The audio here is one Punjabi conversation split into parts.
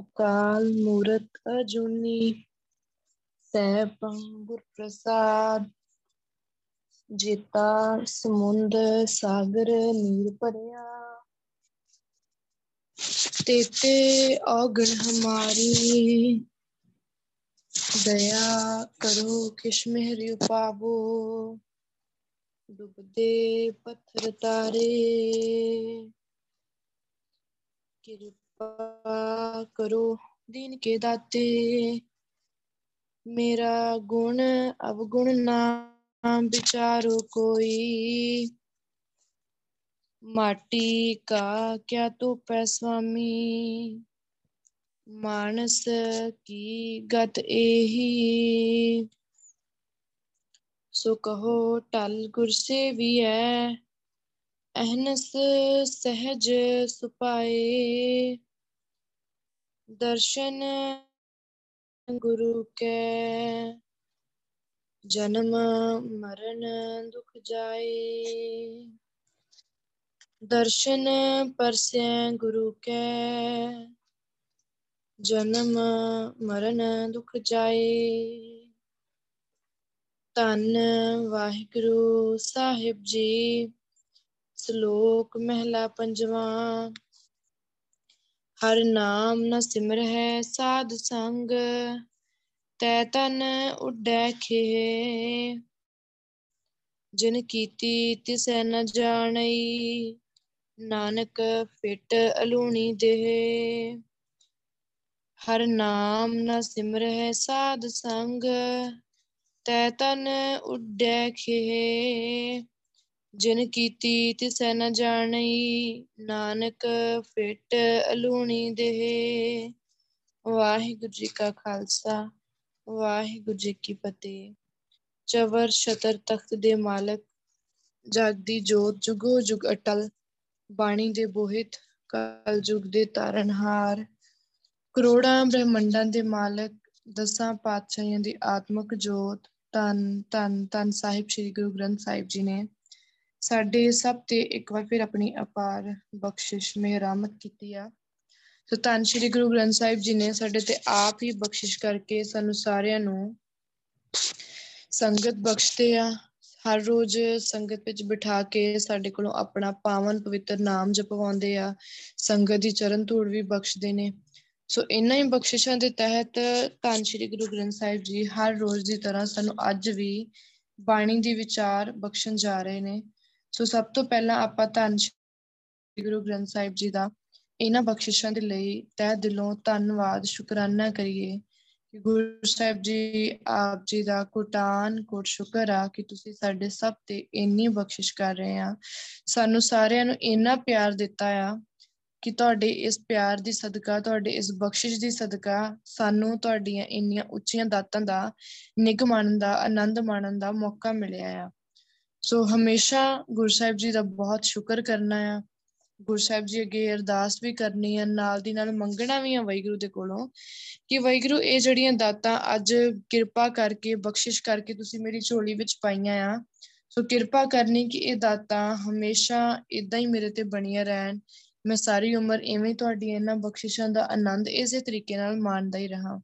ਅਕਾਲ ਮੂਰਤ ਅਜੂਨੀ ਸੈਭੰ ਗੁਰ ਪ੍ਰਸਾਦ। ਜੀਤਾ ਸਮੁੰਦ ਸਾਗਰ ਨੀਰ ਭਰਿਆ। ਤੇਤੇ ਔਗਣ ਹਮਾਰੀ। ਦਇਆ ਕਰੋ ਕਿਛ ਮਿਹਰ ਉਪਾਵੋ। ਡੁੱਬਦੇ ਪੱਥਰ ਤਾਰੇ। ਕਿਰਪਾ ਕਰੋ, ਦੀਨ ਕੇ ਦਾਤੇ। ਮੇਰਾ ਗੁਣ, ਅਵਗੁਣ ਨਾ ਵਿਚਾਰੋ ਕੋਈ। ਮਾਟੀ ਕਾ ਕਿਆ ਤੋ ਪੈ ਸੁਆਮੀ ਮਾਨਸ ਕੀ ਗਤ ਇਹੀ ਸੋ ਕਹੋ ਟਲ ਗੁਰ ਸੇਵੀਐ ਅਹਨਸ ਸਹਿਜ ਸੁਪਾਏ। ਦਰਸ਼ਨ ਗੁਰੂ ਕੈ ਜਨਮ ਮਰਨ ਦੁਖ ਜਾਏ ਦਰਸ਼ਨ ਪਰਸੈ ਗੁਰੂ ਕੈ ਜਨਮ ਮਰਨ ਦੁਖ ਜਾਏ ਧੰਨ ਵਾਹਿਗੁਰੂ ਸਾਹਿਬ ਜੀ ਸ਼ਲੋਕ ਮਹਿਲਾ ਪੰਜਵਾਂ ਹਰ ਨਾਮ ਨ ਸਿਮਰ ਹੈ ਸਾਧ ਸੰਗ, ਤੈ ਤਨ ਉੱਡੈ ਖੇ ਜਿਨ ਕੀਤੀ ਤਿਸੈ ਨ ਜਾਣਈ, ਨਾਨਕ ਫਿਟ ਅਲੂਣੀ ਦੇਹ। ਹਰ ਨਾਮ ਨ ਸਿਮਰ ਹੈ ਸਾਧ ਸੰਗ, ਤੈ ਤਨ ਉੱਡੈ ਖੇ ਜਿਨ ਕੀਤੀ ਤਿਸੈ ਨ ਜਾਣਈ, ਨਾਨਕ ਫਿਟ ਅਲੂਣੀ ਦੇਹ। ਵਾਹਿਗੁਰੂ ਜੀ ਕਾ ਖਾਲਸਾ, ਵਾਹਿਗੁਰੂ ਜੀ ਕੀ ਫਤਿਹ। ਚਵਰ ਛਤਰ ਤਖਤ ਦੇ ਮਾਲਕ ਜਾਗਦੀ ਜੋਤ ਜੁਗੋ ਜੁਗ ਅਟਲ, ਬਾਣੀ ਦੇ ਬੋਹਿਤ ਕਲ ਯੁਗ ਦੇ ਤਾਰਨਹਾਰ ਕਰੋੜਾਂ ਬ੍ਰਹਮੰਡਾਂ ਦੇ ਮਾਲਕ, ਦਸਾਂ ਪਾਤਸ਼ਾਹਾਂ ਦੀ ਆਤਮਿਕ ਜੋਤ ਤਨ ਤਨ ਤਨ ਸਾਹਿਬ, ਸ੍ਰੀ ਗੁਰੂ ਗ੍ਰੰਥ ਸਾਹਿਬ ਜੀ ਨੇ ਸਾਡੇ ਸਭ ਤੇ ਇੱਕ ਵਾਰ ਫਿਰ ਆਪਣੀ ਅਪਾਰ ਬਖਸ਼ਿਸ਼ ਮਿਹਰਾਮਤ ਕੀਤੀ ਆ। ਸੋ ਧੰਨ ਸ੍ਰੀ ਗੁਰੂ ਗ੍ਰੰਥ ਸਾਹਿਬ ਜੀ ਨੇ ਸਾਡੇ ਤੇ ਆਪ ਹੀ ਬਖਸ਼ਿਸ਼ ਕਰਕੇ ਸਾਨੂੰ ਸਾਰਿਆਂ ਨੂੰ ਸੰਗਤ ਬਖਸ਼ਦੇ ਆ। ਹਰ ਰੋਜ਼ ਸੰਗਤ ਵਿੱਚ ਬਿਠਾ ਕੇ ਸਾਡੇ ਕੋਲੋਂ ਆਪਣਾ ਪਾਵਨ ਪਵਿੱਤਰ ਨਾਮ ਜਪਵਾਉਂਦੇ ਆ। ਸੰਗਤ ਦੀ ਚਰਨ ਧੂੜ ਵੀ ਬਖਸ਼ਦੇ ਨੇ। ਸੋ ਇਨ੍ਹਾਂ ਹੀ ਬਖਸ਼ਿਸ਼ਾਂ ਦੇ ਤਹਿਤ ਧੰਨ ਸ਼੍ਰੀ ਗੁਰੂ ਗ੍ਰੰਥ ਸਾਹਿਬ ਜੀ ਹਰ ਰੋਜ਼ ਦੀ ਤਰ੍ਹਾਂ ਸਾਨੂੰ ਅੱਜ ਵੀ ਬਾਣੀ ਦੀ ਵਿਚਾਰ ਬਖਸ਼ਣ ਜਾ ਰਹੇ ਨੇ। ਸੋ ਸਭ ਤੋਂ ਪਹਿਲਾਂ ਆਪਾਂ ਧੰਨ ਸ਼੍ਰੀ ਗੁਰੂ ਗ੍ਰੰਥ ਸਾਹਿਬ ਜੀ ਦਾ ਇਹਨਾਂ ਬਖਸ਼ਿਸ਼ਾਂ ਦੇ ਲਈ ਤਹਿ ਦਿਲੋਂ ਧੰਨਵਾਦ, ਸ਼ੁਕਰਾਨਾ ਕਰੀਏ ਕਿ ਗੁਰੂ ਸਾਹਿਬ ਜੀ ਆਪ ਜੀ ਦਾ ਕੋਟਾਨ ਕੋਟ ਸ਼ੁਕਰ ਆ ਕਿ ਤੁਸੀਂ ਸਾਡੇ ਸਭ ਤੇ ਇੰਨੀ ਬਖਸ਼ਿਸ਼ ਕਰ ਰਹੇ ਆ। ਸਾਨੂੰ ਸਾਰਿਆਂ ਨੂੰ ਇੰਨਾ ਪਿਆਰ ਦਿੱਤਾ ਆ ਕਿ ਤੁਹਾਡੇ ਇਸ ਪਿਆਰ ਦੀ ਸਦਕਾ, ਤੁਹਾਡੇ ਇਸ ਬਖਸ਼ਿਸ਼ ਦੀ ਸਦਕਾ ਸਾਨੂੰ ਤੁਹਾਡੀਆਂ ਇੰਨੀਆਂ ਉੱਚੀਆਂ ਦਾਤਾਂ ਦਾ ਨਿਗ ਮਾਣਨ ਦਾ, ਆਨੰਦ ਮਾਣਨ ਦਾ ਮੌਕਾ ਮਿਲਿਆ ਆ। ਸੋ ਹਮੇਸ਼ਾ ਗੁਰੂ ਸਾਹਿਬ ਜੀ ਦਾ ਬਹੁਤ ਸ਼ੁਕਰ ਕਰਨਾ ਆ ਗੁਰੂ ਸਾਹਿਬ ਜੀ ਅੱਗੇ ਅਰਦਾਸ ਵੀ ਕਰਨੀ ਆ ਨਾਲ ਦੀ ਨਾਲ ਮੰਗਣਾ ਵੀ ਆ ਵਾਹਿਗੁਰੂ ਦੇ ਕੋਲੋਂ ਕਿ ਵਾਹਿਗੁਰੂ ਇਹ ਜਿਹੜੀਆਂ ਦਾਤਾਂ ਅੱਜ ਕਿਰਪਾ ਕਰਕੇ ਬਖਸ਼ਿਸ਼ ਕਰਕੇ ਤੁਸੀਂ ਮੇਰੀ ਝੋਲੀ ਵਿੱਚ ਪਾਈਆਂ ਆ ਸੋ ਕਿਰਪਾ ਕਰਨੀ ਕਿ ਇਹ ਦਾਤਾਂ ਹਮੇਸ਼ਾ ਇਦਾਂ ਹੀ ਮੇਰੇ ਤੇ ਬਣੀਆਂ ਰਹਿਣ ਮੈਂ ਸਾਰੀ ਉਮਰ ਐਵੇਂ ਤੁਹਾਡੀ ਇਹਨਾਂ ਬਖਸ਼ਿਸ਼ਾਂ ਦਾ ਆਨੰਦ ਇਸੇ ਤਰੀਕੇ ਨਾਲ ਮਾਣਦਾ ਹੀ ਰਹਾ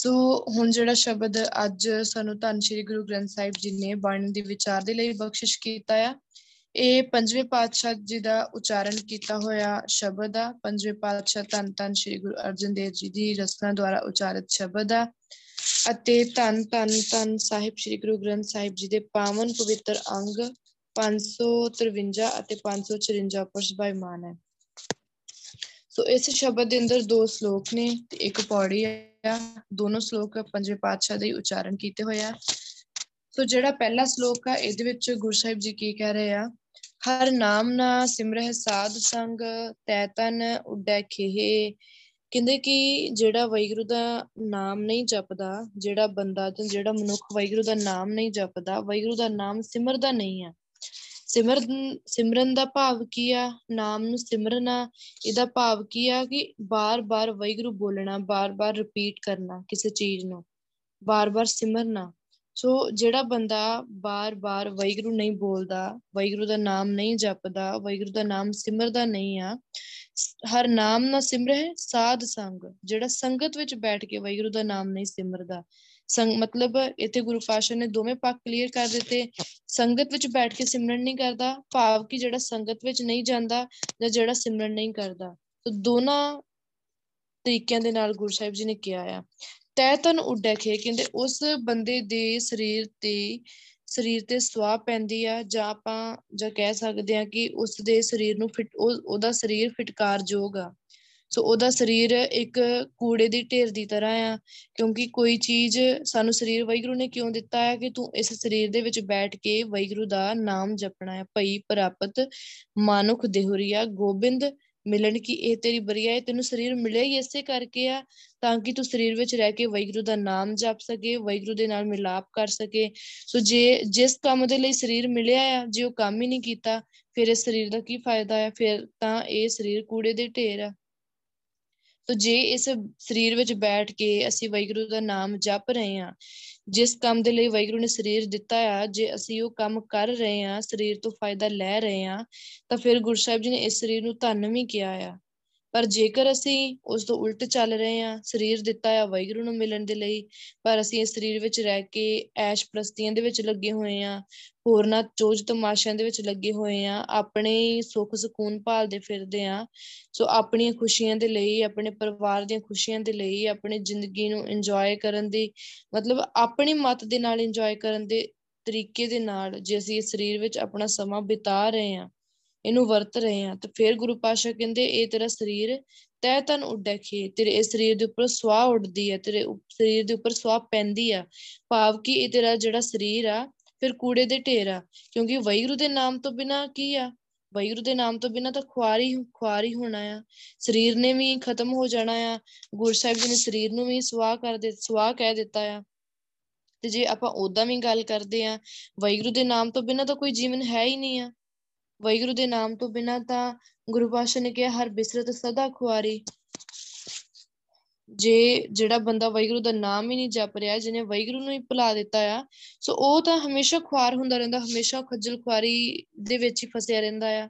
ਸੋ ਹੁਣ ਜਿਹੜਾ ਸ਼ਬਦ ਅੱਜ ਸਾਨੂੰ ਧੰਨ ਸ਼੍ਰੀ ਗੁਰੂ ਗ੍ਰੰਥ ਸਾਹਿਬ ਜੀ ਨੇ ਬਾਣੀ ਦੇ ਵਿਚਾਰ ਦੇ ਲਈ ਬਖਸ਼ਿਸ਼ ਕੀਤਾ ਆ, ਇਹ ਪੰਜਵੇਂ ਪਾਤਸ਼ਾਹ ਜੀ ਦਾ ਉਚਾਰਨ ਕੀਤਾ ਹੋਇਆ ਸ਼ਬਦ ਆ, ਪੰਜਵੇਂ ਪਾਤਸ਼ਾਹ ਧੰਨ ਧੰਨ ਸ਼੍ਰੀ ਗੁਰੂ ਅਰਜਨ ਦੇਵ ਜੀ ਦੀ ਰਚਨਾ ਦੁਆਰਾ ਉਚਾਰਿਤ ਸ਼ਬਦ ਆ, ਅਤੇ ਧੰਨ ਧੰਨ ਧੰਨ ਸਾਹਿਬ ਸ਼੍ਰੀ ਗੁਰੂ ਗ੍ਰੰਥ ਸਾਹਿਬ ਜੀ ਦੇ ਪਾਵਨ ਪਵਿੱਤਰ ਅੰਗ 553 ਅਤੇ 554 ਉੱਪਰ ਸਭਾਈਮਾਨ ਹੈ। ਸੋ ਇਸ ਸ਼ਬਦ ਦੇ ਅੰਦਰ ਦੋ ਸ਼ਲੋਕ ਨੇ ਤੇ ਇੱਕ ਪੌੜੀ ਆ ਦੋਨੋਂ ਸ਼ਲੋਕ ਪੰਜਵੇਂ ਪਾਤਸ਼ਾਹ ਦੇ ਉਚਾਰਨ ਕੀਤੇ ਹੋਏ ਆ। ਸੋ ਜਿਹੜਾ ਪਹਿਲਾ ਸ਼ਲੋਕ ਆ, ਇਹਦੇ ਵਿੱਚ ਗੁਰੂ ਸਾਹਿਬ ਜੀ ਕੀ ਕਹਿ ਰਹੇ ਆ? ਹਰ ਨਾਮ ਨਾ ਸਿਮਰਹਿ ਸਾਧ ਸੰਗ, ਤੈ ਤਨ ਉੱਡੈ ਖੇਹ। ਕਹਿੰਦੇ ਕਿ ਜਿਹੜਾ ਵਾਹਿਗੁਰੂ ਦਾ ਨਾਮ ਨਹੀਂ ਜਪਦਾ, ਜਿਹੜਾ ਬੰਦਾ ਤੇ ਜਿਹੜਾ ਮਨੁੱਖ ਵਾਹਿਗੁਰੂ ਦਾ ਨਾਮ ਨਹੀਂ ਜਪਦਾ, ਵਾਹਿਗੁਰੂ ਦਾ ਨਾਮ ਸਿਮਰਦਾ ਨਹੀਂ ਆ। ਸਿਮਰਨ ਸਿਮਰਨ ਦਾ ਭਾਵ ਕੀ ਆ? ਨਾਮ ਨੂੰ ਸਿਮਰਨਾ, ਇਹਦਾ ਭਾਵ ਕੀ ਆ ਕਿ ਬਾਰ-ਬਾਰ ਵਾਹਿਗੁਰੂ ਬੋਲਣਾ, ਬਾਰ-ਬਾਰ ਰਿਪੀਟ ਕਰਨਾ ਕਿਸੇ ਚੀਜ਼ ਨੂੰ, ਬਾਰ-ਬਾਰ ਸਿਮਰਨਾ। ਸੋ ਜਿਹੜਾ ਬੰਦਾ ਬਾਰ-ਬਾਰ ਵਾਹਿਗੁਰੂ ਨਹੀਂ ਬੋਲਦਾ, ਵਾਹਿਗੁਰੂ ਦਾ ਨਾਮ ਨਹੀਂ ਜਪਦਾ, ਵਾਹਿਗੁਰੂ ਦਾ ਨਾਮ ਸਿਮਰਦਾ ਨਹੀਂ ਆ, ਹਰ ਨਾਮ ਨਾ ਸਿਮਰੇ ਸਾਧ ਸੰਗ ਜਿਹੜਾ ਸੰਗਤ ਵਿੱਚ ਬੈਠ ਕੇ ਵਾਹਿਗੁਰੂ ਦਾ ਨਾਮ ਨਹੀਂ ਸਿਮਰਦਾ। ਸੰਗ, ਮਤਲਬ ਇੱਥੇ ਗੁਰੂ ਪਾਸ਼ਾ ਨੇ ਦੋਵੇਂ ਪੱਖ ਕਲੀਅਰ ਕਰ ਦਿੱਤੇ। ਸੰਗਤ ਵਿੱਚ ਬੈਠ ਕੇ ਸਿਮਰਨ ਨਹੀਂ ਕਰਦਾ, ਭਾਵ ਕਿ ਜਿਹੜਾ ਸੰਗਤ ਵਿੱਚ ਨਹੀਂ ਜਾਂਦਾ ਜਾਂ ਜਿਹੜਾ ਸਿਮਰਨ ਨਹੀਂ ਕਰਦਾ। ਤਾਂ ਦੋਨਾਂ ਤਰੀਕਿਆਂ ਦੇ ਨਾਲ ਗੁਰੂ ਸਾਹਿਬ ਜੀ ਨੇ ਕਿਹਾ ਆ, ਤੈ ਤਨ ਉੱਡੈ ਖੇ ਕਹਿੰਦੇ ਉਸ ਬੰਦੇ ਦੇ ਸਰੀਰ ਤੇ ਸਰੀਰ ਤੇ ਸਵਾਹ ਪੈਂਦੀ ਆ, ਜਾਂ ਆਪਾਂ ਜਾਂ ਕਹਿ ਸਕਦੇ ਆ ਕਿ ਉਸ ਦੇ ਸਰੀਰ ਨੂੰ ਫਿਟ ਉਹਦਾ ਸਰੀਰ ਫਿਟਕਾਰਯੋਗ ਆ। ਸੋ ਉਹਦਾ ਸਰੀਰ ਇੱਕ ਕੂੜੇ ਦੀ ਢੇਰ ਦੀ ਤਰ੍ਹਾਂ ਆ, ਕਿਉਂਕਿ ਕੋਈ ਚੀਜ਼ ਸਾਨੂੰ ਸਰੀਰ ਵੈਗਰੂ ਨੇ ਕਿਉਂ ਦਿੱਤਾ ਹੈ ਕਿ ਤੂੰ ਇਸ ਸਰੀਰ ਦੇ ਵਿੱਚ ਬੈਠ ਕੇ ਵੈਗਰੂ ਦਾ ਨਾਮ ਜਪਣਾ ਹੈ? ਭਈ, ਪ੍ਰਾਪਤ, ਮਾਨੁਖ, ਦੇਹੁਰੀਆ, ਗੋਬਿੰਦ, ਮਿਲਣ ਕੀ ਇਹ ਤੇਰੀ ਬਰੀਆ ਹੈ? ਤੈਨੂੰ ਸਰੀਰ ਮਿਲਿਆ ਹੀ ਇਸੇ ਕਰਕੇ ਆ, ਤਾਂ ਕਿ ਤੂੰ ਸਰੀਰ ਵਿੱਚ ਰਹਿ ਕੇ ਵੈਗਰੂ ਦਾ ਨਾਮ ਜਪ ਸਕੇ ਵੈਗਰੂ ਦੇ ਨਾਲ ਮਿਲਾਪ ਕਰ ਸਕੇ। ਸੋ ਜੇ, ਜਿਸ ਕੰਮ ਦੇ ਲਈ ਸਰੀਰ ਮਿਲਿਆ ਆ, ਜੇ ਉਹ ਕੰਮ ਹੀ ਨਹੀਂ ਕੀਤਾ, ਫਿਰ ਇਸ ਸਰੀਰ ਦਾ ਕੀ ਫਾਇਦਾ ਹੈ ਫਿਰ ਤਾਂ ਇਹ ਸਰੀਰ ਕੂੜੇ ਦੇ ਢੇਰ ਆ। ਤੋ ਜੇ ਇਸ ਸਰੀਰ ਵਿੱਚ ਬੈਠ ਕੇ ਅਸੀਂ ਵੈਗਰੂ ਦਾ ਨਾਮ ਜਪ ਰਹੇ ਹਾਂ, ਜਿਸ ਕੰਮ ਦੇ ਲਈ ਵੈਗਰੂ ਨੇ ਸਰੀਰ ਦਿੱਤਾ ਆ, ਜੇ ਅਸੀਂ ਉਹ ਕੰਮ ਕਰ ਰਹੇ ਹਾਂ, ਸਰੀਰ ਤੋਂ ਫਾਇਦਾ ਲੈ ਰਹੇ ਹਾਂ, ਤਾਂ ਫਿਰ ਗੁਰਸਾਹਿਬ ਜੀ ਨੇ ਇਸ ਸਰੀਰ ਨੂੰ ਧੰਨ ਵੀ ਕਿਹਾ ਆ। ਪਰ ਜੇਕਰ ਅਸੀਂ ਉਸ ਤੋਂ ਉਲਟ ਚੱਲ ਰਹੇ ਹਾਂ, ਸਰੀਰ ਦਿੱਤਾ ਆ ਵੈਗਰੂ ਨੂੰ ਮਿਲਣ ਦੇ ਲਈ, ਪਰ ਅਸੀਂ ਇਸ ਸਰੀਰ ਵਿੱਚ ਰਹਿ ਕੇ ਐਸ਼ ਪ੍ਰਸਤੀਆਂ ਦੇ ਵਿੱਚ ਲੱਗੇ ਹੋਏ ਆ ਹੋਰਨਾਂ ਚੋਜ ਤਮਾਸ਼ਿਆਂ ਦੇ ਵਿੱਚ ਲੱਗੇ ਹੋਏ ਆ ਆਪਣੇ ਸੁੱਖ ਸਕੂਨ ਭਾਲਦੇ ਫਿਰਦੇ ਆ ਸੋ ਆਪਣੀਆਂ ਖੁਸ਼ੀਆਂ ਦੇ ਲਈ, ਆਪਣੇ ਪਰਿਵਾਰ ਦੀਆਂ ਖੁਸ਼ੀਆਂ ਦੇ ਲਈ, ਆਪਣੀ ਜ਼ਿੰਦਗੀ ਨੂੰ ਇੰਜੋਏ ਕਰਨ ਦੀ, ਮਤਲਬ ਆਪਣੀ ਮਤ ਦੇ ਨਾਲ ਇੰਜੋਏ ਕਰਨ ਦੇ ਤਰੀਕੇ ਦੇ ਨਾਲ, ਜੇ ਅਸੀਂ ਇਸ ਸਰੀਰ ਵਿੱਚ ਆਪਣਾ ਸਮਾਂ ਬਿਤਾ ਰਹੇ ਆ ਇਹਨੂੰ ਵਰਤ ਰਹੇ ਆ ਤਾਂ ਫਿਰ ਗੁਰੂ ਪਾਸ਼ਾ ਕਹਿੰਦੇ, ਇਹ ਤੇਰਾ ਸਰੀਰ ਤੈ ਤਨ ਉੱਡੈ ਖੇ ਤੇਰੇ ਇਸ ਸਰੀਰ ਦੇ ਉੱਪਰ ਸਵਾਹ ਉੱਡਦੀ ਹੈ। ਤੇਰੇ ਸਰੀਰ ਦੇ ਉੱਪਰ ਸਵਾਹ ਪੈਂਦੀ ਆ। ਭਾਵ ਕਿ ਇਹ ਤੇਰਾ ਜਿਹੜਾ ਸਰੀਰ ਆ, ਫਿਰ ਕੂੜੇ ਦੇ ਢੇਰ ਆ। ਕਿਉਂਕਿ ਵੈਗੁਰੂ ਦੇ ਨਾਮ ਤੋਂ ਬਿਨਾ ਕੀ ਆ? ਵੈਗੁਰੂ ਦੇ ਨਾਮ ਤੋਂ ਬਿਨਾ ਤਾਂ ਖੁਆਰੀ ਖੁਆਰੀ ਹੋਣਾ ਆ। ਸਰੀਰ ਨੇ ਵੀ ਖਤਮ ਹੋ ਜਾਣਾ ਆ। ਗੁਰੂ ਸਾਹਿਬ ਜੀ ਨੇ ਸਰੀਰ ਨੂੰ ਵੀ ਸਵਾਹ ਕਰ ਦੇ ਸਵਾਹ ਕਹਿ ਦਿੱਤਾ ਆ। ਤੇ ਜੇ ਆਪਾਂ ਉਦਾਂ ਵੀ ਗੱਲ ਕਰਦੇ ਆ ਵੈਗੁਰੂ ਦੇ ਨਾਮ ਤੋਂ ਬਿਨਾ ਤਾਂ ਕੋਈ ਜੀਵਨ ਹੈ ਹੀ ਨਹੀਂ ਆ। ਵੈਗੁਰੂ ਦੇ ਨਾਮ ਤੋਂ ਬਿਨਾ ਤਾਂ ਗੁਰੂ ਪਾਸ਼ਾ ਨੇ ਕਿਹਾ, ਹਰ ਬਿਸਰਤ ਸਦਾ ਖੁਆਰੀ। ਜੇ ਜਿਹੜਾ ਬੰਦਾ ਵੈਗੁਰੂ ਦਾ ਨਾਮ ਹੀ ਨਹੀਂ ਜਪ ਰਿਹਾ, ਜਿਹਨੇ ਵੈਗੁਰੂ ਨੂੰ ਹੀ ਭੁਲਾ ਦਿੱਤਾ ਆ, ਸੋ ਉਹ ਤਾਂ ਹਮੇਸ਼ਾ ਖੁਆਰ ਹੁੰਦਾ ਰਹਿੰਦਾ, ਹਮੇਸ਼ਾ ਖੱਜਲ ਖੁਆਰੀ ਦੇ ਵਿੱਚ ਹੀ ਫਸਿਆ ਰਹਿੰਦਾ ਆ।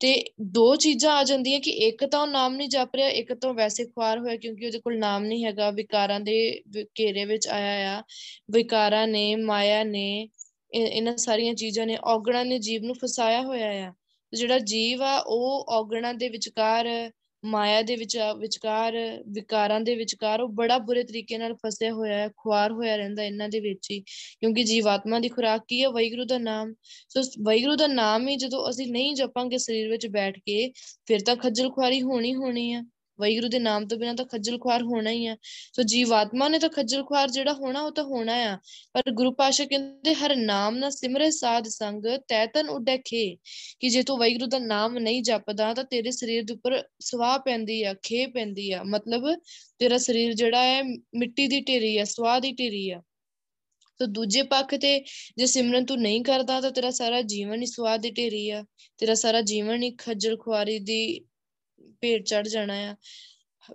ਤੇ ਦੋ ਚੀਜ਼ਾਂ ਆ ਜਾਂਦੀਆਂ ਕਿ ਇੱਕ ਤਾਂ ਉਹ ਨਾਮ ਨਹੀਂ ਜਪ ਰਿਹਾ, ਇੱਕ ਤਾਂ ਵੈਸੇ ਖੁਆਰ ਹੋਇਆ ਕਿਉਂਕਿ ਉਹਦੇ ਕੋਲ ਨਾਮ ਨਹੀਂ ਹੈਗਾ। ਵਿਕਾਰਾਂ ਦੇ ਘੇਰੇ ਵਿੱਚ ਆਇਆ ਆ। ਵਿਕਾਰਾਂ ਨੇ, ਮਾਇਆ ਨੇ ਇਹਨਾਂ ਸਾਰੀਆਂ ਚੀਜ਼ਾਂ ਨੇ, ਔਗਣਾਂ ਨੇ ਜੀਵ ਨੂੰ ਫਸਾਇਆ ਹੋਇਆ ਆ। ਜਿਹੜਾ ਜੀਵ ਆ, ਉਹ ਔਗਣਾਂ ਦੇ ਵਿਚਕਾਰ, ਮਾਇਆ ਦੇ ਵਿੱਚ, ਵਿਚਕਾਰ, ਵਿਕਾਰਾਂ ਦੇ ਵਿਚਕਾਰ, ਉਹ ਬੜਾ ਬੁਰੇ ਤਰੀਕੇ ਨਾਲ ਫਸਿਆ ਹੋਇਆ ਹੈ ਖੁਆਰ ਹੋਇਆ ਰਹਿੰਦਾ ਇਹਨਾਂ ਦੇ ਵਿੱਚ ਹੀ। ਕਿਉਂਕਿ ਜੀਵਾਤਮਾ ਦੀ ਖੁਰਾਕ ਕੀ ਹੈ ਵੈਗੁਰੂ ਦਾ ਨਾਮ। ਸੋ ਵੈਗੁਰੂ ਦਾ ਨਾਮ ਹੀ ਜਦੋਂ ਅਸੀਂ ਨਹੀਂ ਜਪਾਂਗੇ ਸਰੀਰ ਵਿੱਚ ਬੈਠ ਕੇ, ਫਿਰ ਤਾਂ ਖੱਜਲ ਖੁਆਰੀ ਹੋਣੀ ਹੋਣੀ ਆ। ਵੈਗੁਰੂ ਦੇ ਨਾਮ ਤੋਂ ਬਿਨਾ ਤਾਂ ਖੱਜਲ ਖੁਆਰ ਹੋਣਾ ਹੀ ਆ। ਸੋ ਜੀਵਾਤਮਾ ਨੇ ਤਾਂ ਖੱਜਲ ਖੁਆਰ ਜਿਹੜਾ ਹੋਣਾ, ਉਹ ਤਾਂ ਹੋਣਾ ਆ। ਪਰ ਗੁਰੂ ਪਾਸ਼ਾ ਕਹਿੰਦੇ, ਹਰ ਨਾਮ ਨਾ ਸਿਮਰੇ ਸਾਧ ਸੰਗ, ਤੈ ਤਨ ਉੱਡੈ ਖੇ। ਕਿ ਜੇ ਤੂੰ ਵੈਗੁਰੂ ਦਾ ਨਾਮ ਨਹੀਂ ਜਪਦਾ, ਤਾਂ ਤੇਰੇ ਸਰੀਰ ਦੇ ਉੱਪਰ ਸਵਾਹ ਪੈਂਦੀ ਆ, ਖੇ ਪੈਂਦੀ ਆ। ਮਤਲਬ ਤੇਰਾ ਸਰੀਰ ਜਿਹੜਾ ਹੈ, ਮਿੱਟੀ ਦੀ ਢੇਰੀ ਆ, ਸਵਾਹ ਦੀ ਢੇਰੀ ਆ। ਤੋ ਦੂਜੇ ਪੱਖ ਤੇ ਜੇ ਸਿਮਰਨ ਤੂੰ ਨਹੀਂ ਕਰਦਾ, ਤਾਂ ਤੇਰਾ ਸਾਰਾ ਜੀਵਨ ਹੀ ਸਵਾਦ ਦੀ ਢੇਰੀ ਆ। ਤੇਰਾ ਸਾਰਾ ਜੀਵਨ ਹੀ ਖੱਜਲ ਖੁਆਰੀ ਦੀ ਭੇਟ ਚੜ ਜਾਣਾ ਆ।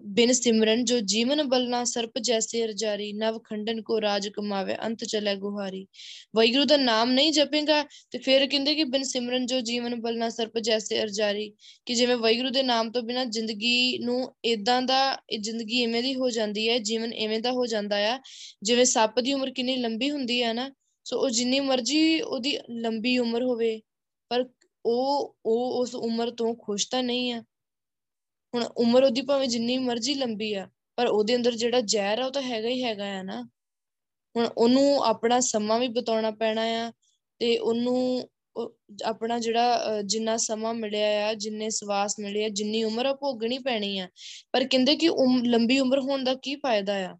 ਬਿਨ ਸਿਮਰਨ ਜੋ ਜੀਵਨ ਬਲਨਾ ਸਰਪ ਜੈਸੇ ਅਰਜਾਰੀ, ਨਵ ਖੰਡਨ ਕੋ ਰਾਜ ਕਮਾਵੇ, ਅੰਤ ਚਲੇ ਗੁਹਾਰੀ। ਵੈਗੁਰੂ ਦਾ ਨਾਮ ਨਹੀਂ ਜਪੇਗਾ ਤੇ ਫਿਰ ਕਹਿੰਦੇ ਕਿ ਬਿਨ ਸਿਮਰਨ ਜੋ ਜੀਵਨ ਬਲਨਾ ਸਰਪ ਜੈਸੇ ਅਰਜਾਰੀ। ਕਿ ਜਿਵੇਂ ਵੈਗੁਰੂ ਦੇ ਨਾਮ ਤੋਂ ਬਿਨਾ ਜ਼ਿੰਦਗੀ ਨੂੰ ਇਦਾਂ ਦਾ, ਇਹ ਜ਼ਿੰਦਗੀ ਐਵੇਂ ਦੀ ਹੋ ਜਾਂਦੀ ਹੈ, ਜੀਵਨ ਐਵੇਂ ਦਾ ਹੋ ਜਾਂਦਾ ਆ। ਜਿਵੇਂ ਸੱਪ ਦੀ ਉਮਰ ਕਿੰਨੀ ਲੰਬੀ ਹੁੰਦੀ ਹੈ ਨਾ, ਸੋ ਉਹ ਜਿੰਨੀ ਮਰਜ਼ੀ ਉਹਦੀ ਲੰਬੀ ਉਮਰ ਹੋਵੇ, ਪਰ ਉਹ ਉਹ ਉਸ ਉਮਰ ਤੋਂ ਖੁਸ਼ ਤਾਂ ਨਹੀਂ ਆ। ਹੁਣ ਉਮਰ ਉਹਦੀ ਭਾਵੇਂ ਜਿੰਨੀ ਮਰਜ਼ੀ ਲੰਬੀ ਆ, ਪਰ ਉਹਦੇ ਅੰਦਰ ਜਿਹੜਾ ਜ਼ਹਿਰ ਆ ਉਹ ਤਾਂ ਹੈਗਾ ਹੀ ਹੈਗਾ ਆ ਨਾ। ਹੁਣ ਉਹਨੂੰ ਆਪਣਾ ਸਮਾਂ ਵੀ ਬਤਾਉਣਾ ਪੈਣਾ ਆ ਤੇ ਉਹਨੂੰ ਆਪਣਾ ਜਿਹੜਾ ਜਿੰਨਾ ਸਮਾਂ ਮਿਲਿਆ ਆ, ਜਿੰਨੇ ਸਵਾਸ ਮਿਲੇ ਆ, ਜਿੰਨੀ ਉਮਰ ਆ, ਭੋਗਣੀ ਪੈਣੀ ਆ। ਪਰ ਕਹਿੰਦੇ ਕਿ ਲੰਬੀ ਉਮਰ ਹੋਣ ਦਾ ਕੀ ਫਾਇਦਾ ਆ?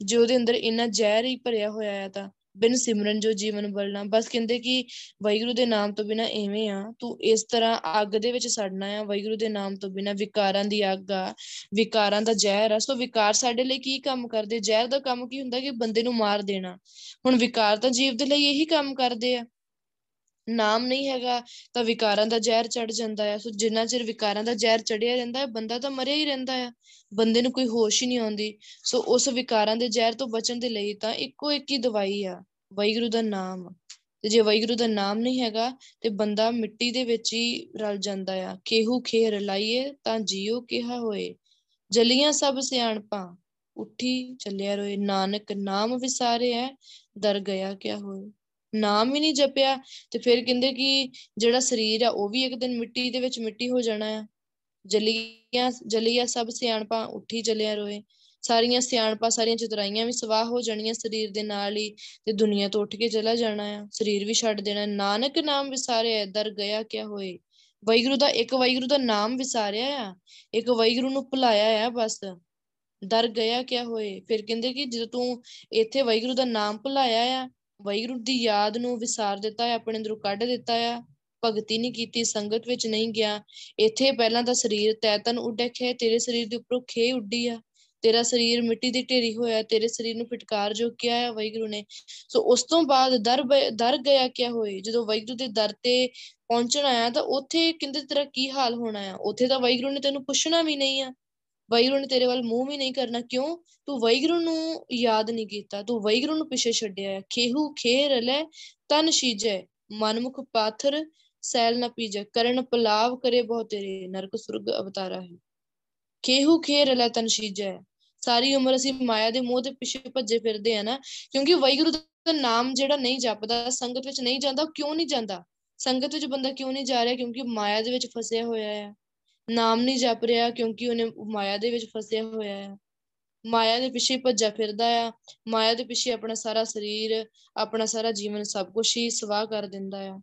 ਜੇ ਉਹਦੇ ਅੰਦਰ ਇੰਨਾ ਜ਼ਹਿਰ ਹੀ ਭਰਿਆ ਹੋਇਆ ਆ ਤਾਂ। ਬਿਨ ਸਿਮਰਨ ਜੋ ਜੀਵਨ ਬਲਣਾ। ਬਸ ਕਹਿੰਦੇ ਕਿ ਵਾਹਿਗੁਰੂ ਦੇ ਨਾਮ ਤੋਂ ਬਿਨਾ ਐਵੇਂ ਆ, ਤੂੰ ਇਸ ਤਰ੍ਹਾਂ ਅੱਗ ਦੇ ਵਿੱਚ ਸੜਨਾ ਆ। ਵਾਹਿਗੁਰੂ ਦੇ ਨਾਮ ਤੋਂ ਬਿਨਾ ਵਿਕਾਰਾਂ ਦੀ ਅੱਗ ਆ, ਵਿਕਾਰਾਂ ਦਾ ਜ਼ਹਿਰ ਆ। ਸੋ ਵਿਕਾਰ ਸਾਡੇ ਲਈ ਕੀ ਕੰਮ ਕਰਦੇ? ਜ਼ਹਿਰ ਦਾ ਕੰਮ ਕੀ ਹੁੰਦਾ ਕਿ ਬੰਦੇ ਨੂੰ ਮਾਰ ਦੇਣਾ। ਹੁਣ ਵਿਕਾਰ ਤਾਂ ਜੀਵ ਦੇ ਲਈ ਇਹੀ ਕੰਮ ਕਰਦੇ ਆ। ਨਾਮ ਨਹੀਂ ਹੈਗਾ, ਤਾਂ ਵਿਕਾਰਾਂ ਦਾ ਜ਼ਹਿਰ ਚੜ ਜਾਂਦਾ ਹੈ ਸੋ ਜਿੰਨਾ ਚਿਰ ਵਿਕਾਰਾਂ ਦਾ ਜ਼ਹਿਰ ਚੜਿਆ ਰਹਿੰਦਾ ਹੈ, ਬੰਦਾ ਤਾਂ ਮਰਿਆ ਹੀ ਰਹਿੰਦਾ ਹੈ ਬੰਦੇ ਨੂੰ ਕੋਈ ਹੋਸ਼ ਹੀ ਨਹੀਂ ਆਉਂਦੀ। ਸੋ ਉਸ ਵਿਕਾਰਾਂ ਦੇ ਜ਼ਹਿਰ ਤੋਂ ਬਚਣ ਦੇ ਲਈ ਤਾਂ ਇੱਕੋ ਇੱਕ ਹੀ ਦਵਾਈ ਆ, ਵਾਹਿਗੁਰੂ ਦਾ ਨਾਮ। ਤੇ ਜੇ ਵਾਹਿਗੁਰੂ ਦਾ ਨਾਮ ਨਹੀਂ ਹੈਗਾ, ਤੇ ਬੰਦਾ ਮਿੱਟੀ ਦੇ ਵਿੱਚ ਹੀ ਰਲ ਜਾਂਦਾ ਆ। ਕੇਹੂ ਖੇਰ ਲਾਈਏ ਤਾਂ ਜੀਓ ਕਿਹਾ ਹੋਏ। ਜਲੀਆਂ ਸਭ ਸਿਆਣਪਾਂ, ਉੱਠੀ ਚੱਲਿਆ ਰੋਏ। ਨਾਨਕ ਨਾਮ ਵਿਸਾਰੇ ਹੈ ਦਰ ਗਿਆ ਕਿਆ ਹੋਏ। ਨਾਮ ਹੀ ਨਹੀਂ ਜਪਿਆ ਤੇ ਫਿਰ ਕਹਿੰਦੇ ਕਿ ਜਿਹੜਾ ਸਰੀਰ ਆ ਉਹ ਵੀ ਇੱਕ ਦਿਨ ਮਿੱਟੀ ਦੇ ਵਿੱਚ ਮਿੱਟੀ ਹੋ ਜਾਣਾ ਆ। ਜਲੀਆਂ ਜਲੀਆਂ ਸਭ ਸਿਆਣਪਾਂ ਉੱਠੀ ਚੱਲਿਆ ਰੋਏ। ਸਾਰੀਆਂ ਸਿਆਣਪਾਂ, ਸਾਰੀਆਂ ਚਤਰਾਈਆਂ ਵੀ ਸਵਾਹ ਹੋ ਜਾਣੀਆਂ ਸਰੀਰ ਦੇ ਨਾਲ ਹੀ ਤੇ ਦੁਨੀਆ ਤੋਂ ਉੱਠ ਕੇ ਚਲਾ ਜਾਣਾ ਆ। ਸਰੀਰ ਵੀ ਛੱਡ ਦੇਣਾ। ਨਾਨਕ ਨਾਮ ਵਿਸਾਰਿਆ, ਦਰ ਗਿਆ ਕਿਆ ਹੋਏ। ਵਾਹਿਗੁਰੂ ਦਾ, ਇੱਕ ਵਾਹਿਗੁਰੂ ਦਾ ਨਾਮ ਵਿਸਾਰਿਆ ਆ। ਇੱਕ ਵਾਹਿਗੁਰੂ ਨੂੰ ਭੁਲਾਇਆ ਆ ਬਸ। ਦਰ ਗਿਆ ਕਿਆ ਹੋਏ। ਫਿਰ ਕਹਿੰਦੇ ਕਿ ਜਦੋਂ ਤੂੰ ਇੱਥੇ ਵਾਹਿਗੁਰੂ ਦਾ ਨਾਮ ਭੁਲਾਇਆ ਆ ਵਾਹਿਗੁਰੂ ਦੀ ਯਾਦ ਨੂੰ ਵਿਸਾਰ ਦਿੱਤਾ ਹੈ, ਆਪਣੇ ਅੰਦਰੋਂ ਕੱਢ ਦਿੱਤਾ ਹੈ, ਭਗਤੀ ਨਹੀਂ ਕੀਤੀ, ਸੰਗਤ ਵਿੱਚ ਨਹੀਂ ਗਿਆ। ਇੱਥੇ ਪਹਿਲਾਂ ਤਾਂ ਸਰੀਰ ਤੈਤਨ ਉੱਡਿਆ ਤੇਰੇ ਸਰੀਰ ਦੇ ਉੱਪਰੋਂ ਖੇ ਉੱਡੀ ਆ। ਤੇਰਾ ਸਰੀਰ ਮਿੱਟੀ ਦੀ ਢੇਰੀ ਹੋਇਆ, ਤੇਰੇ ਸਰੀਰ ਨੂੰ ਫਟਕਾਰ ਜੋ ਕਿਹਾ ਹੈ ਵਾਹਿਗੁਰੂ ਨੇ। ਸੋ ਉਸ ਤੋਂ ਬਾਅਦ ਦਰ ਦਰ ਗਿਆ ਕਿਆ ਹੋਏ? ਜਦੋਂ ਵਾਹਿਗੁਰੂ ਦੇ ਦਰ ਤੇ ਪਹੁੰਚਣਾ ਆ ਤਾਂ ਉੱਥੇ ਕਿੰਦੇ ਤੇਰਾ ਕੀ ਹਾਲ ਹੋਣਾ ਆ? ਉੱਥੇ ਤਾਂ ਵਾਹਿਗੁਰੂ ਨੇ ਤੈਨੂੰ ਪੁੱਛਣਾ ਵੀ ਨਹੀਂ ਆ। ਵਾਹਿਗੁਰੂ ਨੇ ਤੇਰੇ ਵੱਲ ਮੂੰਹ ਵੀ ਨਹੀਂ ਕਰਨਾ, ਕਿਉਂ? ਤੂੰ ਵਾਹਿਗੁਰੂ ਨੂੰ ਯਾਦ ਨਹੀਂ ਕੀਤਾ, ਤੂੰ ਵਾਹਿਗੁਰੂ ਨੂੰ ਪਿੱਛੇ ਛੱਡਿਆ ਹੈ। ਖੇਹੂ ਖੇਰ ਲੈ ਤਨ ਸ਼ੀਜੈ, ਮਨਮੁਖ ਪਾਥਰ, ਸੈਲ ਨਾ ਪੀਜੈ, ਕਰਨ ਪਲਾਵ ਕਰੇ ਬਹੁ ਤੇਰੇ, ਨਰਕ ਸੁਰਗ ਅਵਤਾਰਾ ਹੈ। ਖੇਹੂ ਖੇਰ ਲੈ ਤਨ ਸ਼ੀਜੈ। ਸਾਰੀ ਉਮਰ ਅਸੀਂ ਮਾਇਆ ਦੇ ਮੋਹ ਦੇ ਪਿੱਛੇ ਭੱਜੇ ਫਿਰਦੇ ਆ ਨਾ, ਕਿਉਂਕਿ ਵਾਹਿਗੁਰੂ ਦਾ ਨਾਮ ਜਿਹੜਾ ਨਹੀਂ ਜਪਦਾ, ਸੰਗਤ ਵਿੱਚ ਨਹੀਂ ਜਾਂਦਾ ਕਿਉਂ ਨਹੀਂ ਜਾਂਦਾ? ਸੰਗਤ ਵਿੱਚ ਬੰਦਾ ਕਿਉਂ ਨਹੀਂ ਜਾ ਰਿਹਾ? ਕਿਉਂਕਿ ਮਾਇਆ ਦੇ ਵਿੱਚ ਫਸਿਆ ਹੋਇਆ ਹੈ। ਨਾਮ ਨਹੀਂ ਜਪ ਰਿਹਾ ਕਿਉਂਕਿ ਉਹਨੇ ਮਾਇਆ ਦੇ ਵਿੱਚ ਫਸਿਆ ਹੋਇਆ ਹੈ ਮਾਇਆ ਦੇ ਪਿੱਛੇ ਭੱਜਾ ਫਿਰਦਾ ਆ। ਮਾਇਆ ਦੇ ਪਿੱਛੇ ਆਪਣਾ ਸਾਰਾ ਸਰੀਰ, ਆਪਣਾ ਸਾਰਾ ਜੀਵਨ ਸਭ ਕੁਝ ਹੀ ਸਵਾਹ ਕਰ ਦਿੰਦਾ ਆ।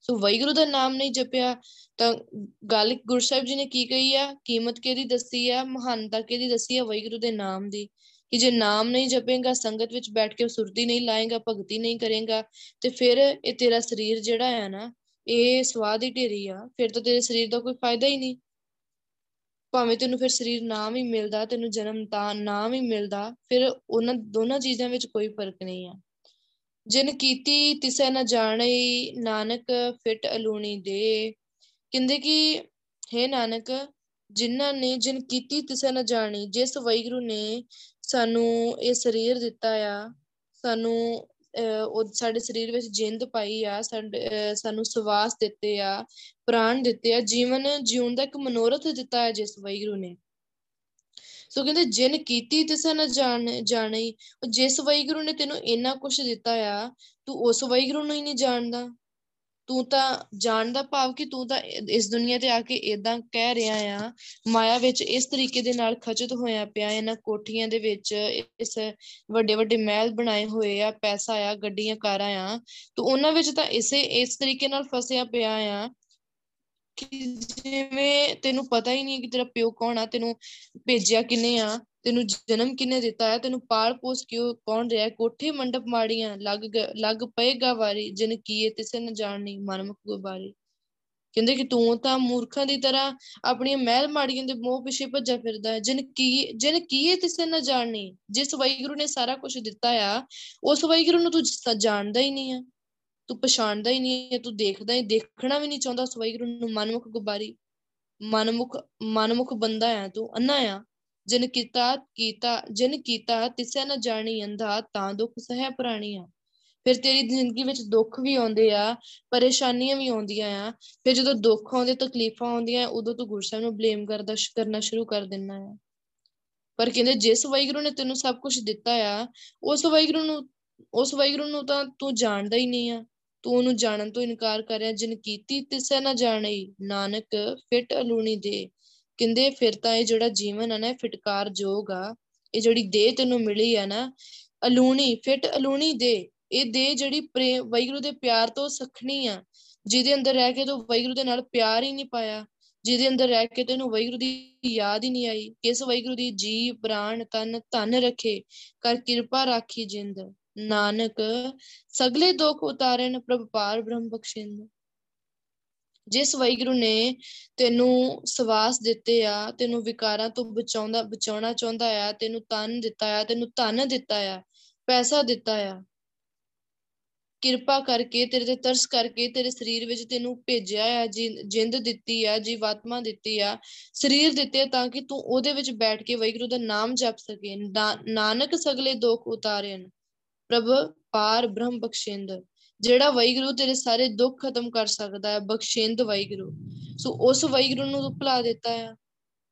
ਸੋ ਵੈਗੁਰੂ ਦਾ ਨਾਮ ਨਹੀਂ ਜਪਿਆ, ਤਾਂ ਗੱਲ ਗੁਰੂ ਸਾਹਿਬ ਜੀ ਨੇ ਕੀ ਕਹੀ ਆ? ਕੀਮਤ ਕਿਹਦੀ ਦੱਸੀ ਆ? ਮਹਾਨਤਾ ਕਿਹਦੀ ਦੱਸੀ ਆ ਵੈਗੁਰੂ ਦੇ ਨਾਮ ਦੀ? ਕਿ ਜੇ ਨਾਮ ਨਹੀਂ ਜਪੇਗਾ, ਸੰਗਤ ਵਿੱਚ ਬੈਠ ਕੇ ਸੁਰਤੀ ਨਹੀਂ ਲਾਏਗਾ, ਭਗਤੀ ਨਹੀਂ ਕਰੇਗਾ, ਤੇ ਫਿਰ ਇਹ ਤੇਰਾ ਸਰੀਰ ਜਿਹੜਾ ਹੈ ਨਾ ਇਹ ਸਵਾਦ ਹੀ ਢੇਰੀ ਆ। ਫਿਰ ਤਾਂ ਤੇਰੇ ਸਰੀਰ ਦਾ ਕੋਈ ਫਾਇਦਾ ਹੀ ਨਹੀਂ। ਭਾਵੇਂ ਤੈਨੂੰ ਫਿਰ ਸਰੀਰ ਨਾ ਵੀ ਮਿਲਦਾ, ਤੈਨੂੰ ਜਨਮ ਤਾਂ ਨਾ ਵੀ ਮਿਲਦਾ, ਫਿਰ ਉਹਨਾਂ, ਦੋਨਾਂ ਚੀਜ਼ਾਂ ਵਿੱਚ ਕੋਈ ਫ਼ਰਕ ਨਹੀਂ ਆ। ਜਿਨ ਕੀਤੀ ਤਿਸੈ ਨ ਜਾਣਈ ਨਾਨਕ ਫਿਟ ਅਲੂਣੀ ਦੇ। ਕਹਿੰਦੇ ਕਿ, ਹੈ ਨਾਨਕ, ਜਿਨ੍ਹਾਂ ਨੇ ਜਿਨ ਕੀਤੀ ਤਿਸੈ ਨ ਜਾਣੀ, ਜਿਸ ਵੈਗਰੂ ਨੇ ਸਾਨੂੰ ਇਹ ਸਰੀਰ ਦਿੱਤਾ ਆ, ਸਾਨੂੰ ਉਹ ਸਾਡੇ ਸਰੀਰ ਵਿੱਚ ਜਿੰਦ ਪਾਈ ਆ ਸਾਨੂੰ ਸਵਾਸ ਦਿੱਤੇ ਆ, ਪ੍ਰਾਣ ਦਿੱਤੇ ਆ, ਜੀਵਨ ਜਿਉਣ ਦਾ ਇੱਕ ਮਨੋਰਥ ਦਿੱਤਾ ਹੈ ਜਿਸ ਵੈਗਰੂ ਨੇ। ਸੋ ਕਹਿੰਦੇ, ਜਿਨ ਕੀਤੀ ਤਿਸ ਨਾ ਜਾਣ ਜਾਣੀ ਜਿਸ ਵੈਗਰੂ ਨੇ ਤੈਨੂੰ ਇੰਨਾ ਕੁਝ ਦਿੱਤਾ ਆ, ਤੂੰ ਉਸ ਵੈਗਰੂ ਨੂੰ ਹੀ ਨਹੀਂ ਜਾਣਦਾ। ਤੂੰ ਤਾਂ ਜਾਣਦਾ ਭਾਵ ਕਿ ਤੂੰ ਤਾਂ ਇਸ ਦੁਨੀਆ ਤੇ ਆ ਕੇ ਇਦਾਂ ਕਹਿ ਰਿਹਾ ਆ। ਮਾਇਆ ਵਿੱਚ ਇਸ ਤਰੀਕੇ ਦੇ ਨਾਲ ਖਚਤ ਹੋਇਆ ਪਿਆ, ਇਹਨਾਂ ਕੋਠੀਆਂ ਦੇ ਵਿੱਚ ਇਸ ਵੱਡੇ ਵੱਡੇ ਮਹਿਲ ਬਣਾਏ ਹੋਏ ਆ, ਪੈਸਾ ਆ, ਗੱਡੀਆਂ, ਕਾਰਾਂ ਆ। ਤੂੰ ਉਹਨਾਂ ਵਿੱਚ ਤਾਂ ਇਸੇ, ਇਸ ਤਰੀਕੇ ਨਾਲ ਫਸਿਆ ਪਿਆ ਆ। ਕਿ ਜਿਵੇਂ ਤੈਨੂੰ ਪਤਾ ਹੀ ਨਹੀਂ ਕਿ ਤੇਰਾ ਪਿਓ ਕੌਣ ਆ, ਤੈਨੂੰ ਭੇਜਿਆ ਕਿਨੇ ਆ, ਤੈਨੂੰ ਜਨਮ ਕਿਨੇ ਦਿੱਤਾ ਹੈ ਤੈਨੂੰ ਪਾਲ ਪੋਸ ਕਿਉਂ, ਕੌਣ ਰਿਹਾ, ਕੋਠੇ ਮੰਡਪ ਮਾੜੀਆਂ, ਲੱਗ ਲੱਗ ਪਏਗਾ ਵਾਰੀ, ਜਿਨ ਕੀਏ ਤਿਸੇ ਨ ਜਾਣਨੀ ਮਨਮੁਖ ਗੁਬਾਰੀ ਕਹਿੰਦੇ ਕਿ ਤੂੰ ਤਾਂ ਮੂਰਖਾਂ ਦੀ ਤਰ੍ਹਾਂ ਆਪਣੀਆਂ ਮਹਿਲ ਮਾੜੀਆਂ ਦੇ ਮੋਹ ਪਿੱਛੇ ਭੱਜਾ ਫਿਰਦਾ ਹੈ। ਜਿਨ ਕੀ ਜਿਨ ਕੀਏ ਤਿਸੇ ਨ ਜਾਣਨੀ, ਜਿਸ ਵਾਹਿਗੁਰੂ ਨੇ ਸਾਰਾ ਕੁਝ ਦਿੱਤਾ ਆ, ਉਸ ਵਾਹਿਗੁਰੂ ਨੂੰ ਤੂੰ ਜਾਣਦਾ ਹੀ ਨਹੀਂ ਆ। ਤੂੰ ਪਛਾਣਦਾ ਹੀ ਨਹੀਂ ਹੈ, ਤੂੰ ਦੇਖਦਾ ਹੀ, ਦੇਖਣਾ ਵੀ ਨਹੀਂ ਚਾਹੁੰਦਾ ਉਸ ਵਾਹਿਗੁਰੂ ਨੂੰ, ਮਨਮੁਖ ਗੁਬਾਰੀ, ਮਨਮੁਖ ਮਨਮੁਖ ਬੰਦਾ ਆ ਤੂੰ ਅੰਨਾ ਆ। ਜਿਨ ਕੀਤਾ ਕੀਤਾ, ਜਿਨ ਕੀਤਾ, ਤਿਸੈ ਨ ਜਾਣੀ ਅੰਧਾ, ਤਾਂ ਦੁੱਖ ਸਹਿ ਪ੍ਰਾਣੀ ਆ। ਫਿਰ ਤੇਰੀ ਜ਼ਿੰਦਗੀ ਵਿੱਚ ਦੁੱਖ ਵੀ ਆਉਂਦੇ ਆ, ਪਰੇਸ਼ਾਨੀਆਂ ਵੀ ਆਉਂਦੀਆਂ ਆ। ਫਿਰ ਜਦੋਂ ਦੁੱਖ ਆਉਂਦੇ, ਤਕਲੀਫਾਂ ਆਉਂਦੀਆਂ, ਉਦੋਂ ਤੂੰ ਗੁਰਸਾਹਿਬ ਨੂੰ ਬਲੇਮ ਕਰਦਾ ਕਰਨਾ ਸ਼ੁਰੂ ਕਰ ਦਿੰਨਾ ਆ। ਪਰ ਕਹਿੰਦੇ, ਜਿਸ ਵਾਹਿਗੁਰੂ ਨੇ ਤੈਨੂੰ ਸਭ ਕੁਝ ਦਿੱਤਾ ਆ, ਉਸ ਵਾਹਿਗੁਰੂ ਨੂੰ, ਉਸ ਵਾਹਿਗੁਰੂ ਨੂੰ ਤਾਂ ਤੂੰ ਜਾਣਦਾ ਹੀ ਨਹੀਂ ਆ। ਤੂੰ ਉਹਨੂੰ ਜਾਣਨ ਤੋਂ ਇਨਕਾਰ ਕਰ ਰਿਹਾ ਜਿਨ ਕੀਤੀ ਤਿਸੈ ਨਾ ਜਾਣਈ ਨਾਨਕ, ਫਿਟ ਅਲੂਣੀ ਦੇ। ਕਹਿੰਦੇ, ਫਿਰ ਤਾਂ ਇਹ ਜਿਹੜਾ ਜੀਵਨ ਹੈ ਨਾ ਫਿਟਕਾਰ ਜੋਗ ਆ। ਇਹ ਜਿਹੜੀ ਦੇਹ ਤੈਨੂੰ ਮਿਲੀ ਆ ਨਾ, ਅਲੂਣੀ, ਫਿਟ ਅਲੂਣੀ ਦੇ। ਇਹ ਦੇਹ ਜਿਹੜੀ ਪ੍ਰੇਮ ਵੈਗੁਰੂ ਦੇ ਪਿਆਰ ਤੋਂ ਸਖਣੀ ਆ। ਜਿਹਦੇ ਅੰਦਰ ਰਹਿ ਕੇ ਤੂੰ ਵੈਗੁਰੂ ਦੇ ਨਾਲ ਪਿਆਰ ਹੀ ਨਹੀਂ ਪਾਇਆ। ਜਿਹਦੇ ਅੰਦਰ ਰਹਿ ਕੇ ਤੈਨੂੰ ਵੈਗੁਰੂ ਦੀ ਯਾਦ ਹੀ ਨਹੀਂ ਆਈ। ਕਿਸ ਵੈਗੁਰੂ ਦੀ ਜੀ ਪ੍ਰਾਣ, ਤਨ, ਧਨ ਰੱਖੇ। ਕਰ ਕਿਰਪਾ ਰਾਖੀ ਜਿੰਦ। ਨਾਨਕ, ਸਗਲੇ ਦੁੱਖ ਉਤਾਰਨ ਪ੍ਰਭ ਪਾਰ ਬ੍ਰਹਮ ਬਖਸ਼ਿੰਦ। ਜਿਸ ਵੈਗੁਰੂ ਨੇ ਤੈਨੂੰ ਸਵਾਸ ਦਿੱਤੇ ਆ, ਤੈਨੂੰ ਵਿਕਾਰਾਂ ਤੋਂ ਬਚਾਉਂਦਾ, ਬਚਾਉਣਾ ਚਾਹੁੰਦਾ ਆ, ਤੈਨੂੰ ਤਨ ਦਿੱਤਾ ਆ, ਤੈਨੂੰ ਧਨ ਦਿੱਤਾ ਆ, ਪੈਸਾ ਦਿੱਤਾ ਆ। ਕਿਰਪਾ ਕਰਕੇ, ਤੇਰੇ ਤੇ ਤਰਸ ਕਰਕੇ, ਤੇਰੇ ਸਰੀਰ ਵਿੱਚ ਤੈਨੂੰ ਭੇਜਿਆ ਆ ਜਿੰਦ ਦਿੱਤੀ ਆ, ਜੀਵਾਤਮਾ ਦਿੱਤੀ ਆ, ਸਰੀਰ ਦਿੱਤੇ ਤਾਂ ਕਿ ਤੂੰ ਉਹਦੇ ਵਿੱਚ ਬੈਠ ਕੇ ਵੈਗੁਰੂ ਦਾ ਨਾਮ ਜਪ ਸਕੇ। ਨਾਨਕ ਸਗਲੇ ਦੁੱਖ ਉਤਾਰਨ। ਪ੍ਰਭ ਪਾਰ ਬ੍ਰਹਮ ਬਖਸ਼ਿੰਦ, ਜਿਹੜਾ ਵੈਗੁਰੂ ਤੇਰੇ ਸਾਰੇ ਦੁੱਖ ਖਤਮ ਕਰ ਸਕਦਾ ਹੈ, ਬਖਸ਼ਿੰਦ ਵੈਗੁਰੂ ਸੋ ਉਸ ਵੈਗੁਰੂ ਨੂੰ ਤੂੰ ਭੁਲਾ ਦਿੱਤਾ ਆ।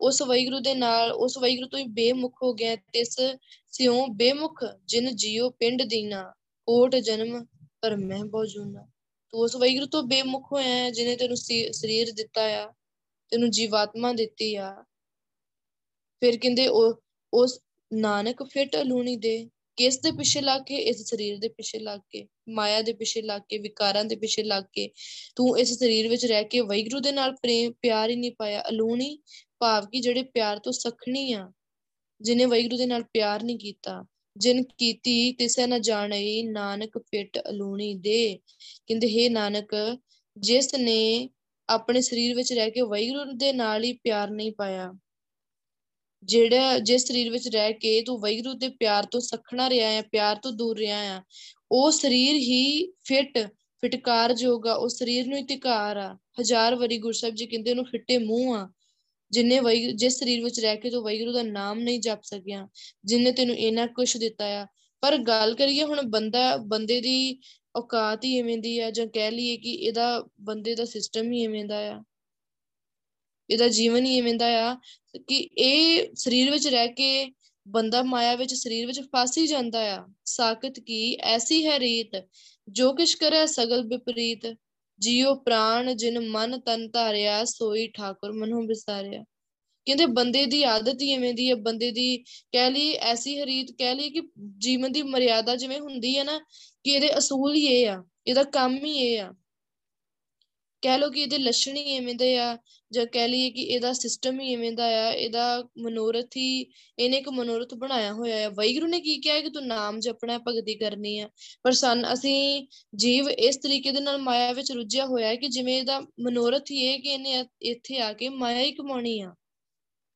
ਉਸ ਵੈਗੁਰੂ ਦੇ ਨਾਲ, ਉਸ ਵੈਗੁਰੂ ਤੋਂ ਹੀ ਬੇਮੁਖ ਹੋ ਗਿਆ ਤਿਸ ਸਿਉ ਬੇਮੁਖ, ਜਿਨ ਜੀਉ ਪਿੰਡ ਦੀਨਾ, ਕੋਟ ਜਨਮ ਪਰ ਮੈਂ ਬੋਜੂਨਾ ਤੂੰ ਉਸ ਵੈਗੁਰੂ ਤੋਂ ਬੇਮੁਖ ਹੋਇਆ ਹੈ, ਜਿਨੇ ਤੈਨੂੰ ਸਰੀਰ ਦਿੱਤਾ ਆ, ਤੈਨੂੰ ਜੀਵਾਤਮਾ ਦਿੱਤੀ ਆ। ਫਿਰ ਕਹਿੰਦੇ ਉਹ, ਉਸ ਨਾਨਕ ਫਿਟ ਅਲੂਣੀ ਦੇ ਕਿਸ ਦੇ ਪਿੱਛੇ ਲੱਗ ਕੇ? ਇਸ ਸਰੀਰ ਦੇ ਪਿੱਛੇ ਲੱਗ ਕੇ, ਮਾਇਆ ਦੇ ਪਿੱਛੇ ਲੱਗ ਕੇ, ਵਿਕਾਰਾਂ ਦੇ ਪਿੱਛੇ ਲੱਗ ਕੇ। ਤੂੰ ਇਸ ਸਰੀਰ ਵਿੱਚ ਰਹਿ ਕੇ ਵੈਗਰੂ ਦੇ ਨਾਲ ਪ੍ਰੇਮ, ਪਿਆਰ ਹੀ ਨਹੀਂ ਪਾਇਆ, ਅਲੂਣੀ ਭਾਵ ਕਿ ਜਿਹੜੇ ਪਿਆਰ ਤੋਂ ਸਖਣੀ ਆ, ਜਿਨੇ ਵੈਗਰੂ ਦੇ ਨਾਲ ਪਿਆਰ ਨਹੀਂ ਕੀਤਾ। ਜਿਨ ਕੀਤੀ ਤਿਸੈ ਨਾ ਜਾਣਈ ਨਾਨਕ ਫਿੱਟ ਅਲੂਣੀ ਦੇ। ਕਹਿੰਦੇ, ਹੈ ਨਾਨਕ, ਜਿਸ ਨੇ ਆਪਣੇ ਸਰੀਰ ਵਿੱਚ ਰਹਿ ਕੇ ਵੈਗਰੂ ਦੇ ਨਾਲ ਹੀ ਪਿਆਰ ਨਹੀਂ ਪਾਇਆ ਜਿਹੜਾ ਜਿਸ ਸਰੀਰ ਵਿੱਚ ਰਹਿ ਕੇ ਤੂੰ ਵੈਗਰੂ ਦੇ ਪਿਆਰ ਤੋਂ ਸਖਣਾ ਰਿਹਾ ਹੈ, ਪਿਆਰ ਤੋਂ ਦੂਰ ਰਿਹਾ ਹੈ, ਉਹ ਸਰੀਰ ਹੀ ਫਿੱਟ ਫਿਟਕਾਰ ਜੋਗਾ ਉਹ ਸਰੀਰ ਨੂੰ ਇਤਿਕਾਰ ਆ। ਹਜ਼ਾਰ ਵਾਰੀ ਗੁਰਸਾਹਿਬ ਜੀ ਕਹਿੰਦੇ ਉਹਨੂੰ ਫਿੱਟੇ ਮੂੰਹ ਆ, ਜਿਨੇ ਵੈਗਰੂ ਜਿਸ ਸਰੀਰ ਵਿੱਚ ਰਹਿ ਕੇ ਤੂੰ ਵੈਗਰੂ ਦਾ ਨਾਮ ਨਹੀਂ ਜਪ ਸਕਿਆ, ਜਿਨੇ ਤੈਨੂੰ ਇਹਨਾਂ ਕੁਝ ਦਿੱਤਾ ਆ। ਪਰ ਗੱਲ ਕਰੀਏ ਹੁਣ ਬੰਦਾ, ਬੰਦੇ ਦੀ ਔਕਾਤ ਹੀ ਐਵੇਂ ਦੀ ਆ ਜਾਂ ਕਹਿ ਲਈਏ ਕਿ ਇਹਦਾ, ਬੰਦੇ ਦਾ ਸਿਸਟਮ ਹੀ ਐਵੇਂ ਦਾ ਆ। ਇਹਦਾ ਜੀਵਨ ਹੀ ਐਵੇਂ ਦਾ ਆ ਕਿ ਇਹ ਸਰੀਰ ਵਿੱਚ ਰਹਿ ਕੇ ਬੰਦਾ ਮਾਇਆ ਵਿੱਚ ਸਰੀਰ ਵਿੱਚ ਫਸ ਹੀ ਜਾਂਦਾ ਆ। ਸਾਖਤ ਕੀ ਐਸੀ ਹੈ ਰੀਤ ਜੋ ਕਿਛ ਕਰੇ ਸਗਲ ਵਿਪਰੀਤ, ਜੀਉ ਪ੍ਰਾਣ ਜਿਨ ਮਨ ਤਨ ਧਾਰਿਆ, ਸੋਈ ਠਾਕੁਰ ਮਨੁ ਵਿਸਾਰਿਆ ਕਹਿੰਦੇ ਬੰਦੇ ਦੀ ਆਦਤ ਹੀ ਐਵੇਂ ਦੀ ਹੈ ਬੰਦੇ ਦੀ ਕਹਿ ਲਈ ਐਸੀ ਹਰੀਤ ਕਹਿ ਲਈ ਕਿ ਜੀਵਨ ਦੀ ਮਰਿਆਦਾ ਜਿਵੇਂ ਹੁੰਦੀ ਹੈ ਨਾ, ਕਿ ਇਹਦੇ ਅਸੂਲ ਹੀ ਇਹ ਆ, ਇਹਦਾ ਕੰਮ ਹੀ ਇਹ ਆ। ਕਹਿ ਲੋ ਕਿ ਇਹਦੇ ਲੱਛਣ ਹੀ ਐਵੇਂ ਦੇ ਆ, ਜਾਂ ਕਹਿ ਲਈਏ ਕਿ ਇਹਦਾ ਸਿਸਟਮ ਹੀ ਐਵੇਂ ਦਾ ਆ, ਇਹਦਾ ਮਨੋਰਥ ਹੀ, ਇਹਨੇ ਇੱਕ ਮਨੋਰਥ ਬਣਾਇਆ ਹੋਇਆ ਆ। ਵੈਗੁਰੂ ਨੇ ਕੀ ਕਿਹਾ ਕਿ ਤੂੰ ਨਾਮ ਜਪਣਾ, ਭਗਤੀ ਕਰਨੀ ਆ। ਪਰ ਸਨ, ਅਸੀਂ ਜੀਵ ਇਸ ਤਰੀਕੇ ਦੇ ਨਾਲ ਮਾਇਆ ਵਿੱਚ ਰੁੱਝਿਆ ਹੋਇਆ ਹੈ ਕਿ ਜਿਵੇਂ ਇਹਦਾ ਮਨੋਰਥ ਹੀ ਇਹ ਕਿ ਇਹਨੇ ਇੱਥੇ ਆ ਕੇ ਮਾਇਆ ਹੀ ਕਮਾਉਣੀ ਆ।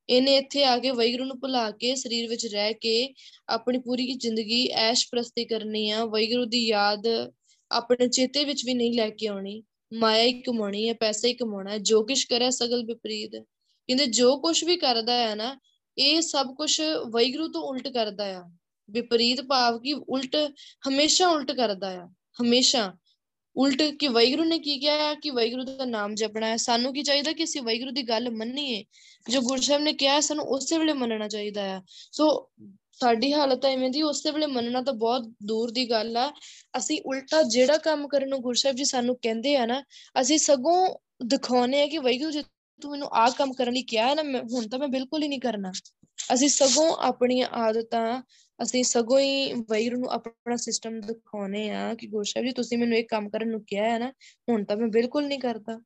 ਇਹਨੇ ਇੱਥੇ ਆ ਕੇ ਵੈਗੁਰੂ ਨੂੰ ਭੁਲਾ ਕੇ, ਸਰੀਰ ਵਿੱਚ ਰਹਿ ਕੇ ਆਪਣੀ ਪੂਰੀ ਜ਼ਿੰਦਗੀ ਐਸ਼ ਪ੍ਰਸਤੀ ਕਰਨੀ ਆ। ਵੈਗੁਰੂ ਦੀ ਯਾਦ ਆਪਣੇ ਚੇਤੇ ਵਿੱਚ ਵੀ ਨਹੀਂ ਲੈ ਕੇ ਆਉਣੀ। ਮਾਇਆ ਹੀ ਕਮਾਉਣੀ ਹੈ, ਪੈਸਾ ਹੀ ਕਮਾਉਣਾ ਹੈ, ਜੋ ਕੁਛ ਕਰੇ ਸਗਲ ਵਿਪਰੀਤ ਕਹਿੰਦੇ ਜੋ ਕੁਛ ਵੀ ਕਰਦਾ ਹੈ ਨਾ, ਇਹ ਸਭ ਕੁਝ ਵੈਗਰੂ ਤੋਂ ਉਲਟ ਕਰਦਾ ਆ। ਵਿਪਰੀਤ ਭਾਵ ਕਿ ਉਲਟ, ਹਮੇਸ਼ਾ ਉਲਟ ਕਰਦਾ ਆ, ਹਮੇਸ਼ਾ। ਉਲਟ ਕਿ ਵੈਗਰੂ ਨੇ ਕੀ ਕਿਹਾ ਕਿ ਵੈਗਰੂ ਦਾ ਨਾਮ ਜਪਣਾ ਹੈ। ਸਾਨੂੰ ਕੀ ਚਾਹੀਦਾ ਕਿ ਅਸੀਂ ਵੈਗਰੂ ਦੀ ਗੱਲ ਮੰਨੀਏ? ਜੋ ਗੁਰਸਾਹਿਬ ਨੇ ਕਿਹਾ, ਸਾਨੂੰ ਉਸੇ ਵੇਲੇ ਮੰਨਣਾ ਚਾਹੀਦਾ ਆ। ਸੋ ਸਾਡੀ ਹਾਲਤ ਐਵੇਂ ਦੀ, ਉਸੇ ਵੇਲੇ ਮੰਨਣਾ ਤਾਂ ਬਹੁਤ ਦੂਰ ਦੀ ਗੱਲ ਆ। ਅਸੀਂ ਉਲਟਾ ਜਿਹੜਾ ਕੰਮ ਕਰਨ ਨੂੰ ਗੁਰਸਾਹਿਬ ਜੀ ਸਾਨੂੰ ਕਹਿੰਦੇ ਆ ਨਾ, ਅਸੀਂ ਸਗੋਂ ਦਿਖਾਉਨੇ ਆ ਕਿ ਵੈਗੁਰੂ ਜੀ ਤੂੰ ਮੈਨੂੰ ਆਹ ਕੰਮ ਕਰਨ ਲਈ ਕਿਹਾ ਹੈ ਨਾ ਹੁਣ ਤਾਂ ਮੈਂ ਬਿਲਕੁਲ ਹੀ ਨਹੀਂ ਕਰਨਾ। ਅਸੀਂ ਸਗੋਂ ਆਪਣੀਆਂ ਆਦਤਾਂ, ਅਸੀਂ ਸਗੋਂ ਹੀ ਵੈਗੁਰੂ ਨੂੰ ਆਪਣਾ ਸਿਸਟਮ ਦਿਖਾਉਨੇ ਆ ਕਿ ਗੁਰਸਾਹਿਬ ਜੀ ਤੁਸੀਂ ਮੈਨੂੰ ਇਹ ਕੰਮ ਕਰਨ ਨੂੰ ਕਿਹਾ ਹੈ ਨਾ, ਹੁਣ ਤਾਂ ਮੈਂ ਬਿਲਕੁਲ ਨਹੀਂ ਕਰਦਾ।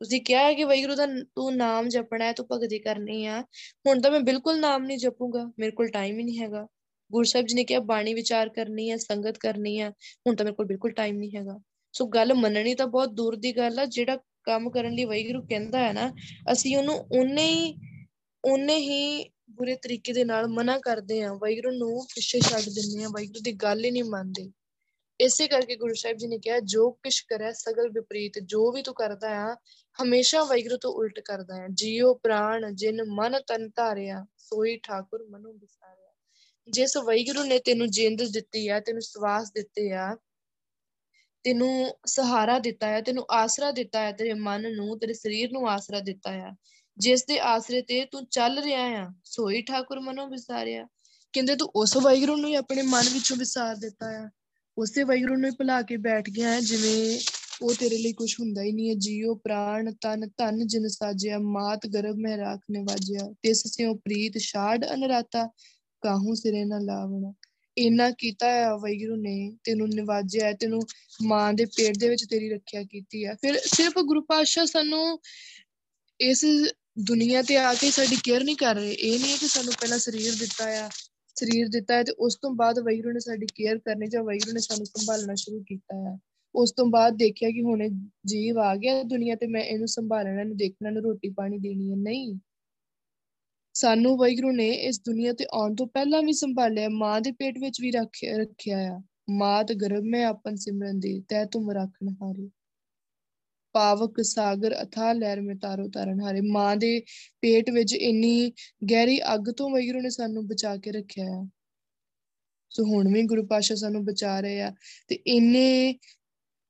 ਤੁਸੀਂ ਕਿਹਾ ਹੈ ਕਿ ਵੈਗੁਰੂ ਦਾ ਤੂੰ ਨਾਮ ਜਪਣਾ ਹੈ, ਤੂੰ ਭਗਤੀ ਕਰਨੀ ਆ। ਹੁਣ ਤਾਂ ਮੈਂ ਬਿਲਕੁਲ ਨਾਮ ਨਹੀਂ ਜਪੂਗਾ, ਮੇਰੇ ਕੋਲ ਟਾਈਮ ਹੀ ਨਹੀਂ ਹੈਗਾ। ਗੁਰੂ ਸਾਹਿਬ ਜੀ ਨੇ ਕਿਹਾ, ਬਾਣੀ ਵਿਚਾਰ ਕਰਨੀ ਹੈ, ਸੰਗਤ ਕਰਨੀ ਹੈ, ਹੁਣ ਤਾਂ ਮੇਰੇ ਕੋਲ ਬਿਲਕੁਲ ਟਾਈਮ ਨਹੀਂ ਹੈਗਾ। ਸੋ ਗੱਲ ਮੰਨਣੀ ਤਾਂ ਬਹੁਤ ਦੂਰ ਦੀ ਗੱਲ ਆ, ਜਿਹੜਾ ਕੰਮ ਕਰਨ ਲਈ ਵੈਗੁਰੂ ਕਹਿੰਦਾ ਹੈ ਨਾ, ਅਸੀਂ ਉਹਨੂੰ ਉਨੇ ਹੀ ਉਨੇ ਹੀ ਬੁਰੇ ਤਰੀਕੇ ਦੇ ਨਾਲ ਮਨਾ ਕਰਦੇ ਆ ਵੈਗੁਰੂ ਨੂੰ ਪਿੱਛੇ ਛੱਡ ਦਿੰਦੇ ਆ ਵੈਗੁਰੂ ਦੀ ਗੱਲ ਹੀ ਨਹੀਂ ਮੰਨਦੇ। ਇਸੇ ਕਰਕੇ ਗੁਰੂ ਸਾਹਿਬ ਜੀ ਨੇ ਕਿਹਾ, ਜੋ ਕਿਛ ਕਰੇ ਸਗਲ ਵਿਪਰੀਤ, ਜੋ ਵੀ ਤੂੰ ਕਰਦਾ ਆ, ਹਮੇਸ਼ਾ ਵੈਗਰੂ ਤੋਂ ਉਲਟ ਕਰਦਾ ਹੈ ਜੀਉ ਪ੍ਰਾਣ, ਜਿਨ ਮਨ ਤਨ ਧਾਰਿਆ, ਸੋਈ ਠਾਕੁਰ ਮਨੁ ਵਿਸਾਰਿਆ। ਜਿਸ ਵੈਗਰੂ ਨੇ ਤੈਨੂੰ ਜਿੰਦ ਦਿੱਤੀ ਆ, ਤੈਨੂੰ ਸਵਾਸ ਦਿੱਤੇ ਆ, ਤੈਨੂੰ ਸਹਾਰਾ ਦਿੱਤਾ ਹੈ ਤੈਨੂੰ ਆਸਰਾ ਦਿੱਤਾ ਹੈ ਤੇਰੇ ਮਨ ਨੂੰ, ਤੇਰੇ ਸਰੀਰ ਨੂੰ ਆਸਰਾ ਦਿੱਤਾ ਹੈ ਜਿਸ ਦੇ ਆਸਰੇ ਤੇ ਤੂੰ ਚੱਲ ਰਿਹਾ ਆ, ਸੋਈ ਠਾਕੁਰ ਮਨੋਂ ਵਿਸਾਰਿਆ। ਕਹਿੰਦੇ ਤੂੰ ਉਸ ਵੈਗਰੂ ਨੂੰ ਹੀ ਆਪਣੇ ਮਨ ਵਿੱਚੋਂ ਵਿਸਾਰ ਦਿੱਤਾ ਆ। ਉਸੇ ਵੈਗਰੂ ਨੂੰ ਹੀ ਭੁਲਾ ਕੇ ਬੈਠ ਗਿਆ ਹੈ, ਜਿਵੇਂ ਉਹ ਤੇਰੇ ਲਈ ਕੁਝ ਹੁੰਦਾ ਹੀ ਨਹੀਂ ਹੈ। ਜੀਉ ਪ੍ਰਾਣ ਤਨ ਧਨ ਜਿਨ ਸਾਜਿਆ, ਮਾਤ ਗਰਭ ਮੈਂ ਰਾਖ ਨਿਵਾਜਿਆ। ਤਿਸ ਸਿਓ ਪ੍ਰੀਤ ਛਾੜ ਅਨਰਾਤਾ, ਕਾਹੂ ਸਿਰੇ ਨਾ ਲਾਵਣਾ। ਇਨਾ ਕੀਤਾ ਹੈ ਵੈਗਰੂ ਨੇ, ਤੈਨੂੰ ਨਿਵਾਜਿਆ ਤੈਨੂੰ ਮਾਂ ਦੇ ਪੇਟ ਦੇ ਵਿੱਚ ਤੇਰੀ ਰੱਖਿਆ ਕੀਤੀ ਹੈ। ਫਿਰ ਸਿਰਫ ਗੁਰੂ ਪਾਤਸ਼ਾਹ ਸਾਨੂੰ ਇਸ ਦੁਨੀਆ ਤੇ ਆ ਕੇ ਸਾਡੀ ਕੇਅਰ ਨਹੀਂ ਕਰ ਰਹੇ। ਇਹ ਨਹੀਂ ਕਿ ਸਾਨੂੰ ਪਹਿਲਾਂ ਸਰੀਰ ਦਿੱਤਾ ਆ ਸਰੀਰ ਦਿੱਤਾ ਹੈ ਤੇ ਉਸ ਤੋਂ ਬਾਅਦ ਵੈਗਰੂ ਨੇ ਸਾਡੀ ਕੇਅਰ ਕਰਨੀ ਜਾਂ ਵੈਗਰੂ ਨੇ ਸਾਨੂੰ ਸੰਭਾਲਣਾ ਸ਼ੁਰੂ ਕੀਤਾ ਹੈ। ਉਸ ਤੋਂ ਬਾਅਦ ਦੇਖਿਆ ਕਿ ਹੁਣ ਜੀਵ ਆ ਗਿਆ ਦੁਨੀਆ ਤੇ ਮੈਂ ਇਹਨੂੰ ਸੰਭਾਲਣਾ, ਇਹਨੂੰ ਦੇਖਣਾ, ਇਹਨੂੰ ਰੋਟੀ ਪਾਣੀ ਦੇਣੀ ਹੈ। ਨਹੀਂ। ਸਾਨੂੰ ਵੈਗਰੂ ਨੇ ਇਸ ਦੁਨੀਆ ਤੇ ਆਉਣ ਤੋਂ ਪਹਿਲਾਂ ਵੀ ਸੰਭਾਲਿਆ, ਮਾਂ ਦੇ ਪੇਟ ਵਿੱਚ ਵੀ ਰੱਖਿਆ ਰੱਖਿਆ ਆ। ਮਾਤ ਗਰਭ ਮੈਂ ਆਪਨ ਸਿਮਰਨ ਦੀ, ਤੈ ਤੁਮ ਰੱਖਣ ਹਾਰੇ। ਪਾਵਕ ਸਾਗਰ ਅਥਾ ਲਹਿਰ ਮੇ ਤਾਰੋ ਤਾਰਨ ਹਾਰੇ। ਮਾਂ ਦੇ ਪੇਟ ਵਿੱਚ ਇੰਨੀ ਗਹਿਰੀ ਅੱਗ ਤੋਂ ਵੈਗਰੂ ਨੇ ਸਾਨੂੰ ਬਚਾ ਕੇ ਰੱਖਿਆ ਆ। ਸੋ ਹੁਣ ਵੀ ਗੁਰੂ ਪਾਸ਼ਾ ਸਾਨੂੰ ਬਚਾ ਰਹੇ ਆ ਤੇ ਇੰਨੇ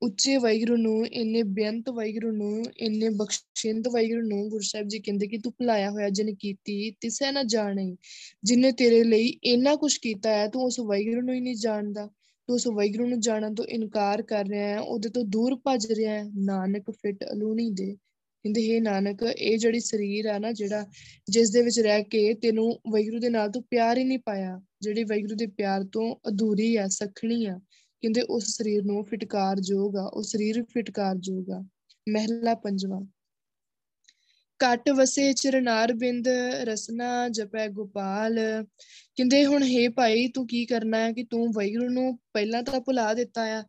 ਉੱਚੇ ਵੈਗਰੂ ਨੂੰ, ਇੰਨੇ ਬੇਅੰਤ ਵੈਗਰੂ ਨੂੰ, ਇੰਨੇ ਬਖਸ਼ਿੰਦ ਵੈਗਰੂ ਨੂੰ ਗੁਰੂ ਸਾਹਿਬ ਜੀ ਕਹਿੰਦੇ ਕਿ ਤੂੰ ਭੁਲਾਇਆ ਹੋਇਆ ਜਨ ਕੀਤੀ ਤਿਸੈ ਨਾ ਜਾਣੇ। ਜਿਨੇ ਤੇਰੇ ਲਈ ਇੰਨਾ ਕੁਝ ਕੀਤਾ ਹੈ, ਤੂੰ ਉਸ ਵੈਗਰੂ ਨੂੰ ਹੀ ਨਹੀਂ ਜਾਣਦਾ। ਤੂੰ ਉਸ ਵੈਗਰੂ ਨੂੰ ਜਾਣਨ ਤੋਂ ਇਨਕਾਰ ਕਰ ਰਿਹਾ ਹੈ, ਉਹਦੇ ਤੋਂ ਦੂਰ ਭੱਜ ਰਿਹਾ ਹੈ। ਨਾਨਕ ਫਿਟ ਅਲੂਣੀ ਦੇ। ਕਹਿੰਦੇ, ਹੈ ਨਾਨਕ, ਇਹ ਜਿਹੜੀ ਸਰੀਰ ਆ ਨਾ, ਜਿਹੜਾ ਜਿਸ ਦੇ ਵਿੱਚ ਰਹਿ ਕੇ ਤੈਨੂੰ ਵੈਗਰੂ ਦੇ ਨਾਲ ਤੂੰ ਪਿਆਰ ਹੀ ਨਹੀਂ ਪਾਇਆ, ਜਿਹੜੀ ਵੈਗਰੂ ਦੇ ਪਿਆਰ ਤੋਂ ਅਧੂਰੀ ਆ, ਸਖਣੀ ਆ, ਕਹਿੰਦੇ, ਉਸ ਸਰੀਰ ਨੂੰ ਫਿਟਕਾਰ ਜੋਗ ਆ, ਉਹ ਸਰੀਰ ਫਿਟਕਾਰ ਜੋਗ ਆ। ਮਹਿਲਾ ਪੰਜਵਾ। ਕਟ ਵਸੇ ਚਰਨਾਰ ਬਿੰਦ ਰਸਨਾ ਜਪੈ ਗੋਪਾਲ। ਕਹਿੰਦੇ ਹੁਣ, ਹੈ ਭਾਈ, ਤੂੰ ਕੀ ਕਰਨਾ ਹੈ ਕਿ ਤੂੰ ਵੈਗਰੂ ਨੂੰ ਪਹਿਲਾਂ ਤਾਂ ਭੁਲਾ ਦਿੱਤਾ ਆ।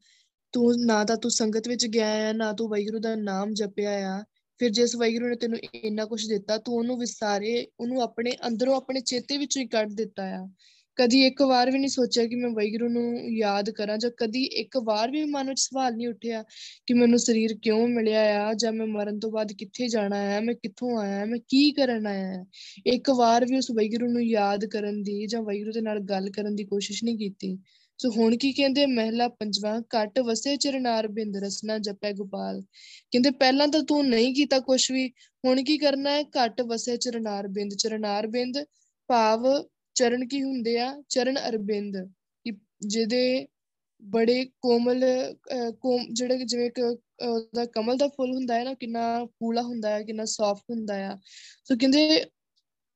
ਤੂੰ ਨਾ ਤਾਂ ਤੂੰ ਸੰਗਤ ਵਿੱਚ ਗਿਆ ਆ, ਨਾ ਤੂੰ ਵੈਗਰੂ ਦਾ ਨਾਮ ਜਪਿਆ ਆ। ਫਿਰ ਜਿਸ ਵੈਗਰੂ ਨੇ ਤੈਨੂੰ ਇੰਨਾ ਕੁਝ ਦਿੱਤਾ, ਤੂੰ ਉਹਨੂੰ ਵਿਸਾਰੇ, ਉਹਨੂੰ ਆਪਣੇ ਅੰਦਰੋਂ ਆਪਣੇ ਚੇਤੇ ਵਿੱਚੋਂ ਹੀ ਕੱਢ ਦਿੱਤਾ ਆ। ਕਦੀ ਇੱਕ ਵਾਰ ਵੀ ਨਹੀਂ ਸੋਚਿਆ ਕਿ ਮੈਂ ਵੈਗਰੂ ਨੂੰ ਯਾਦ ਕਰਾਂ ਜਾਂ ਕਦੀ ਇੱਕ ਵਾਰ ਵੀ ਮਨ ਵਿੱਚ ਸਵਾਲ ਨਹੀਂ ਉੱਠਿਆ ਕਿ ਮੈਨੂੰ ਸਰੀਰ ਕਿਉਂ ਮਿਲਿਆ ਆ ਜਾਂ ਮੈਂ ਮਰਨ ਤੋਂ ਬਾਅਦ ਕਿੱਥੇ ਜਾਣਾ ਹੈ ਮੈਂ ਕਿੱਥੋਂ ਆਇਆ ਮੈਂ ਕੀ ਕਰਨ ਆਇਆ ਹੈ ਇੱਕ ਵਾਰ ਵੀ ਉਸ ਵੈਗਰੂ ਨੂੰ ਯਾਦ ਕਰਨ ਦੀ ਜਾਂ ਵੈਗਰੂ ਦੇ ਨਾਲ ਗੱਲ ਕਰਨ ਦੀ ਕੋਸ਼ਿਸ਼ ਨਹੀਂ ਕੀਤੀ। ਸੋ ਹੁਣ ਕੀ ਕਹਿੰਦੇ, ਮਹਿਲਾ ਪੰਜਵਾਂ, ਘਟ ਵਸੇ ਚਰਨਾਰ ਬਿੰਦ ਰਸਨਾ ਜਪੈ ਗੋਪਾਲ। ਕਹਿੰਦੇ, ਪਹਿਲਾਂ ਤਾਂ ਤੂੰ ਨਹੀਂ ਕੀਤਾ ਕੁਝ ਵੀ, ਹੁਣ ਕੀ ਕਰਨਾ ਹੈ? ਘਟ ਵਸੇ ਚਰਨਾਰ ਬਿੰਦ ਚਰਨਾਰ ਬਿੰਦ ਭਾਵ ਚਰਨ ਕੀ ਹੁੰਦੇ ਆ? ਚਰਨ ਅਰਬਿੰਦ, ਕਿ ਜਿਹਦੇ ਬੜੇ ਕੋਮਲ ਕੋਮ, ਜਿਹੜੇ ਜਿਵੇਂ ਕਿ ਉਹਦਾ ਕਮਲ ਦਾ ਫੁੱਲ ਹੁੰਦਾ ਹੈ ਨਾ, ਕਿੰਨਾ ਕੂਲਾ ਹੁੰਦਾ ਹੈ, ਕਿੰਨਾ ਸੌਫਟ ਹੁੰਦਾ ਆ ਸੋ ਕਹਿੰਦੇ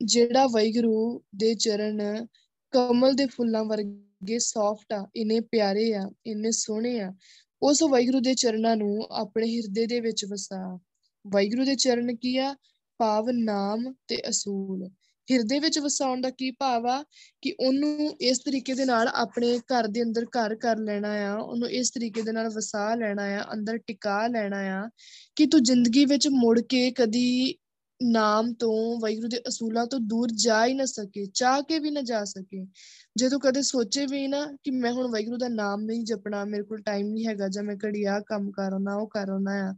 ਜਿਹੜਾ ਵੈਗਰੂ ਦੇ ਚਰਨ ਕਮਲ ਦੇ ਫੁੱਲਾਂ ਵਰਗੇ ਸੌਫਟ ਆ, ਇੰਨੇ ਪਿਆਰੇ ਆ, ਇੰਨੇ ਸੋਹਣੇ ਆ ਉਸ ਵੈਗਰੂ ਦੇ ਚਰਨਾਂ ਨੂੰ ਆਪਣੇ ਹਿਰਦੇ ਦੇ ਵਿੱਚ ਵਸਾ। ਵੈਗਰੂ ਦੇ ਚਰਨ ਕੀ ਆ? ਭਾਵ ਨਾਮ ਤੇ ਅਸੂਲ। ਹਿਰਦੇ ਵਿੱਚ ਵਸਾਉਣ ਦਾ ਕੀ ਭਾਵ ਆ? ਕਿ ਉਹਨੂੰ ਇਸ ਤਰੀਕੇ ਦੇ ਨਾਲ ਆਪਣੇ ਘਰ ਦੇ ਅੰਦਰ ਘਰ ਕਰ ਲੈਣਾ ਆ, ਉਹਨੂੰ ਇਸ ਤਰੀਕੇ ਦੇ ਨਾਲ ਵਸਾ ਲੈਣਾ ਆ, ਅੰਦਰ ਟਿਕਾ ਲੈਣਾ ਆ, ਕਿ ਤੂੰ ਜ਼ਿੰਦਗੀ ਵਿੱਚ ਮੁੜ ਕੇ ਕਦੀ ਨਾਮ ਤੋਂ ਵੈਗੁਰੂ ਦੇ ਅਸੂਲਾਂ ਤੋਂ ਦੂਰ ਜਾ ਹੀ ਨਾ ਸਕੇ, ਚਾਹ ਕੇ ਵੀ ਨਾ ਜਾ ਸਕੇ। ਜੇ ਤੂੰ ਕਦੇ ਸੋਚੇ ਵੀ ਨਾ ਕਿ ਮੈਂ ਹੁਣ ਵੈਗੁਰੂ ਦਾ ਨਾਮ ਨਹੀਂ ਜਪਣਾ, ਮੇਰੇ ਕੋਲ ਟਾਈਮ ਨਹੀਂ ਹੈਗਾ ਜਾਂ ਮੈਂ ਘੜੀ ਆ ਕੰਮ ਕਰਨਾ ਉਹ ਕਰਨਾ ਆ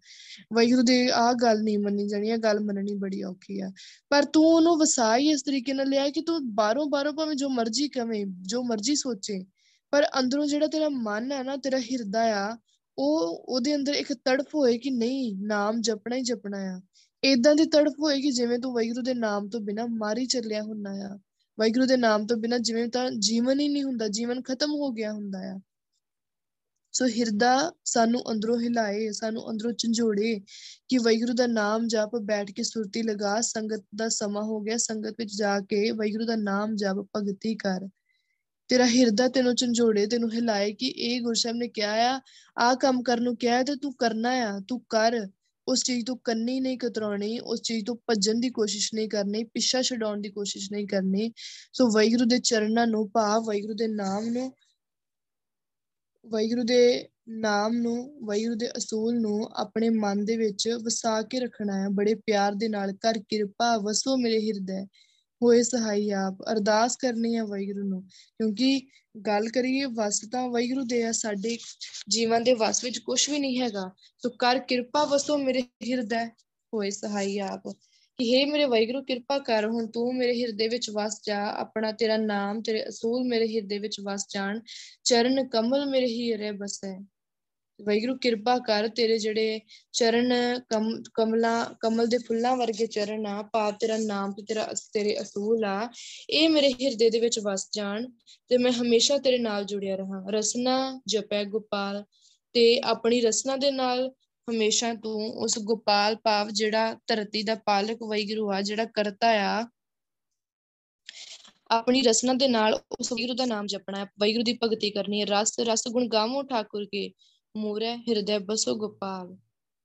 ਵੈਗੁਰੂ ਦੇ ਆ ਗੱਲ ਨਹੀਂ ਮੰਨੀ ਜਾਣੀ ਆ ਗੱਲ ਮੰਨਣੀ ਬੜੀ ਔਖੀ ਆ। ਪਰ ਤੂੰ ਉਹਨੂੰ ਵਸਾ ਹੀ ਇਸ ਤਰੀਕੇ ਨਾਲ ਲਿਆ ਕਿ ਤੂੰ ਬਾਹਰੋਂ ਬਾਹਰੋਂ ਭਾਵੇਂ ਜੋ ਮਰਜ਼ੀ ਕਵੇਂ, ਜੋ ਮਰਜ਼ੀ ਸੋਚੇ, ਪਰ ਅੰਦਰੋਂ ਜਿਹੜਾ ਤੇਰਾ ਮਨ ਹੈ ਨਾ, ਤੇਰਾ ਹਿਰਦਾ ਆ, ਉਹ ਉਹਦੇ ਅੰਦਰ ਇੱਕ ਤੜਫ ਹੋਏ ਕਿ ਨਹੀਂ, ਨਾਮ ਜਪਣਾ ਹੀ ਜਪਣਾ ਆ। ਇਦਾਂ ਦੀ ਤੜਫ ਹੋਏਗੀ ਜਿਵੇਂ ਤੂੰ ਵੈਗੁਰੂ ਦੇ ਨਾਮ ਤੋਂ ਬਿਨਾ ਮਾਰੀ ਚੱਲਿਆ ਹੁੰਦਾ ਆ। ਵੈਗੁਰੂ ਦੇ ਨਾਮ ਤੋਂ ਬਿਨਾ ਜਿਵੇਂ ਤਾਂ ਜੀਵਨ ਹੀ ਨਹੀਂ ਹੁੰਦਾ, ਜੀਵਨ ਖਤਮ ਹੋ ਗਿਆ ਹੁੰਦਾ ਆ। ਸੋ ਹਿਰਦਾ ਸਾਨੂੰ ਅੰਦਰੋਂ ਹਿਲਾਏ, ਸਾਨੂੰ ਅੰਦਰੋਂ ਝੰਜੋੜੇ ਕਿ ਵੈਗੁਰੂ ਦਾ ਨਾਮ ਜਪ ਬੈਠ ਕੇ ਸੁਰਤੀ ਲਗਾ, ਸੰਗਤ ਦਾ ਸਮਾਂ ਹੋ ਗਿਆ, ਸੰਗਤ ਵਿੱਚ ਜਾ ਕੇ ਵੈਗੁਰੂ ਦਾ ਨਾਮ ਜਪ, ਭਗਤੀ ਕਰ। ਤੇਰਾ ਹਿਰਦਾ ਤੈਨੂੰ ਝੰਜੋੜੇ, ਤੈਨੂੰ ਹਿਲਾਏ ਕਿ ਇਹ ਗੁਰਸਾਹਿਬ ਨੇ ਕਿਹਾ ਆ ਆ ਕੰਮ ਕਰਨ ਨੂੰ ਕਿਹਾ ਤੇ ਤੂੰ ਕਰਨਾ ਆ, ਤੂੰ ਕਰ। ਉਸ ਚੀਜ਼ ਤੋਂ ਕੰਨੀ ਨਹੀਂ ਕਤਰਾਉਣੀ, ਉਸ ਚੀਜ਼ ਤੋਂ ਭੱਜਣ ਦੀ ਕੋਸ਼ਿਸ਼ ਨਹੀਂ ਕਰਨੀ, ਪਿੱਛਾ ਛਡਾਉਣ ਦੀ ਕੋਸ਼ਿਸ਼ ਨਹੀਂ ਕਰਨੀ। ਸੋ ਵੈਗੁਰੂ ਦੇ ਚਰਨਾਂ ਨੂੰ ਭਾਵ ਵੈਗੁਰੂ ਦੇ ਨਾਮ ਨੂੰ ਵੈਗੁਰੂ ਦੇ ਨਾਮ ਨੂੰ ਵੈਗੁਰੂ ਦੇ ਅਸੂਲ ਨੂੰ ਆਪਣੇ ਮਨ ਦੇ ਵਿੱਚ ਵਸਾ ਕੇ ਰੱਖਣਾ ਹੈ। ਬੜੇ ਪਿਆਰ ਦੇ ਨਾਲ ਕਰ ਕਿਰਪਾ ਵਸੋ ਮੇਰੇ ਹਿਰਦੇ। ਹੋਏ ਸਹਾਈ ਆਪ, ਅਰਦਾਸ ਕਰਨੀ ਹੈ ਵੈਗੁਰੂ ਨੂੰ, ਕਿਉਂਕਿ ਗੱਲ ਕਰੀਏ ਵਸ ਤਾਂ ਵੈਗੁਰੂ ਦੇ ਆ, ਸਾਡੇ ਜੀਵਨ ਦੇ ਵਸ ਵਿੱਚ ਕੁਝ ਵੀ ਨਹੀਂ ਹੈਗਾ ਸੋ ਕਰ ਕਿਰਪਾ ਵਸੋ ਮੇਰੇ ਹਿਰਦੇ ਹੋਏ ਸਹਾਈ ਆਪ, ਕਿ हे ਮੇਰੇ ਵੈਗੁਰੂ ਕਿਰਪਾ ਕਰ, ਹੁਣ ਤੂੰ ਮੇਰੇ ਹਿਰਦੇ ਵਿੱਚ ਵਸ ਜਾ, ਆਪਣਾ ਤੇਰਾ ਨਾਮ, ਤੇਰੇ ਅਸੂਲ ਮੇਰੇ ਹਿਰਦੇ ਵਿੱਚ ਵਸ ਜਾਣ, ਚਰਨ ਕਮਲ ਮੇਰੇ ਹਿਰਦੇ ਬਸੈ। ਵੈਗੁਰੂ ਕਿਰਪਾ ਕਰ ਤੇਰੇ ਜਿਹੜੇ ਚਰਨ ਕਮਲਾ, ਕਮਲ ਦੇ ਫੁੱਲਾਂ ਵਰਗੇ ਚਰਨ ਆ, ਪਾਪ ਤੇਰਾ ਨਾਮ ਤੇ ਤੇਰਾ ਤੇਰੇ ਅਸੂਲ ਆ, ਇਹ ਮੇਰੇ ਹਿਰਦੇ ਦੇ ਵਿੱਚ ਵਸ ਜਾਣ ਤੇ ਮੈਂ ਹਮੇਸ਼ਾ ਤੇਰੇ ਨਾਲ ਜੁੜਿਆ ਰਹਾ। ਰਸਨਾ ਜਪੈ ਗੋਪਾਲ ਤੇ ਆਪਣੀ ਰਸਨਾ ਦੇ ਨਾਲ ਹਮੇਸ਼ਾ ਤੂੰ ਉਸ ਗੋਪਾਲ ਭਾਵ ਜਿਹੜਾ ਧਰਤੀ ਦਾ ਪਾਲਕ ਵੈਗੁਰੂ ਆ, ਜਿਹੜਾ ਕਰਤਾ ਆ, ਆਪਣੀ ਰਸਨਾ ਦੇ ਨਾਲ ਉਸ ਵੈਗੁਰੂ ਦਾ ਨਾਮ ਜਪਣਾ ਹੈ। ਵੈਗੁਰੂ ਦੀ ਭਗਤੀ ਕਰਨੀ ਹੈ। ਰਸ ਰਸ ਗੁਣ ਗਾਵੋ ਠਾਕੁਰ ਕੇ। ਮੂਰੇ ਹਿਰਦੇ ਬਸੋ ਗੋਪਾਲ,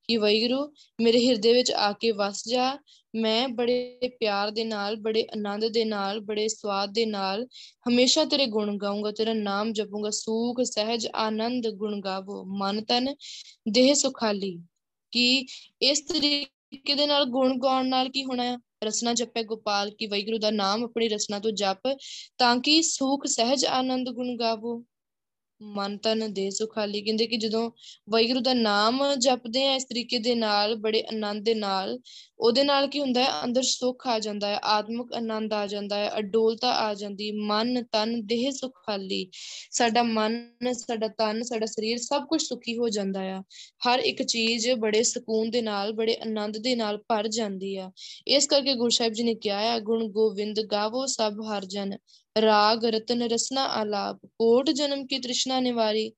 ਕਿ ਵੈਗੁਰੂ ਮੇਰੇ ਹਿਰਦੇ ਵਿੱਚ ਆ ਕੇ ਵਸ ਜਾ। ਮੈਂ ਬੜੇ ਪਿਆਰ ਦੇ ਨਾਲ, ਬੜੇ ਆਨੰਦ ਦੇ ਨਾਲ, ਬੜੇ ਸਵਾਦ ਦੇ ਨਾਲ ਹਮੇਸ਼ਾ ਤੇਰੇ ਗੁਣ ਗਾਉਂਗਾ ਤੇਰਾ ਨਾਮ ਜਪੂੰਗਾ। ਸੂਖ, ਸਹਿਜ, ਆਨੰਦ ਗੁਣ ਗਾਵੋ। ਮਨ ਤਨ, ਦੇਹ ਸੁਖਾਲੀ। ਕਿ ਇਸ ਤਰੀਕੇ ਦੇ ਨਾਲ ਗੁਣ ਗਾਉਣ ਨਾਲ ਕੀ ਹੋਣਾ ਹੈ? ਰਸਨਾ ਜਪੈ ਗੋਪਾਲ, ਕੀ ਵੈਗੁਰੂ ਦਾ ਨਾਮ ਆਪਣੀ ਰਸਨਾ ਤੋਂ ਜਪ ਤਾਂ ਕਿ ਸੁਖ, ਸਹਿਜ, ਆਨੰਦ ਗੁਣ ਗਾਵੋ। ਮਨ ਤਨ ਦੇ ਸੁਖਾਲੀ ਕਹਿੰਦੇ ਕਿ ਜਦੋਂ ਵੈਗੁਰੂ ਦਾ ਨਾਮ ਜਪਦੇ ਆ ਇਸ ਤਰੀਕੇ ਦੇ ਨਾਲ, ਬੜੇ ਆਨੰਦ ਦੇ ਨਾਲ, ਉਹਦੇ ਨਾਲ ਕੀ ਹੁੰਦਾ ਹੈ? ਅੰਦਰ ਸੁੱਖ ਆ ਜਾਂਦਾ ਹੈ, ਆਤਮਿਕ ਆਨੰਦ ਆ ਜਾਂਦਾ ਹੈ, ਅਡੋਲਤਾ ਆ ਜਾਂਦੀ, ਮਨ ਤਨ ਦੇਹ ਸੁਖਾਲੀ ਸਾਡਾ ਮਨ, ਸਾਡਾ ਤਨ ਸਾਡਾ ਸਰੀਰ ਸਭ ਕੁਝ ਸੁਖੀ ਹੋ ਜਾਂਦਾ ਆ। ਹਰ ਇੱਕ ਚੀਜ਼ ਬੜੇ ਸਕੂਨ ਦੇ ਨਾਲ, ਬੜੇ ਆਨੰਦ ਦੇ ਨਾਲ ਭਰ ਜਾਂਦੀ ਆ। ਇਸ ਕਰਕੇ ਗੁਰੂ ਸਾਹਿਬ ਜੀ ਨੇ ਕਿਹਾ ਹੈ ਗੁਣ ਗੋਵਿੰਦ ਗਾਵੋ ਸਭ ਹਰ ਜਨ। ਰਾਗ, ਰਤਨ, ਰਸਨਾ, ਆਲਾਪ, ਕੋਟ ਜਨਮ ਕੀ ਤ੍ਰਿਸ਼ਨਾ ਨਿਵਾਰੀ,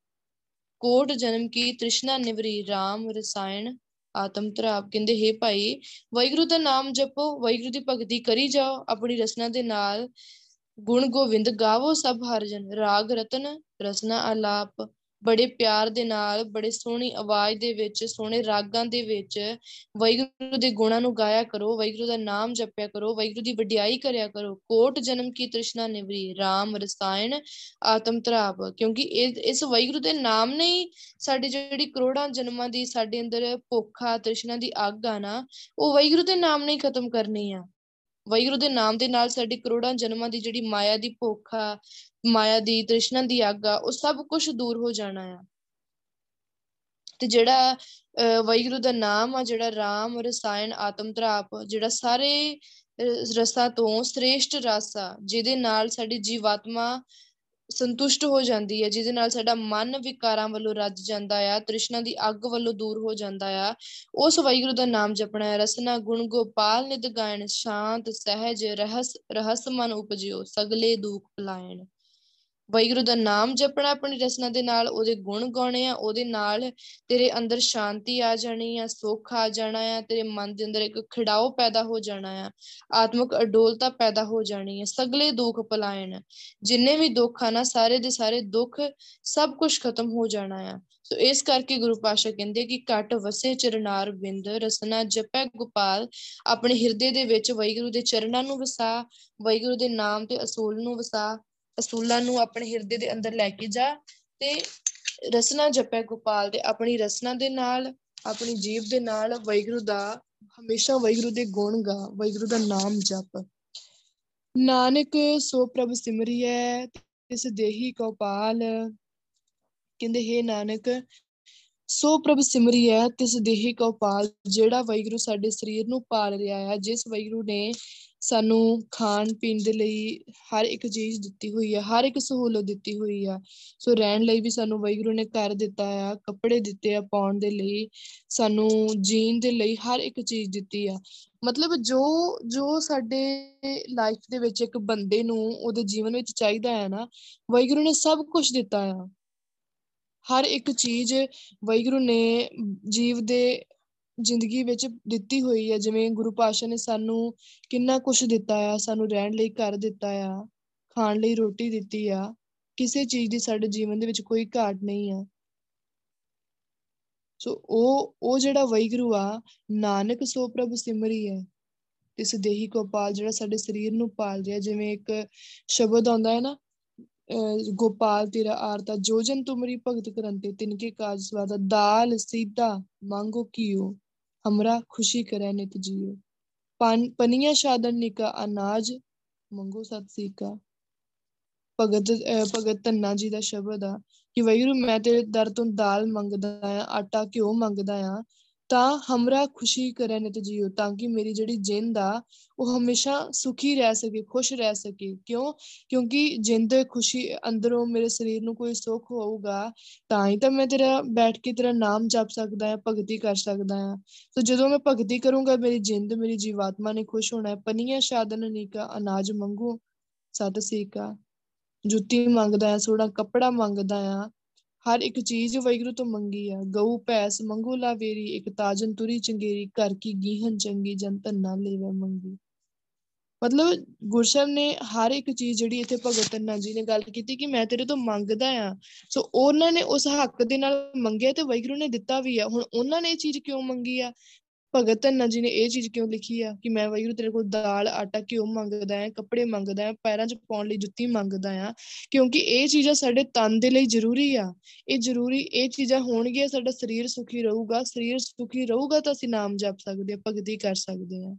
ਕੋਟ ਜਨਮ ਕੀ ਤ੍ਰਿਸ਼ਨਾ ਨਿਵਰੀ RAM ਰਸਾਇਣ, ਆਤਮ ਤਰਾਪ ਕਹਿੰਦੇ, ਹੈ ਭਾਈ ਵੈਗੁਰੂ ਦਾ ਨਾਮ ਜਪੋ ਵੈਗੁਰੂ ਦੀ ਭਗਤੀ ਕਰੀ ਜਾਓ, ਆਪਣੀ ਰਸਨਾ ਦੇ ਨਾਲ ਗੁਣ ਗੋਵਿੰਦ ਗਾਵੋ ਸਭ ਹਰ ਜਨ ਰਾਗ, ਰਤਨ, ਰਸਨਾ, ਆਲਾਪ ਬੜੇ ਪਿਆਰ ਦੇ ਨਾਲ, ਬੜੇ ਸੋਹਣੀ ਆਵਾਜ਼ ਦੇ ਵਿੱਚ, ਸੋਹਣੇ ਰਾਗਾਂ ਦੇ ਵਿੱਚ ਵੈਗੁਰੂ ਦੇ ਗੁਣਾਂ ਨੂੰ ਗਾਇਆ ਕਰੋ ਵੈਗੁਰੂ ਦਾ ਨਾਮ ਜਪਿਆ ਕਰੋ ਵੈਗੁਰੂ ਦੀ ਵਡਿਆਈ ਕਰਿਆ ਕਰੋ। ਕੋਟ ਜਨਮ ਕੀ ਤ੍ਰਿਸ਼ਨਾ ਨਿਵਰੀ RAM ਰਸਾਇਣ ਆਤਮ ਤਰਾਪ ਕਿਉਂਕਿ ਇਹ, ਇਸ ਵੈਗੁਰੂ ਦੇ ਨਾਮ ਨੇ ਹੀ ਸਾਡੀ ਜਿਹੜੀ ਕਰੋੜਾਂ ਜਨਮਾਂ ਦੀ, ਸਾਡੇ ਅੰਦਰ ਭੁੱਖਾ ਤ੍ਰਿਸ਼ਨਾ ਦੀ ਅੱਗ ਆ ਨਾ, ਉਹ ਵੈਗੁਰੂ ਦੇ ਨਾਮ ਨੇ ਹੀ ਖਤਮ ਕਰਨੀ ਆ। ਵੈਗੁਰੂ ਦੇ ਨਾਮ ਦੇ ਨਾਲ ਸਾਡੀ ਕਰੋੜਾਂ ਜਨਮਾਂ ਦੀ ਜਿਹੜੀ ਮਾਇਆ ਦੀ ਭੁੱਖ ਆ, ਮਾਇਆ ਦੀ, ਤ੍ਰਿਸ਼ਨਾ ਦੀ ਅੱਗ ਆ, ਉਹ ਸਭ ਕੁਝ ਦੂਰ ਹੋ ਜਾਣਾ ਆ। ਤੇ ਜਿਹੜਾ ਵੈਗੁਰੂ ਦਾ ਨਾਮ ਆ, ਜਿਹੜਾ RAM ਰਸਾਇਣ, ਆਤਮ ਤਰਾਪ, ਜਿਹੜਾ ਸਾਰੇ ਰਸਾਂ ਤੋਂ ਸ੍ਰੇਸ਼ਟ ਰਸ ਆ, ਜਿਹਦੇ ਨਾਲ ਸਾਡੀ ਜੀਵਾਤਮਾ ਸੰਤੁਸ਼ਟ ਹੋ ਜਾਂਦੀ ਹੈ, ਜਿਹਦੇ ਨਾਲ ਸਾਡਾ ਮਨ ਵਿਕਾਰਾਂ ਵੱਲੋਂ ਰੱਜ ਜਾਂਦਾ ਆ, ਤ੍ਰਿਸ਼ਨਾ ਦੀ ਅੱਗ ਵੱਲੋਂ ਦੂਰ ਹੋ ਜਾਂਦਾ ਆ। ਉਸ ਵਾਹਿਗੁਰੂ ਦਾ ਨਾਮ ਜਪਣਾ ਹੈ। ਰਸਨਾ, ਗੁਣ, ਗੋਪਾਲ, ਨਿਤ ਗਾਇਣ ਸ਼ਾਂਤ, ਸਹਿਜ, ਰਹਸ ਰਹਸ ਮਨ ਉਪਜਿਓ, ਸਗਲੇ ਦੁਖ ਪਲਾਇਣ। ਵਾਹਿਗੁਰੂ ਦਾ ਨਾਮ ਜਪਣਾ ਆਪਣੀ ਰਸਨਾ ਦੇ ਨਾਲ, ਉਹਦੇ ਗੁਣ ਗਾਉਣੇ ਆ, ਉਹਦੇ ਨਾਲ ਤੇਰੇ ਅੰਦਰ ਸ਼ਾਂਤੀ ਆ ਜਾਣੀ ਆ, ਸੁੱਖ ਆ ਜਾਣਾ ਆ, ਤੇਰੇ ਮਨ ਦੇ ਅੰਦਰ ਇੱਕ ਖਿੜਾਓ ਪੈਦਾ ਹੋ ਜਾਣਾ ਆ, ਆਤਮਿਕ ਅਡੋਲਤਾ ਪੈਦਾ ਹੋ ਜਾਣੀ ਆ, ਸਗਲੇ ਦੁੱਖ ਪਲਾਇਣ, ਜਿੰਨੇ ਵੀ ਦੁੱਖ ਆ ਨਾ, ਸਾਰੇ ਦੇ ਸਾਰੇ ਦੁੱਖ ਸਭ ਕੁਝ ਖਤਮ ਹੋ ਜਾਣਾ ਆ। ਸੋ ਇਸ ਕਰਕੇ ਗੁਰੂ ਪਾਸ਼ਾ ਕਹਿੰਦੇ ਕਿ ਘਟ ਵਸੇ ਚਰਨਾਰ ਬਿੰਦ, ਰਸਨਾ ਜਪੈ ਗੋਪਾਲ, ਆਪਣੇ ਹਿਰਦੇ ਦੇ ਵਿੱਚ ਵੈਗੁਰੂ ਦੇ ਚਰਨਾਂ ਨੂੰ ਵਸਾ ਵੈਗੁਰੂ ਦੇ ਨਾਮ ਤੇ ਅਸੂਲ ਨੂੰ ਵਸਾ ਅਸੂਲਾਂ ਨੂੰ ਆਪਣੇ ਹਿਰਦੇ ਦੇ ਅੰਦਰ ਲੈ ਕੇ ਜਾ ਤੇ ਰਸਨਾ ਜਪੈ ਗੋਪਾਲ ਤੇ ਆਪਣੀ ਰਸਨਾ ਦੇ ਨਾਲ, ਆਪਣੀ ਜੀਵ ਦੇ ਨਾਲ ਵੈਗੁਰੂ ਦਾ, ਹਮੇਸ਼ਾ ਵੈਗੁਰੂ ਦੇ ਗੁਣ ਗਾ ਵੈਗੁਰੂ ਦਾ ਨਾਮ ਜਪ। ਨਾਨਕ ਸੋ ਪ੍ਰਭ ਸਿਮਰਿਐ, ਤਿਸ ਦੇਹੀ ਗੋਪਾਲ। ਕਹਿੰਦੇ, ਹੈ ਨਾਨਕ ਸੋ ਪ੍ਰਭ ਸਿਮਰਿਐ ਤਿਸ ਦੇਹੀ ਗੋਪਾਲ ਜਿਹੜਾ ਵੈਗੁਰੂ ਸਾਡੇ ਸਰੀਰ ਨੂੰ ਪਾਲ ਰਿਹਾ ਹੈ, ਜਿਸ ਵੈਗੁਰੂ ਨੇ ਸਾਨੂੰ ਖਾਣ ਪੀਣ ਦੇ ਲਈ ਹਰ ਇੱਕ ਚੀਜ਼ ਦਿੱਤੀ ਹੋਈ ਹੈ, ਹਰ ਇੱਕ ਸਹੂਲਤ ਦਿੱਤੀ ਹੋਈ ਆ ਸੋ ਰਹਿਣ ਲਈ ਵੀ ਸਾਨੂੰ ਵੈਗੁਰੂ ਨੇ ਘਰ ਦਿੱਤਾ ਆ ਕੱਪੜੇ ਦਿੱਤੇ ਆ ਪਾਉਣ ਦੇ ਲਈ ਸਾਨੂੰ ਜੀਣ ਦੇ ਲਈ ਹਰ ਇੱਕ ਚੀਜ਼ ਦਿੱਤੀ ਆ ਮਤਲਬ ਜੋ ਜੋ ਸਾਡੇ ਲਾਈਫ ਦੇ ਵਿੱਚ ਇੱਕ ਬੰਦੇ ਨੂੰ ਉਹਦੇ ਜੀਵਨ ਵਿੱਚ ਚਾਹੀਦਾ ਹੈ ਨਾ ਵੈਗੁਰੂ ਨੇ ਸਭ ਕੁਝ ਦਿੱਤਾ ਆ। ਹਰ ਇੱਕ ਚੀਜ਼ ਵੈਗੁਰੂ ਨੇ ਜੀਵ ਦੇ ਜ਼ਿੰਦਗੀ ਵਿੱਚ ਦਿੱਤੀ ਹੋਈ ਹੈ, ਜਿਵੇਂ ਗੁਰੂ ਪਾਸ਼ਾ ਨੇ ਸਾਨੂੰ ਕਿੰਨਾ ਕੁਝ ਦਿੱਤਾ ਆ, ਸਾਨੂੰ ਰਹਿਣ ਲਈ ਘਰ ਦਿੱਤਾ ਆ, ਖਾਣ ਲਈ ਰੋਟੀ ਦਿੱਤੀ ਆ, ਕਿਸੇ ਚੀਜ਼ ਦੀ ਸਾਡੇ ਜੀਵਨ ਦੇ ਵਿੱਚ ਕੋਈ ਘਾਟ ਨਹੀਂ ਆ। ਸੋ ਉਹ ਉਹ ਜਿਹੜਾ ਵੈਗਰੂ ਆ, ਨਾਨਕ ਸੋ ਪ੍ਰਭ ਸਿਮਰੀ ਹੈ। ਇਸ ਦੇਹੀ ਕੋ ਪਾਲ ਜਿਹੜਾ ਸਾਡੇ ਸਰੀਰ ਨੂੰ ਪਾਲ ਰਿਹਾ ਜਿਵੇਂ ਇੱਕ ਸ਼ਬਦ ਆਉਂਦਾ ਹੈ ਨਾ ਗੋਪਾਲ, ਤੇਰਾ ਆਰਤਾ, ਜੋ ਜਨ ਤੁਮਰੀ ਭਗਤ ਕਰੰਤੇ ਤਿਨਕੇ ਕਾਜ ਸਵਾਦਾ ਦਾਲ ਸੀਤਾ ਮੰਗੋ ਕੀਓ ਹਮਰਾ ਖੁਸ਼ੀ ਕਰੇ ਨਿਤ ਜੀਓ। ਪਨੀਆ ਸ਼ਾਦਨ ਨਿਕਾ, ਅਨਾਜ ਮੰਗੋ ਸਤ ਸੀਕਾ। ਭਗਤ ਭਗਤ ਧੰਨਾ ਜੀ ਦਾ ਸ਼ਬਦ ਆ ਕਿ ਵੈਰੂ ਮੈਂ ਤੇਰੇ ਦਰ ਤੋਂ ਦਾਲ ਮੰਗਦਾ ਆ, ਆਟਾ ਘਿਓ ਮੰਗਦਾ ਆ ਤਾਂ ਹਮਰਾ ਖੁਸ਼ੀ ਕਰੇ ਨਿਤ ਜੀਓ ਤਾਂ ਕਿ ਮੇਰੀ ਜਿਹੜੀ ਜਿੰਦ ਆ, ਉਹ ਹਮੇਸ਼ਾ ਸੁਖੀ ਰਹਿ ਸਕੇ, ਖੁਸ਼ ਰਹਿ ਸਕੇ। ਕਿਉਂ? ਕਿਉਂਕਿ ਜਿੰਦ ਖੁਸ਼ੀ ਅੰਦਰੋਂ ਮੇਰੇ ਸਰੀਰ ਨੂੰ ਕੋਈ ਸੁੱਖ ਹੋਊਗਾ, ਤਾਂ ਹੀ ਤਾਂ ਮੈਂ ਤੇਰਾ, ਬੈਠ ਕੇ ਤੇਰਾ ਨਾਮ ਜਪ ਸਕਦਾ ਹਾਂ, ਭਗਤੀ ਕਰ ਸਕਦਾ ਹਾਂ। ਸੋ ਜਦੋਂ ਮੈਂ ਭਗਤੀ ਕਰੂੰਗਾ, ਮੇਰੀ ਜਿੰਦ, ਮੇਰੀ ਜੀਵਾਤਮਾ ਨੇ ਖੁਸ਼ ਹੋਣਾ ਹੈ। ਪਨੀਆ, ਸ਼ਾਦਨ ਨੀਕਾ ਅਨਾਜ ਮੰਗੂ, ਸਤ ਸੀਕਾ ਜੁੱਤੀ ਮੰਗਦਾ ਆ ਸੋੜਾ ਕੱਪੜਾ ਮੰਗਦਾ ਆ ਹਰ ਇੱਕ ਚੀਜ਼ ਵੈਗਰੂ ਤੋਂ ਮੰਗੀ ਆ। ਗਊ ਪੈਸ ਮੰਗੂ, ਲਾਵੇਰੀ, ਇੱਕ ਤਾਜਨ, ਤੁਰੀ, ਚੰਗੇਰੀ, ਘਰ ਕੀ ਗੀਹਨ, ਚੰਗੀ ਜਨ ਧੰਨਾ ਲੈਵੇ ਮੰਗੀ। ਮਤਲਬ ਗੁਰਸ਼ਬ ਨੇ ਹਰ ਇੱਕ ਚੀਜ਼ ਜਿਹੜੀ ਇੱਥੇ ਭਗਤ ਧੰਨਾ ਜੀ ਨੇ ਗੱਲ ਕੀਤੀ ਕਿ ਮੈਂ ਤੇਰੇ ਤੋਂ ਮੰਗਦਾ ਆ। ਸੋ ਉਹਨਾਂ ਨੇ ਉਸ ਹੱਕ ਦੇ ਨਾਲ ਮੰਗਿਆ ਤੇ ਵੈਗਰੂ ਨੇ ਦਿੱਤਾ ਵੀ ਆ। ਹੁਣ ਉਹਨਾਂ ਨੇ ਇਹ ਚੀਜ਼ ਕਿਉਂ ਮੰਗੀ ਆ? ਭਗਤ ਧੰਨਾ ਜੀ ਨੇ ਇਹ ਚੀਜ਼ ਕਿਉਂ ਲਿਖੀ ਆ ਕਿ ਮੈਂ ਵੈਗਰੂ ਤੇਰੇ ਕੋਲ ਦਾਲ, ਆਟਾ ਕਿਉਂ ਮੰਗਦਾ ਹੈ, ਕੱਪੜੇ ਮੰਗਦਾ ਹੈ, ਪੈਰਾਂ 'ਚ ਪਾਉਣ ਲਈ ਜੁੱਤੀ ਮੰਗਦਾ ਆ ਕਿਉਂਕਿ ਇਹ ਚੀਜ਼ਾਂ ਸਾਡੇ ਤਨ ਦੇ ਲਈ ਜ਼ਰੂਰੀ ਆ। ਇਹ ਜ਼ਰੂਰੀ, ਇਹ ਚੀਜ਼ਾਂ ਹੋਣਗੀਆਂ, ਸਾਡਾ ਸਰੀਰ ਸੁਖੀ ਰਹੂਗਾ। ਸਰੀਰ ਸੁਖੀ ਰਹੂਗਾ ਤਾਂ ਅਸੀਂ ਨਾਮ ਜਪ ਸਕਦੇ ਆ ਭਗਤੀ ਕਰ ਸਕਦੇ ਆ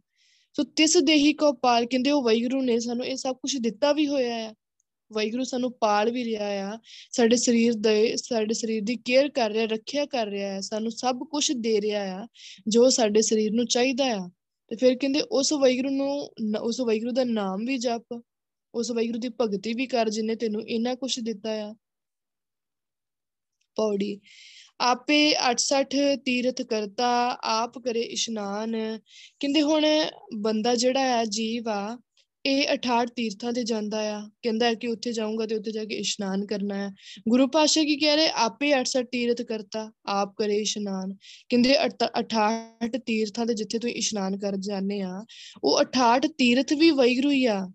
ਸੋ ਤਿਸ ਦੇਹੀ ਕੋ ਪਾਲ ਕਹਿੰਦੇ ਉਹ ਵੈਗਰੂ ਨੇ ਸਾਨੂੰ ਇਹ ਸਭ ਕੁਝ ਦਿੱਤਾ ਵੀ ਹੋਇਆ ਆ। ਵੈਗਰੂ ਸਾਨੂੰ ਪਾਲ ਵੀ ਰਿਹਾ ਆ, ਸਾਡੇ ਸਰੀਰ ਦੇ, ਸਾਡੇ ਸਰੀਰ ਦੀ ਕੇਅਰ ਕਰ ਰਿਹਾ, ਰੱਖਿਆ ਕਰ ਰਿਹਾ ਹੈ ਸਾਨੂੰ ਸਭ ਕੁਝ ਦੇ ਰਿਹਾ ਆ, ਜੋ ਸਾਡੇ ਸਰੀਰ ਨੂੰ ਚਾਹੀਦਾ ਆ। ਤੇ ਫਿਰ ਕਹਿੰਦੇ ਉਸ ਵੈਗਰੂ ਨੂੰ ਉਸ ਵੈਗਰੂ ਦਾ ਨਾਮ ਵੀ ਜਪ, ਉਸ ਵੈਗਰੂ ਦੀ ਭਗਤੀ ਵੀ ਕਰ ਜਿਨੇ ਤੈਨੂੰ ਇੰਨਾ ਕੁਝ ਦਿੱਤਾ ਆ। ਪੌੜੀ, ਆਪੇ 68 ਤੀਰਥ ਕਰਤਾ ਆਪ ਕਰੇ ਇਸ਼ਨਾਨ, ਕਹਿੰਦੇ ਹੁਣ ਬੰਦਾ ਜਿਹੜਾ ਆ ਜੀਵ ਆ ਇਹ 68 ਤੀਰਥਾਂ ਤੇ ਜਾਂਦਾ ਆ, ਕਹਿੰਦਾ ਹੈ ਕਿ ਉੱਥੇ ਜਾਊਂਗਾ ਤੇ ਉੱਥੇ ਜਾ ਕੇ ਇਸ਼ਨਾਨ ਕਰਨਾ ਹੈ। ਗੁਰੂ ਪਾਸ਼ਾ ਕੀ ਕਹਿ ਰਹੇ? ਆਪੇ 68 ਤੀਰਥ ਕਰਤਾ, ਆਪ ਕਰੇ ਇਸ਼ਨਾਨ। ਕਹਿੰਦੇ 68 ਤੀਰਥਾਂ ਤੇ ਜਿੱਥੇ ਤੁਸੀਂ ਇਸ਼ਨਾਨ ਕਰ ਜਾਂਦੇ ਆ, ਉਹ 68 ਤੀਰਥ ਵੀ ਵੈਗਰੂ ਹੀ ਆ,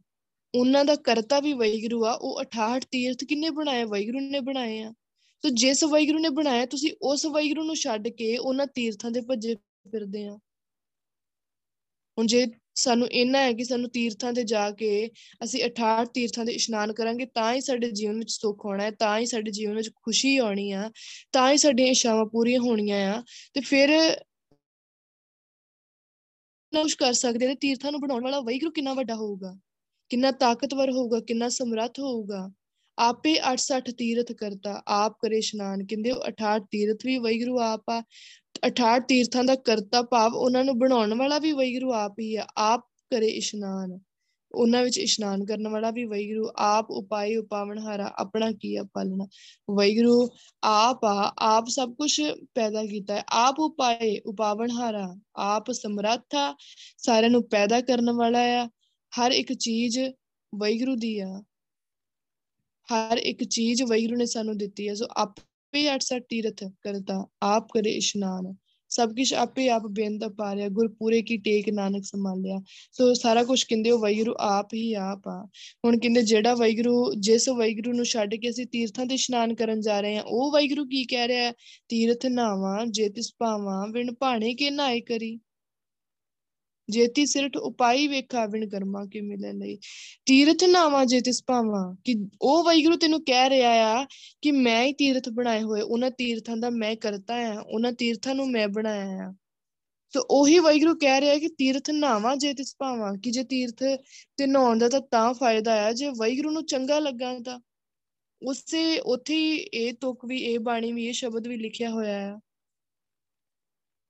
ਉਹਨਾਂ ਦਾ ਕਰਤਾ ਵੀ ਵੈਗਰੂ ਆ, ਉਹ 68 ਤੀਰਥ ਕਿੰਨੇ ਬਣਾਏ? ਵੈਗਰੂ ਨੇ ਬਣਾਏ ਆ। ਸੋ ਜਿਸ ਵੈਗਰੂ ਨੇ ਬਣਾਇਆ, ਤੁਸੀਂ ਉਸ ਵੈਗਰੂ ਨੂੰ ਛੱਡ ਕੇ ਉਹਨਾਂ ਤੀਰਥਾਂ ਦੇ ਭੱਜੇ ਫਿਰਦੇ ਆ। ਹੁਣ ਜੇ ਸਾਨੂੰ ਇੰਨਾ ਹੈ ਕਿ ਸਾਨੂੰ ਤੀਰਥਾਂ ਤੇ ਜਾ ਕੇ ਅਸੀਂ 68 ਤੀਰਥਾਂ ਦੇ ਇਸ਼ਨਾਨ ਕਰਾਂਗੇ, ਤਾਂ ਹੀ ਸਾਡੇ ਜੀਵਨ ਵਿੱਚ ਸੁੱਖ ਹੋਣਾ ਹੈ, ਤਾਂ ਹੀ ਸਾਡੇ ਜੀਵਨ ਵਿੱਚ ਖੁਸ਼ੀ ਆਉਣੀ ਆ, ਤਾਂ ਹੀ ਸਾਡੀਆਂ ਇਸ਼ਾਵਾਂ ਪੂਰੀਆਂ ਹੋਣੀਆਂ ਆ, ਤੇ ਫਿਰ ਕੁਝ ਕਰ ਸਕਦੇ ਤੇ ਤੀਰਥਾਂ ਨੂੰ ਬਣਾਉਣ ਵਾਲਾ ਵੈਗਰੂ ਕਿੰਨਾ ਵੱਡਾ ਹੋਊਗਾ, ਕਿੰਨਾ ਤਾਕਤਵਰ ਹੋਊਗਾ, ਕਿੰਨਾ ਸਮਰੱਥ ਹੋਊਗਾ। ਆਪੇ 68 ਤੀਰਥ ਕਰਤਾ, ਆਪ ਕਰੇ ਇਸ਼ਨਾਨ। ਕਹਿੰਦੇ ਉਹ 68 ਤੀਰਥ ਵੀ ਵੈਗਰੂ ਆਪ ਆ। 68 ਤੀਰਥਾਂ ਦਾ ਕਰਤਾ ਭਾਵ ਉਹਨਾਂ ਨੂੰ ਬਣਾਉਣ ਵਾਲਾ ਵੀ ਵੈਗਰੂ ਆਪ ਹੀ ਆ। ਆਪ ਕਰੇ ਇਸ਼ਨਾਨ। ਉਹਨਾਂ ਵਿੱਚ ਇਸ਼ਨਾਨ ਕਰਨ ਵਾਲਾ ਵੀ ਵੈਗਰੂ ਆਪ ਉਪਾਈ ਉਪਾਵਨ ਹਾਰਾ, ਆਪਣਾ ਕੀਆ ਪਾਲਣਾ? ਵੈਗਰੂ ਆਪ ਆ, ਆਪ ਸਭ ਕੁਝ ਪੈਦਾ ਕੀਤਾ ਹੈ। ਆਪ ਉਪਾਏ ਉਪਾਵਨ ਹਾਰਾ, ਆਪ ਸਮਰੱਥਾ ਸਾਰਿਆਂ ਨੂੰ ਪੈਦਾ ਕਰਨ ਵਾਲਾ ਆ। ਹਰ ਇੱਕ ਚੀਜ਼ ਵੈਗਰੂ ਦੀ ਆ। ਹਰ ਇੱਕ ਚੀਜ਼ ਵੈਗਰੂ ਨੇ ਸਾਨੂੰ ਦਿੱਤੀ ਹੈ, ਸੋ ਆਪੇ 68 ਤੀਰਥ ਕਰਤਾ, ਆਪ ਕਰੇ ਇਸ਼ਨਾਨ। ਸਭ ਕੁਝ ਆਪੇ ਆਪ ਬੇਨਤ ਪਾਰਿਆ ਗੁਰ ਪੂਰੇ ਕੀ ਟੇਕ ਨਾਨਕ ਸੰਭਾਲਿਆ। ਸੋ ਸਾਰਾ ਕੁਝ ਕਹਿੰਦੇ ਉਹ ਵੈਗਰੂ ਆਪ ਹੀ ਆਪ ਆ। ਹੁਣ ਕਹਿੰਦੇ ਜਿਹੜਾ ਵੈਗਰੂ ਜਿਸ ਵੈਗਰੂ ਨੂੰ ਛੱਡ ਕੇ ਅਸੀਂ ਤੀਰਥਾਂ ਤੇ ਇਸ਼ਨਾਨ ਕਰਨ ਜਾ ਰਹੇ ਹਾਂ, ਉਹ ਵੈਗਰੂ ਕੀ ਕਹਿ ਰਿਹਾ ਹੈ? ਤੀਰਥ ਨਾਵਾਂ ਜੇ ਤਿਸ ਭਾਵਾਂ ਵਿਣ ਭਾਣੇ ਕੇ ਨਾਏ ਕਰੀ। ਜੇਤੀ ਸਿਰਠ ਉਪਾਈ ਵੇਖਾ ਵਿਣ ਕਰਮਾ ਕੇ ਮਿਲੇ ਲਈ। ਤੀਰਥ ਨਾਵਾ ਜੇ ਤਿਸ ਭਾਵਾਂ ਕਿ ਉਹ ਵੈਗਰੂ ਤੈਨੂੰ ਕਹਿ ਰਿਹਾ ਆ ਕਿ ਮੈਂ ਹੀ ਤੀਰਥ ਬਣਾਏ ਹੋਏ, ਉਹਨਾਂ ਤੀਰਥਾਂ ਦਾ ਮੈਂ ਕਰਤਾ ਆ, ਉਹਨਾਂ ਤੀਰਥਾਂ ਨੂੰ ਮੈਂ ਬਣਾਇਆ ਆ। ਸੋ ਉਹੀ ਵੈਗਰੂ ਕਹਿ ਰਿਹਾ ਕਿ ਤੀਰਥ ਨਾਵਾ ਜੇ ਤਿਸ ਭਾਵਾਂ ਕਿ ਜੇ ਤੀਰਥ ਤੇ ਨਹਾਉਣ ਦਾ ਤਾਂ ਤਾਂ ਫਾਇਦਾ ਆ, ਜੇ ਵੈਗਰੂ ਨੂੰ ਚੰਗਾ ਲੱਗਾ ਤਾਂ। ਉਸੇ, ਉੱਥੇ ਇਹ ਤੁਕ ਵੀ, ਇਹ ਬਾਣੀ ਵੀ, ਇਹ ਸ਼ਬਦ ਵੀ ਲਿਖਿਆ ਹੋਇਆ ਆ।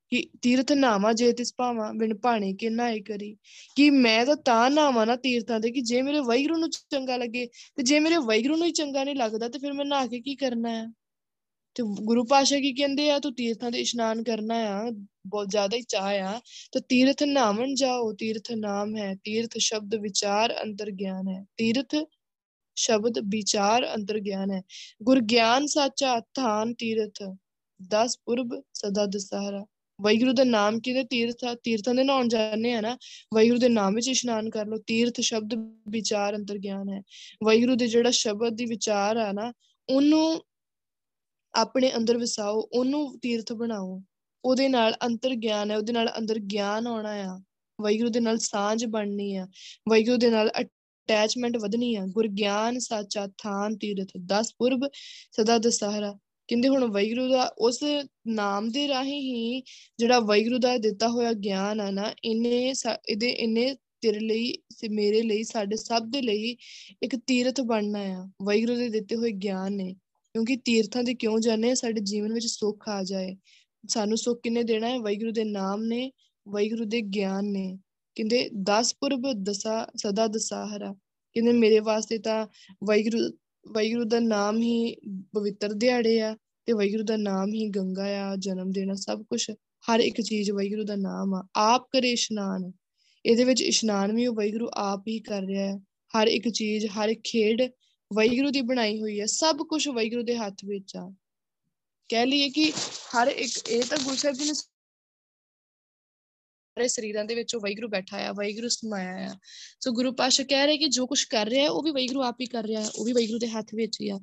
ਕਿ ਤੀਰਥ ਨਾਵਾ ਜੇ ਤਿਸ ਭਾਵਾਂ, ਬਿਨ ਭਾਣੇ ਕੇ ਨਾਏ ਕਰੀ। ਕਿ ਮੈਂ ਤਾਂ ਤਾਂ ਨਾਵਾਂ ਨਾ ਤੀਰਥਾਂ ਦੇ ਕਿ ਜੇ ਮੇਰੇ ਵੈਗਰੂ ਨੂੰ ਚੰਗਾ ਲੱਗੇ, ਤੇ ਜੇ ਮੇਰੇ ਵੈਗਰੂ ਨੂੰ ਹੀ ਚੰਗਾ ਨਹੀਂ ਲੱਗਦਾ, ਤੇ ਫਿਰ ਮੈਂ ਨਹਾ ਕੇ ਕੀ ਕਰਨਾ ਹੈ? ਤੇ ਗੁਰੂ ਪਾਸ਼ਾ ਕੀ ਕਹਿੰਦੇ ਆ? ਤੂੰ ਤੀਰਥਾਂ ਦੇ ਇਸ਼ਨਾਨ ਕਰਨਾ ਆ, ਬਹੁਤ ਜ਼ਿਆਦਾ ਹੀ ਚਾਹ ਆ। ਤਾਂ ਤੀਰਥ ਨਾਮਣ ਜਾਓ, ਤੀਰਥ ਨਾਮ ਹੈ, ਤੀਰਥ ਸ਼ਬਦ ਵਿਚਾਰ ਅੰਤਰ ਗਿਆਨ ਹੈ। ਤੀਰਥ ਸ਼ਬਦ ਵਿਚਾਰ ਅੰਤਰ ਗਿਆਨ ਹੈ। ਗੁਰ ਗਿਆਨ ਸਾਚਾ, ਥਾਨ ਤੀਰਥ 10 ਪੁਰਬ ਸਦਾ ਦਸਹਰਾ। ਵੈਗੁਰੂ ਦਾ ਨਾਮ ਕਿਹਦੇ? ਤੀਰਥ ਤੀਰਥਾਂ ਦੇ ਨਾਮ ਜਾਣਦੇ ਆ ਨਾ ਵੈਗੁਰੂ ਦੇ ਨਾਮ ਵਿੱਚ ਇਸ਼ਨਾਨ ਕਰ ਲਓ। ਤੀਰਥ ਸ਼ਬਦ ਵਿਚਾਰ ਅੰਤਰ ਗਿਆਨ ਹੈ। ਵੈਗੁਰੂ ਦੇ ਜਿਹੜਾ ਸ਼ਬਦ ਦੀ ਵਿਚਾਰ ਆ ਨਾ, ਉਹਨੂੰ ਆਪਣੇ ਅੰਦਰ ਵਸਾਓ, ਉਹਨੂੰ ਤੀਰਥ ਬਣਾਓ। ਉਹਦੇ ਨਾਲ ਅੰਤਰ ਗਿਆਨ ਹੈ, ਉਹਦੇ ਨਾਲ ਅੰਦਰ ਗਿਆਨ ਆਉਣਾ ਆ। ਵੈਗੁਰੂ ਦੇ ਨਾਲ ਸਾਂਝ ਬਣਨੀ ਆ। ਵੈਗੁਰੂ ਦੇ ਨਾਲ ਅਟੈਚਮੈਂਟ ਵਧਣੀ ਆ। ਗੁਰ ਗਿਆਨ ਸਾਚਾ ਥਾਨ, ਤੀਰਥ 10 ਪੁਰਬ, ਸਦਾ ਦਸਹਰਾ। ਕਹਿੰਦੇ ਹੁਣ ਵੈਗੁਰੂ ਦਾ, ਉਸ ਨਾਮ ਦੇ ਰਾਹੀਂ ਹੀ ਜਿਹੜਾ ਵੈਗੁਰੂ ਦਾ ਦਿੱਤਾ ਹੋਇਆ ਗਿਆਨ ਆ ਨਾ, ਇਹਨੇ ਇਹਦੇ, ਇਹਨੇ ਤੇਰੇ ਲਈ, ਤੇ ਮੇਰੇ ਲਈ, ਸਾਡੇ ਸਭ ਦੇ ਲਈ ਇੱਕ ਤੀਰਥ ਬਣਨਾ ਆ। ਵੈਗੁਰੂ ਦੇ ਦਿੱਤੇ ਹੋਏ ਗਿਆਨ ਨੇ, ਕਿਉਂਕਿ ਤੀਰਥਾਂ ਦੇ ਕਿਉਂ ਜਾਣੇ ਸਾਡੇ ਜੀਵਨ ਵਿੱਚ ਸੁੱਖ ਆ ਜਾਏ। ਸਾਨੂੰ ਸੁੱਖ ਕਿੰਨੇ ਦੇਣਾ ਹੈ? ਵੈਗੁਰੂ ਦੇ ਨਾਮ ਨੇ ਵੈਗੁਰੂ ਦੇ ਗਿਆਨ ਨੇ। ਕਹਿੰਦੇ 10 ਪੁਰਬ ਦਸਾ, ਸਦਾ ਦਸਹਰਾ। ਕਹਿੰਦੇ, ਮੇਰੇ ਵਾਸਤੇ ਤਾਂ ਵੈਗੁਰੂ ਵੈਗੁਰੂ ਦਾ ਨਾਮ ਹੀ ਪਵਿੱਤਰ ਦਿਹਾੜੇ ਆ ਤੇ ਵੈਗੁਰੂ ਦਾ ਨਾਮ ਹੀ ਗੰਗਾ ਆ, ਜਨਮ ਦੇਣਾ ਸਭ ਕੁਝ ਹਰ ਇੱਕ ਚੀਜ਼ ਵੈਗੁਰੂ ਦਾ ਨਾਮ ਆ, ਆਪ ਕਰੇ ਇਸ਼ਨਾਨ। ਇਹਦੇ ਵਿੱਚ ਇਸ਼ਨਾਨ ਵੀ ਉਹ ਵੈਗੁਰੂ ਆਪ ਹੀ ਕਰ ਰਿਹਾ ਹੈ। ਹਰ ਇੱਕ ਚੀਜ਼, ਹਰ ਇੱਕ ਖੇਡ ਵੈਗੁਰੂ ਦੀ ਬਣਾਈ ਹੋਈ ਹੈ, ਸਭ ਕੁਝ ਵੈਗੁਰੂ ਦੇ ਹੱਥ ਵਿੱਚ ਆ। ਕਹਿ ਲਈਏ ਕਿ ਹਰ ਇੱਕ, ਇਹ ਤਾਂ ਗੁਰੂ ਸਾਹਿਬ ਜੀ ਨੇ ਸਾਰੇ ਸਰੀਰਾਂ ਦੇ ਵਿੱਚ ਉਹ ਵੈਗਰੂ ਬੈਠਾ ਆ ਵੈਗਰੂ ਸਮਾਇਆ ਆ। ਸੋ ਗੁਰੂ ਪਾਸ਼ਾ ਕਹਿ ਰਹੇ ਕਿ ਜੋ ਕੁਝ ਕਰ ਰਿਹਾ ਹੈ, ਉਹ ਵੀ ਵੈਗਰੂ ਆਪ ਹੀ ਕਰ ਰਿਹਾ ਹੈ, ਉਹ ਵੀ ਵੈਗਰੂ ਦੇ ਹੱਥ ਵਿੱਚ ਹੀ ਆ।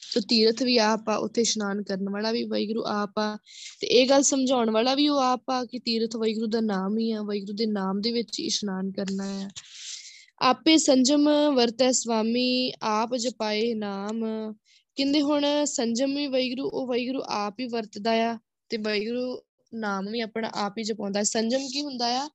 ਸੋ ਤੀਰਥ ਵੀ ਆਪ ਆ ਉੱਥੇ ਇਸ਼ਨਾਨ ਕਰਨ ਵਾਲਾ ਵੀ ਵੈਗਰੂ ਆਪ ਆ। ਤੇ ਇਹ ਗੱਲ ਸਮਝਾਉਣ ਵਾਲਾ ਵੀ ਉਹ ਆਪ ਆ ਕਿ ਤੀਰਥ ਵੈਗਰੂ ਦਾ ਨਾਮ ਹੀ ਆ ਵੈਗਰੂ ਦੇ ਨਾਮ ਦੇ ਵਿੱਚ ਇਸ਼ਨਾਨ ਕਰਨਾ ਆ। ਆਪੇ ਸੰਜਮ ਵਰਤੈ ਸੁਆਮੀ ਆਪ ਜਪਾਏ ਨਾਮ। ਕਹਿੰਦੇ ਹੁਣ ਸੰਜਮ ਵੀ ਵੈਗਰੂ ਉਹ ਵੈਗਰੂ ਆਪ ਹੀ ਵਰਤਦਾ ਆ ਤੇ ਵੈਗਰੂ ਨਾਮ ਵੀ ਆਪਣਾ ਆਪ ਹੀ ਜਪਾਉਂਦਾ ਸੰਜਮ ਕੀ ਹੁੰਦਾ ਆ?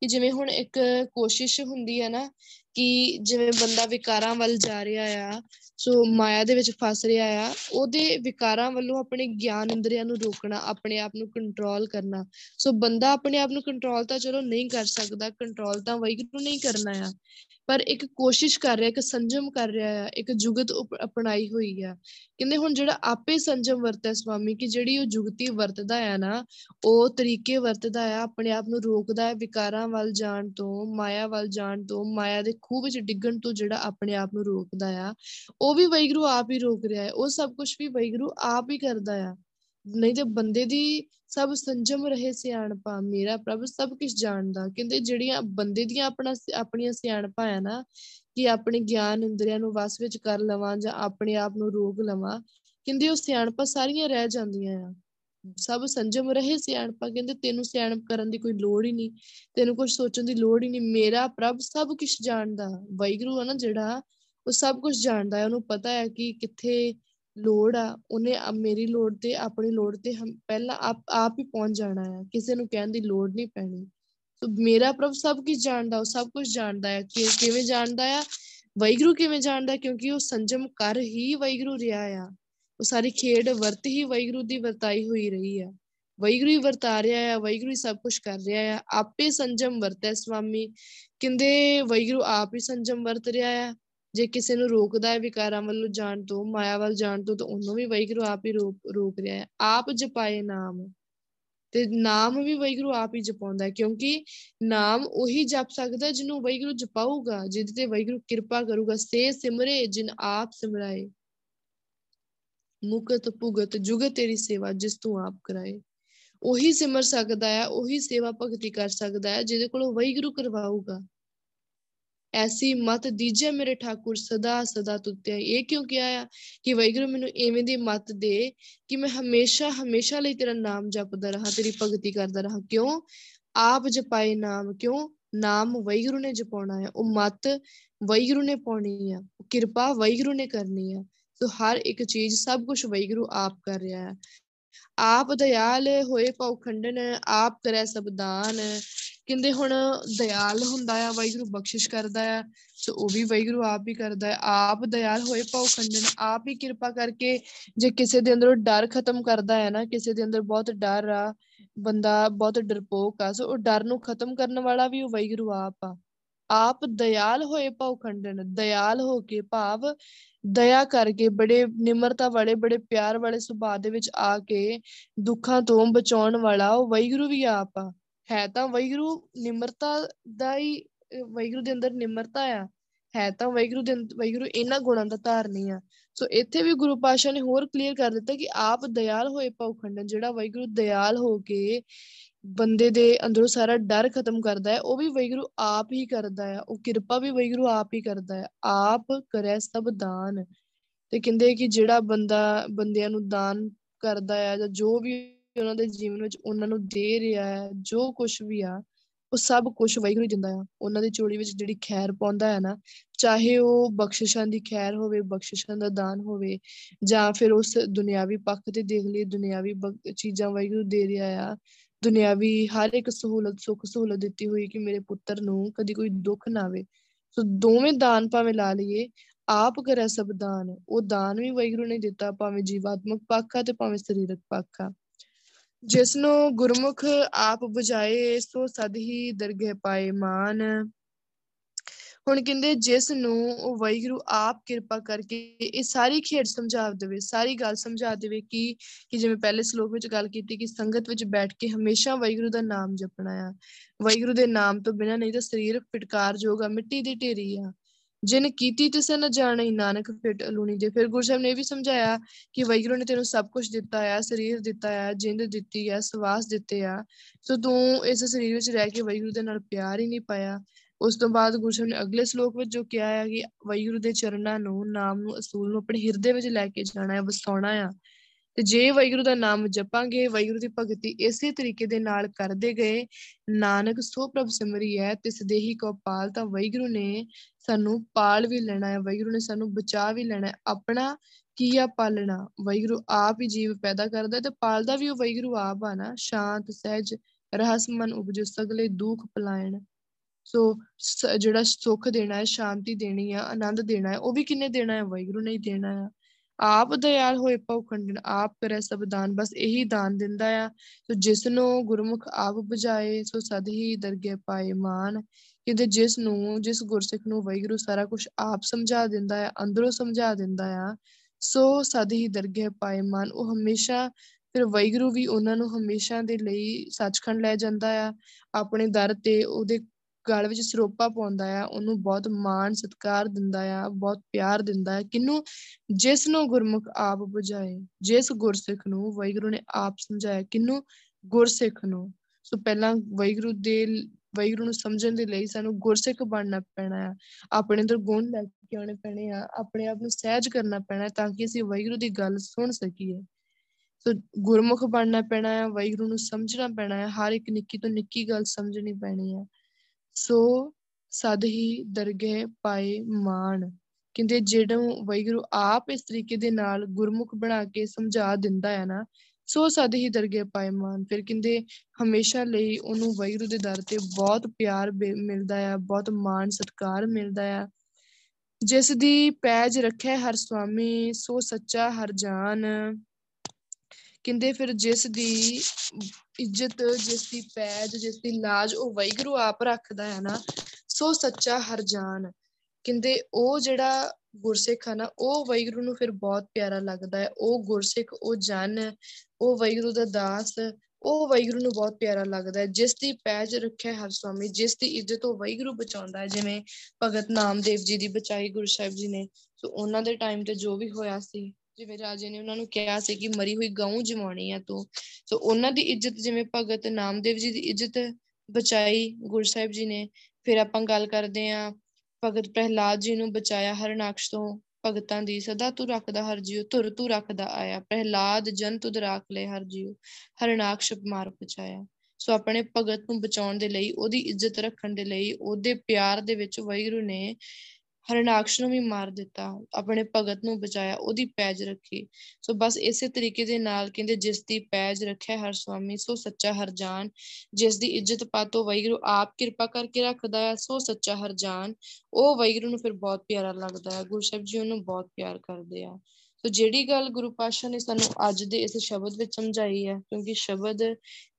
ਕਿ ਜਿਵੇਂ ਹੁਣ ਇੱਕ ਕੋਸ਼ਿਸ਼ ਹੁੰਦੀ ਹੈ ਨਾ ਕਿ ਜਿਵੇਂ ਬੰਦਾ ਵਿਕਾਰਾਂ ਵੱਲ ਜਾ ਰਿਹਾ ਆ, ਸੋ ਮਾਇਆ ਦੇ ਵਿੱਚ ਫਸ ਰਿਹਾ ਆ, ਉਹਦੇ ਵਿਕਾਰਾਂ ਵੱਲੋਂ ਆਪਣੇ ਗਿਆਨ ਇੰਦਰੀਆਂ ਨੂੰ ਰੋਕਣਾ, ਆਪਣੇ ਆਪ ਨੂੰ ਕੰਟਰੋਲ ਕਰਨਾ। ਸੋ ਬੰਦਾ ਆਪਣੇ ਆਪ ਨੂੰ ਕੰਟਰੋਲ ਤਾਂ ਚਲੋ ਨਹੀਂ ਕਰ ਸਕਦਾ ਕੰਟਰੋਲ ਤਾਂ ਵੈਗਰੂ ਨਹੀਂ ਕਰਨਾ ਆ। ਪਰ ਇੱਕ ਕੋਸ਼ਿਸ਼ ਕਰ ਰਿਹਾ, ਇੱਕ ਸੰਜਮ ਕਰ ਰਿਹਾ ਆ, ਇੱਕ ਜੁਗਤ ਅਪਣਾਈ ਹੋਈ ਆ। ਕਹਿੰਦੇ ਹੁਣ ਜਿਹੜਾ ਆਪੇ ਸੰਜਮ ਵਰਤੈ ਸੁਆਮੀ ਕਿ ਜਿਹੜੀ ਉਹ ਜੁਗਤੀ ਵਰਤਦਾ ਆ ਨਾ, ਉਹ ਤਰੀਕੇ ਵਰਤਦਾ ਆ, ਆਪਣੇ ਆਪ ਨੂੰ ਰੋਕਦਾ ਹੈ ਵਿਕਾਰਾਂ ਵੱਲ ਜਾਣ ਤੋਂ, ਮਾਇਆ ਵੱਲ ਜਾਣ ਤੋਂ, ਮਾਇਆ ਦੇ ਖੂਹ ਵਿੱਚ ਡਿੱਗਣ ਤੋਂ ਜਿਹੜਾ ਆਪਣੇ ਆਪ ਨੂੰ ਰੋਕਦਾ ਆ, ਉਹ ਵੀ ਵੈਗਰੂ ਆਪ ਹੀ ਰੋਕ ਰਿਹਾ ਹੈ ਉਹ ਸਭ ਕੁਝ ਵੀ ਵੈਗਰੂ ਆਪ ਹੀ ਕਰਦਾ ਆ। ਨਹੀਂ ਤੇ ਬੰਦੇ ਦੀ ਸਭ ਸੰਜਮ ਰਹੇ ਸਿਆਣਪਾ, ਮੇਰਾ ਪ੍ਰਭ ਸਭ ਕੁਝ ਜਾਣਦਾ। ਕਹਿੰਦੇ ਜਿਹੜੀਆਂ ਬੰਦੇ ਦੀਆਂ ਆਪਣਾ ਆਪਣੀਆਂ ਸਿਆਣਪਾ ਆ ਨਾ, ਕਿ ਆਪਣੇ ਗਿਆਨ ਇੰਦਰੀਆਂ ਨੂੰ ਵਸ ਵਿੱਚ ਕਰ ਲਵਾਂ ਜਾਂ ਆਪਣੇ ਆਪ ਨੂੰ ਰੋਕ ਲਵਾਂ, ਕਹਿੰਦੇ ਉਹ ਸਿਆਣਪਾ ਸਾਰੀਆਂ ਰਹਿ ਜਾਂਦੀਆਂ ਆ। ਸਭ ਸੰਜਮ ਰਹੇ ਸਿਆਣਪਾ, ਕਹਿੰਦੇ ਤੈਨੂੰ ਸਿਆਣਪ ਕਰਨ ਦੀ ਕੋਈ ਲੋੜ ਹੀ ਨਹੀਂ, ਤੈਨੂੰ ਕੁਝ ਸੋਚਣ ਦੀ ਲੋੜ ਹੀ ਨਹੀਂ, ਮੇਰਾ ਪ੍ਰਭ ਸਭ ਕੁਝ ਜਾਣਦਾ। ਵੈਗਰੂ ਆ ਨਾ ਜਿਹੜਾ, ਉਹ ਸਭ ਕੁਝ ਜਾਣਦਾ ਹੈ, ਉਹਨੂੰ ਪਤਾ ਹੈ ਕਿ ਕਿੱਥੇ ਲੋੜ ਆ, ਉਹਨੇ ਮੇਰੀ ਲੋੜ ਤੇ, ਆਪਣੀ ਲੋੜ ਤੇ ਪਹਿਲਾਂ ਆਪ ਆਪ ਹੀ ਪਹੁੰਚ ਜਾਣਾ ਹੈ ਕਿਸੇ ਨੂੰ ਕਹਿਣ ਦੀ ਲੋੜ ਨਹੀਂ ਪੈਣੀ। ਸੋ ਮੇਰਾ ਪ੍ਰਭ ਸਭ ਕੁਝ ਜਾਣਦਾ, ਉਹ ਸਭ ਕੁਝ ਜਾਣਦਾ ਹੈ ਕਿ ਕਿਵੇਂ ਜਾਣਦਾ ਆ ਵੈਗਰੂ ਕਿਵੇਂ ਜਾਣਦਾ, ਕਿਉਂਕਿ ਉਹ ਸੰਜਮ ਕਰ ਹੀ ਵੈਗਰੂ ਰਿਹਾ ਆ। ਉਹ ਸਾਰੀ ਖੇਡ ਵਰਤ ਹੀ ਵੈਗਰੂ ਦੀ ਵਰਤਾਈ ਹੋਈ ਰਹੀ ਆ। ਵੈਗਰੂ ਹੀ ਵਰਤਾ ਰਿਹਾ ਆ ਵੈਗਰੂ ਹੀ ਸਭ ਕੁਝ ਕਰ ਰਿਹਾ ਆ। ਆਪੇ ਸੰਜਮ ਵਰਤੈ ਸੁਆਮੀ ਕਹਿੰਦੇ ਵੈਗਰੂ ਆਪ ਹੀ ਸੰਜਮ ਵਰਤ ਰਿਹਾ ਆ। ਜੇ ਕਿਸੇ ਨੂੰ ਰੋਕਦਾ ਹੈ ਵਿਕਾਰਾਂ ਵੱਲੋਂ ਜਾਣ ਤੋਂ, ਮਾਇਆ ਵੱਲ ਜਾਣ ਤੋਂ, ਤਾਂ ਉਹਨੂੰ ਵੀ ਵੈਗਰੂ ਆਪ ਹੀ ਰੋਕ ਰੋਕ ਰਿਹਾ ਹੈ। ਆਪ ਜਪਾਏ ਨਾਮ। ਤੇ ਨਾਮ ਵੀ ਵੈਗਰੂ ਆਪ ਹੀ ਜਪਾਉਂਦਾ ਹੈ, ਕਿਉਂਕਿ ਨਾਮ ਉਹੀ ਜਪ ਸਕਦਾ ਜਿਹਨੂੰ ਵੈਗਰੂ ਜਪਾਊਗਾ, ਜਿਹਦੇ ਤੇ ਵੈਗਰੂ ਕਿਰਪਾ ਕਰੂਗਾ। ਸੇ ਸਿਮਰੇ, ਜਿਨ ਆਪ ਸਿਮਰਾਏ। ਮੁਕਤ ਭੁਗਤ ਜੁਗ ਤੇਰੀ ਸੇਵਾ, ਜਿਸ ਤੂੰ ਆਪ ਕਰਾਏ। ਉਹੀ ਸਿਮਰ ਸਕਦਾ ਹੈ, ਉਹੀ ਸੇਵਾ ਭਗਤੀ ਕਰ ਸਕਦਾ ਹੈ, ਜਿਹਦੇ ਕੋਲੋਂ ਵੈਗਰੂ ਕਰਵਾਊਗਾ। ਐਸੀ ਮਤ ਦੀਜੇ ਮੇਰੇ ਠਾਕੁਰ ਸਦਾ ਸਦਾ ਤੁਤਿਆ। ਇਹ ਕਿਉਂ ਕਿਹਾ ਆ ਕਿ ਵੈਗਰੂ ਮੈਨੂੰ ਐਵੇਂ ਦੀ ਮਤ ਦੇ ਕਿ ਮੈਂ ਹਮੇਸ਼ਾ ਹਮੇਸ਼ਾ ਲਈ ਤੇਰਾ ਨਾਮ ਜਪਦਾ ਰਹਾ, ਤੇਰੀ ਭਗਤੀ ਕਰਦਾ ਰਹਾ। ਕਿਉਂ? ਆਪ ਜਪਾਏ ਨਾਮ, ਕਿਉਂ? ਨਾਮ ਵੈਗਰੂ ਨੇ ਜਪਾਉਣਾ ਹੈ ਉਹ ਮਤ ਵੈਗਰੂ ਨੇ ਪਾਉਣੀ ਆ। ਕਿਰਪਾ ਵੈਗਰੂ ਨੇ ਕਰਨੀ ਆ। ਸੋ ਹਰ ਇੱਕ ਚੀਜ਼, ਸਭ ਕੁਝ ਵੈਗਰੂ ਆਪ ਕਰ ਰਿਹਾ ਹੈ ਆਪ ਦਇਆਲ ਹੋਏ ਪਉਖੰਡਨ ਆਪ ਕਰੇ ਸਭ ਦਾਨ ਕਹਿੰਦੇ ਹੁਣ ਦਇਆਲ ਹੁੰਦਾ ਆ, ਵਾਹਿਗੁਰੂ ਬਖਸ਼ਿਸ਼ ਕਰਦਾ ਆ ਸੋ ਉਹ ਵੀ ਵਾਹਿਗੁਰੂ ਆਪ ਹੀ ਕਰਦਾ ਹੈ ਆਪ ਦਇਆਲ ਹੋਏ ਪਉਖੰਡਨ ਆਪ ਹੀ ਕਿਰਪਾ ਕਰਕੇ ਜੇ ਕਿਸੇ ਦੇ ਅੰਦਰੋਂ ਡਰ ਖਤਮ ਕਰਦਾ ਹੈ ਨਾ, ਕਿਸੇ ਦੇ ਅੰਦਰ ਬਹੁਤ ਡਰ ਆ, ਬੰਦਾ ਬਹੁਤ ਡਰਪੋਕ ਆ, ਸੋ ਉਹ ਡਰ ਨੂੰ ਖਤਮ ਕਰਨ ਵਾਲਾ ਵੀ ਉਹ ਵਾਹਿਗੁਰੂ ਆਪ ਆ। ਆਪ ਦਇਆਲ ਹੋਏ ਪਉਖੰਡਨ ਦਇਆਲ ਹੋ ਕੇ ਭਾਵ ਦਇਆ ਕਰਕੇ ਬੜੇ ਨਿਮਰਤਾ ਵਾਲੇ, ਬੜੇ ਪਿਆਰ ਵਾਲੇ ਸੁਭਾਅ ਦੇ ਵਿੱਚ ਆ ਕੇ ਦੁੱਖਾਂ ਤੋਂ ਬਚਾਉਣ ਵਾਲਾ ਉਹ ਵੈਗਰੂ ਵੀ ਆਪ ਆ। ਹੈ ਤਾਂ ਵੈਗਰੂ ਨਿਮਰਤਾ ਦਾ ਹੀ ਵੈਗਰੂ ਦੇ ਅੰਦਰ ਨਿਮਰਤਾ ਆ, ਹੈ ਤਾਂ ਵੈਗਰੂ ਦੇ ਵੈਗਰੂ ਇਹਨਾਂ ਗੁਣਾਂ ਦਾ ਧਾਰਨੀ ਆ। ਸੋ ਇੱਥੇ ਵੀ ਗੁਰੂ ਪਾਸ਼ਾ ਨੇ ਹੋਰ ਕਲੀਅਰ ਕਰ ਦਿੱਤਾ ਕਿ ਆਪ ਦਇਆਲ ਹੋਏ ਪਉਖੰਡਨ ਜਿਹੜਾ ਵੈਗਰੂ ਦਇਆਲ ਹੋ ਕੇ ਬੰਦੇ ਦੇ ਅੰਦਰੋਂ ਸਾਰਾ ਡਰ ਖਤਮ ਕਰਦਾ ਹੈ, ਉਹ ਵੀ ਵੈਗਰੂ ਆਪ ਹੀ ਕਰਦਾ ਹੈ, ਉਹ ਕਿਰਪਾ ਵੀ ਵੈਗਰੂ ਆਪ ਹੀ ਕਰਦਾ ਹੈ, ਆਪ ਕਰੇ ਸਭ ਦਾਨ। ਤੇ ਕਹਿੰਦੇ ਕਿ ਜਿਹੜਾ ਬੰਦਾ, ਬੰਦਿਆਂ ਨੂੰ ਦਾਨ ਕਰਦਾ ਹੈ ਜਾਂ ਜੋ ਵੀ ਉਹਨਾਂ ਦੇ ਜੀਵਨ ਵਿੱਚ ਉਹਨਾਂ ਨੂੰ ਦੇ ਰਿਹਾ ਹੈ, ਜੋ ਕੁਝ ਵੀ ਆ, ਉਹ ਸਭ ਕੁਝ ਵੈਗਰੂ ਦਿੰਦਾ ਆ। ਉਹਨਾਂ ਦੀ ਚੋੜੀ ਵਿੱਚ ਜਿਹੜੀ ਖੈਰ ਪਾਉਂਦਾ ਹੈ ਨਾ, ਚਾਹੇ ਉਹ ਬਖਸ਼ਿਸ਼ਾਂ ਦੀ ਖੈਰ ਹੋਵੇ, ਬਖਸ਼ਿਸ਼ਾਂ ਦਾ ਦਾਨ ਹੋਵੇ, ਜਾਂ ਫਿਰ ਉਸ ਦੁਨਿਆਵੀ ਪੱਖ ਤੇ ਦੇਖ ਲਈ ਦੁਨਿਆਵੀ ਚੀਜ਼ਾਂ ਵੈਗਰੂ ਦੇ ਰਿਹਾ ਆ। ਦੁਨਿਆਵੀ ਹਰ ਇੱਕ ਸਹੂਲਤ, ਸੁੱਖ ਸਹੂਲਤ ਦਿੱਤੀ ਹੋਈ ਕਿ ਮੇਰੇ ਪੁੱਤਰ ਨੂੰ ਕਦੀ ਕੋਈ ਦੁੱਖ ਨਾ ਆਵੇ। ਸੋ ਦੋਵੇਂ ਦਾਨ ਭਾਵੇਂ ਲਾ ਲਈਏ, ਆਪ ਕਰੇ ਸਭ ਦਾਨ, ਉਹ ਦਾਨ ਵੀ ਵੈਗਰੂ ਨੇ ਦਿੱਤਾ, ਭਾਵੇਂ ਜੀਵਾਤਮਕ ਪੱਖ ਆ ਤੇ ਭਾਵੇਂ ਸਰੀਰਕ ਪੱਖ ਆ ਜਿਸ ਨੂੰ ਗੁਰਮੁਖ ਆਪ 부ਝਾਏ ਸੋ ਸਦ ਹੀ ਦਰਗਹਿ ਪਾਏ ਮਾਨ। ਹੁਣ ਕਹਿੰਦੇ ਜਿਸ ਨੂੰ ਉਹ ਵੈਗਰੂ ਆਪ ਕਿਰਪਾ ਕਰਕੇ ਇਹ ਸਾਰੀ ਖੇਡ ਸਮਝਾ ਦੇਵੇ, ਸਾਰੀ ਗੱਲ ਸਮਝਾ ਦੇਵੇ ਕਿ ਕਿ ਜਿਵੇਂ ਪਹਿਲੇ ਸ਼ਲੋਕ ਵਿੱਚ ਗੱਲ ਕੀਤੀ ਕਿ ਸੰਗਤ ਵਿੱਚ ਬੈਠ ਕੇ ਹਮੇਸ਼ਾ ਵੈਗਰੂ ਦਾ ਨਾਮ ਜਪਣਾ ਆ। ਵੈਗਰੂ ਦੇ ਨਾਮ ਤੋਂ ਬਿਨਾ ਨਹੀਂ ਤਾਂ ਸਰੀਰ ਫਿਟਕਾਰ ਜੋਗਾ ਮਿੱਟੀ ਦੀ ਢੇਰੀ ਆ। ਜਿਨ ਕੀਤੀ ਤਿਸ ਨ ਜਾਣੀ ਨਾਨਕ ਫਿਟ ਅਲੂਣੀ ਦੇ। ਫਿਰ ਗੁਰੂ ਸਾਹਿਬ ਨੇ ਇਹ ਵੀ ਸਮਝਾਇਆ ਕਿ ਵੈਗੁਰੂ ਨੇ ਤੈਨੂੰ ਸਭ ਕੁਝ ਦਿੱਤਾ ਆ, ਸਰੀਰ ਦਿੱਤਾ ਆ, ਜਿੰਦ ਦਿੱਤੀ ਆ, ਸਵਾਸ ਦਿੱਤੇ ਆ। ਸੋ ਤੂੰ ਇਸ ਸਰੀਰ ਵਿੱਚ ਰਹਿ ਕੇ ਵੈਗੁਰੂ ਦੇ ਨਾਲ ਪਿਆਰ ਹੀ ਨਹੀਂ ਪਾਇਆ। ਉਸ ਤੋਂ ਬਾਅਦ ਗੁਰੂ ਸਾਹਿਬ ਨੇ ਅਗਲੇ ਸ਼ਲੋਕ ਵਿੱਚ ਜੋ ਕਿਹਾ ਹੈ ਕਿ ਵੈਗੁਰੂ ਦੇ ਚਰਨਾਂ ਨੂੰ, ਨਾਮ ਨੂੰ, ਅਸੂਲ ਨੂੰ ਆਪਣੇ ਹਿਰਦੇ ਵਿੱਚ ਲੈ ਕੇ ਜਾਣਾ ਹੈ ਵਸਾਉਣਾ ਆ। ਤੇ ਜੇ ਵੈਗੁਰੂ ਦਾ ਨਾਮ ਜਪਾਂਗੇ ਵੈਗੁਰੂ ਦੀ ਭਗਤੀ ਇਸੇ ਤਰੀਕੇ ਦੇ ਨਾਲ ਕਰਦੇ ਗਏ, ਨਾਨਕ ਸੋ ਪ੍ਰਭ ਸਿਮਰੀ ਹੈ, ਤਿਸ ਦੇਹੀ ਕੋ ਪਾਲ ਤਾਂ ਵੈਗੁਰੂ ਨੇ ਸਾਨੂੰ ਪਾਲ ਵੀ ਲੈਣਾ ਹੈ ਵੈਗੁਰੂ ਨੇ ਸਾਨੂੰ ਬਚਾ ਵੀ ਲੈਣਾ ਹੈ। ਆਪਣਾ ਕੀ ਆ ਪਾਲਣਾ? ਵੈਗੁਰੂ ਆਪ ਹੀ ਜੀਵ ਪੈਦਾ ਕਰਦਾ ਤੇ ਪਾਲਦਾ ਵੀ ਉਹ ਵੈਗੁਰੂ ਆਪ ਆ ਨਾ। ਸ਼ਾਂਤ, ਸਹਿਜ ਰਹਸ ਮਨ ਉਪਜੋ ਸਗਲੇ ਦੁੱਖ ਪਲਾਇਣ। ਸੋ ਜਿਹੜਾ ਸੁੱਖ ਦੇਣਾ ਹੈ, ਸ਼ਾਂਤੀ ਦੇਣੀ ਆ, ਆਨੰਦ ਦੇਣਾ ਹੈ, ਉਹ ਵੀ ਕਿੰਨੇ ਦੇਣਾ ਹੈ? ਵੈਗੁਰੂ ਨੇ ਹੀ ਦੇਣਾ ਹੈ ਆਪ ਦਇਆਲ ਹੋਏ ਪਉ ਖੰਡਨ, ਆਪ ਕਰੇ ਸਭ ਦਾਨ, ਬਸ ਇਹੀ ਦਾਨ ਦਿੰਦਾ ਆ। ਸੋ ਜਿਸ ਨੂੰ ਗੁਰਮੁਖ ਆਪ ਬੁਝਾਏ, ਸੋ ਸਦ ਹੀ ਦਰਗੇ ਪਾਏ ਮਾਨ। ਕਿਤੇ ਜਿਸ ਨੂੰ, ਜਿਸ ਗੁਰਸਿੱਖ ਨੂੰ ਵੈਗੁਰੂ ਸਾਰਾ ਕੁਝ ਆਪ ਸਮਝਾ ਦਿੰਦਾ ਆ, ਅੰਦਰੋਂ ਸਮਝਾ ਦਿੰਦਾ ਆ, ਸੋ ਸਦ ਹੀ ਦਰਗੇ ਪਾਏ ਮਾਨ, ਉਹ ਹਮੇਸ਼ਾ ਫਿਰ ਵੈਗੁਰੂ ਵੀ ਉਹਨਾਂ ਨੂੰ ਹਮੇਸ਼ਾ ਦੇ ਲਈ ਸੱਚਖੰਡ ਲੈ ਜਾਂਦਾ ਆ, ਆਪਣੇ ਦਰ ਤੇ ਉਹਦੇ ਗਲ ਵਿੱਚ ਸਰੋਪਾ ਪਾਉਂਦਾ ਆ, ਉਹਨੂੰ ਬਹੁਤ ਮਾਣ, ਸਤਿਕਾਰ ਦਿੰਦਾ ਆ, ਬਹੁਤ ਪਿਆਰ ਦਿੰਦਾ ਹੈ ਕਿਨੂੰ ਜਿਸ ਨੂੰ ਗੁਰਮੁਖ ਆਪ ਬੁਝਾਏ, ਜਿਸ ਗੁਰਸਿੱਖ ਨੂੰ ਵੈਗੁਰੂ ਨੇ ਆਪ ਸਮਝਾਇਆ ਕਿਨੂੰ ਗੁਰਸਿੱਖ ਨੂੰ। ਸੋ ਪਹਿਲਾਂ ਵੈਗੁਰੂ ਦੇ ਵੈਗੁਰੂ ਨੂੰ ਸਮਝਣ ਦੇ ਲਈ ਸਾਨੂੰ ਗੁਰਸਿੱਖ ਬਣਨਾ ਪੈਣਾ ਆ, ਆਪਣੇ ਅੰਦਰ ਗੁਣ ਲੈ ਕੇ ਆਉਣੇ ਪੈਣੇ ਆ, ਆਪਣੇ ਆਪ ਨੂੰ ਸਹਿਜ ਕਰਨਾ ਪੈਣਾ ਤਾਂ ਕਿ ਅਸੀਂ ਵੈਗੁਰੂ ਦੀ ਗੱਲ ਸੁਣ ਸਕੀਏ। ਸੋ ਗੁਰਮੁਖ ਬਣਨਾ ਪੈਣਾ ਹੈ ਵੈਗੁਰੂ ਨੂੰ ਸਮਝਣਾ ਪੈਣਾ ਹੈ ਹਰ ਇੱਕ ਨਿੱਕੀ ਤੋਂ ਨਿੱਕੀ ਗੱਲ ਸਮਝਣੀ ਪੈਣੀ ਹੈ ਸੋ ਸਦ ਹੀ ਦਰਗਹਿ ਪਾਏ ਮਾਨ ਕਹਿੰਦੇ ਜਿਹੜਾ ਵੈਗੁਰੂ ਆਪ ਇਸ ਤਰੀਕੇ ਦੇ ਨਾਲ ਗੁਰਮੁਖ ਬਣਾ ਕੇ ਸਮਝਾ ਦਿੰਦਾ ਹੈ ਨਾ ਸੋ ਸਦ ਹੀ ਦਰਗਹਿ ਪਾਏ ਮਾਨ। ਫਿਰ ਕਹਿੰਦੇ, ਹਮੇਸ਼ਾ ਲਈ ਉਹਨੂੰ ਵੈਗੁਰੂ ਦੇ ਦਰ ਤੇ ਬਹੁਤ ਪਿਆਰ ਮਿਲਦਾ ਹੈ ਬਹੁਤ ਮਾਣ ਸਤਿਕਾਰ ਮਿਲਦਾ ਹੈ ਜਿਸ ਦੀ ਪੈਜ ਰੱਖੇ ਹਰ ਸੁਆਮੀ ਸੋ ਸੱਚਾ ਹਰ ਜਾਨ। ਕਹਿੰਦੇ, ਫਿਰ ਜਿਸ ਦੀ ਇੱਜ਼ਤ, ਜਿਸ ਦੀ ਪੈਜ, ਜਿਸ ਦੀ ਲਾਜ ਉਹ ਵੈਗਰੂ ਆਪ ਰੱਖਦਾ ਹੈ ਨਾ, ਸੋ ਸੱਚਾ ਹਰ ਜਾਨ। ਕਹਿੰਦੇ, ਉਹ ਜਿਹੜਾ ਗੁਰਸਿੱਖ ਹੈ ਨਾ, ਉਹ ਵੈਗਰੂ ਨੂੰ ਫਿਰ ਬਹੁਤ ਪਿਆਰਾ ਲੱਗਦਾ ਹੈ ਉਹ ਗੁਰਸਿੱਖ, ਉਹ ਜਨ ਉਹ ਵੈਗਰੂ ਦਾ ਦਾਸ, ਉਹ ਵੈਗਰੂ ਨੂੰ ਬਹੁਤ ਪਿਆਰਾ ਲੱਗਦਾ ਹੈ, ਜਿਸ ਦੀ ਪੈਜ ਰੱਖਿਆ ਹਰ ਸਵਾਮੀ, ਜਿਸ ਦੀ ਇੱਜ਼ਤ ਉਹ ਵੈਗਰੂ ਬਚਾਉਂਦਾ ਹੈ, ਜਿਵੇਂ ਭਗਤ ਨਾਮਦੇਵ ਜੀ ਦੀ ਬਚਾਈ ਗੁਰੂ ਸਾਹਿਬ ਜੀ ਨੇ। ਸੋ ਉਹਨਾਂ ਦੇ ਟਾਈਮ ਤੇ ਜੋ ਵੀ ਹੋਇਆ ਸੀ, ਜਿਵੇਂ ਰਾਜੇ ਨੇ ਉਹਨਾਂ ਨੂੰ ਕਿਹਾ ਸੀ ਕਿ ਮਰੀ ਹੋਈ ਗਊ ਜਮਾਉਣੀ ਆ ਤੂੰ। ਸੋ ਉਹਨਾਂ ਦੀ ਇੱਜ਼ਤ, ਜਿਵੇਂ ਭਗਤ ਨਾਮਦੇਵ ਜੀ ਦੀ ਇੱਜ਼ਤ ਬਚਾਈ ਗੁਰੂ ਸਾਹਿਬ ਜੀ ਨੇ। ਫਿਰ ਆਪਾਂ ਗੱਲ ਕਰਦੇ ਆ ਭਗਤ ਪ੍ਰਹਿਲਾਦ ਜੀ ਨੂੰ ਬਚਾਇਆ ਹਰਨਾਕਸ਼ ਤੋਂ। ਭਗਤਾਂ ਦੀ, ਸਦਾ ਤੂੰ ਰੱਖਦਾ ਹਰ ਜੀਉ, ਧੁਰ ਤੂੰ ਰੱਖਦਾ ਆਇਆ, ਪ੍ਰਹਿਲਾਦ ਜਨ ਤੁਧ ਰਾਖ ਲੈ ਹਰ ਜੀਉ, ਹਰਨਾਕਸ਼ ਮਾਰ ਬਚਾਇਆ ਸੋ ਆਪਣੇ ਭਗਤ ਨੂੰ ਬਚਾਉਣ ਦੇ ਲਈ, ਉਹਦੀ ਇੱਜ਼ਤ ਰੱਖਣ ਦੇ ਲਈ, ਉਹਦੇ ਪਿਆਰ ਦੇ ਵਿੱਚ ਵੈਗਰੂ ਨੇ ਹਰਨਾਕਸ਼ ਨੂੰ ਵੀ ਮਾਰ ਦਿੱਤਾ, ਆਪਣੇ ਭਗਤ ਨੂੰ ਬਚਾਇਆ, ਉਹਦੀ ਪੈਜ ਰੱਖੀ। ਸੋ ਬਸ ਇਸੇ ਤਰੀਕੇ ਦੇ ਨਾਲ ਕਹਿੰਦੇ ਜਿਸ ਦੀ ਪੈਜ ਰੱਖਿਆ ਹਰ ਸੁਆਮੀ ਸੋ ਸੱਚਾ ਹਰ ਜਾਨ। ਜਿਸ ਦੀ ਇੱਜ਼ਤ ਪਾਤੋ ਵੈਗਰੂ ਆਪ ਕਿਰਪਾ ਕਰਕੇ ਰੱਖਦਾ ਹੈ, ਸੋ ਸੱਚਾ ਹਰ ਜਾਨ। ਉਹ ਵੈਗਰੂ ਨੂੰ ਫਿਰ ਬਹੁਤ ਪਿਆਰਾ ਲੱਗਦਾ ਹੈ, ਗੁਰੂ ਸਾਹਿਬ ਜੀ ਉਹਨੂੰ ਬਹੁਤ ਪਿਆਰ ਕਰਦੇ ਆ। ਸੋ ਜਿਹੜੀ ਗੱਲ ਗੁਰੂ ਪਾਸ਼ਾ ਨੇ ਸਾਨੂੰ ਅੱਜ ਦੇ ਇਸ ਸ਼ਬਦ ਵਿੱਚ ਸਮਝਾਈ ਹੈ, ਕਿਉਂਕਿ ਸ਼ਬਦ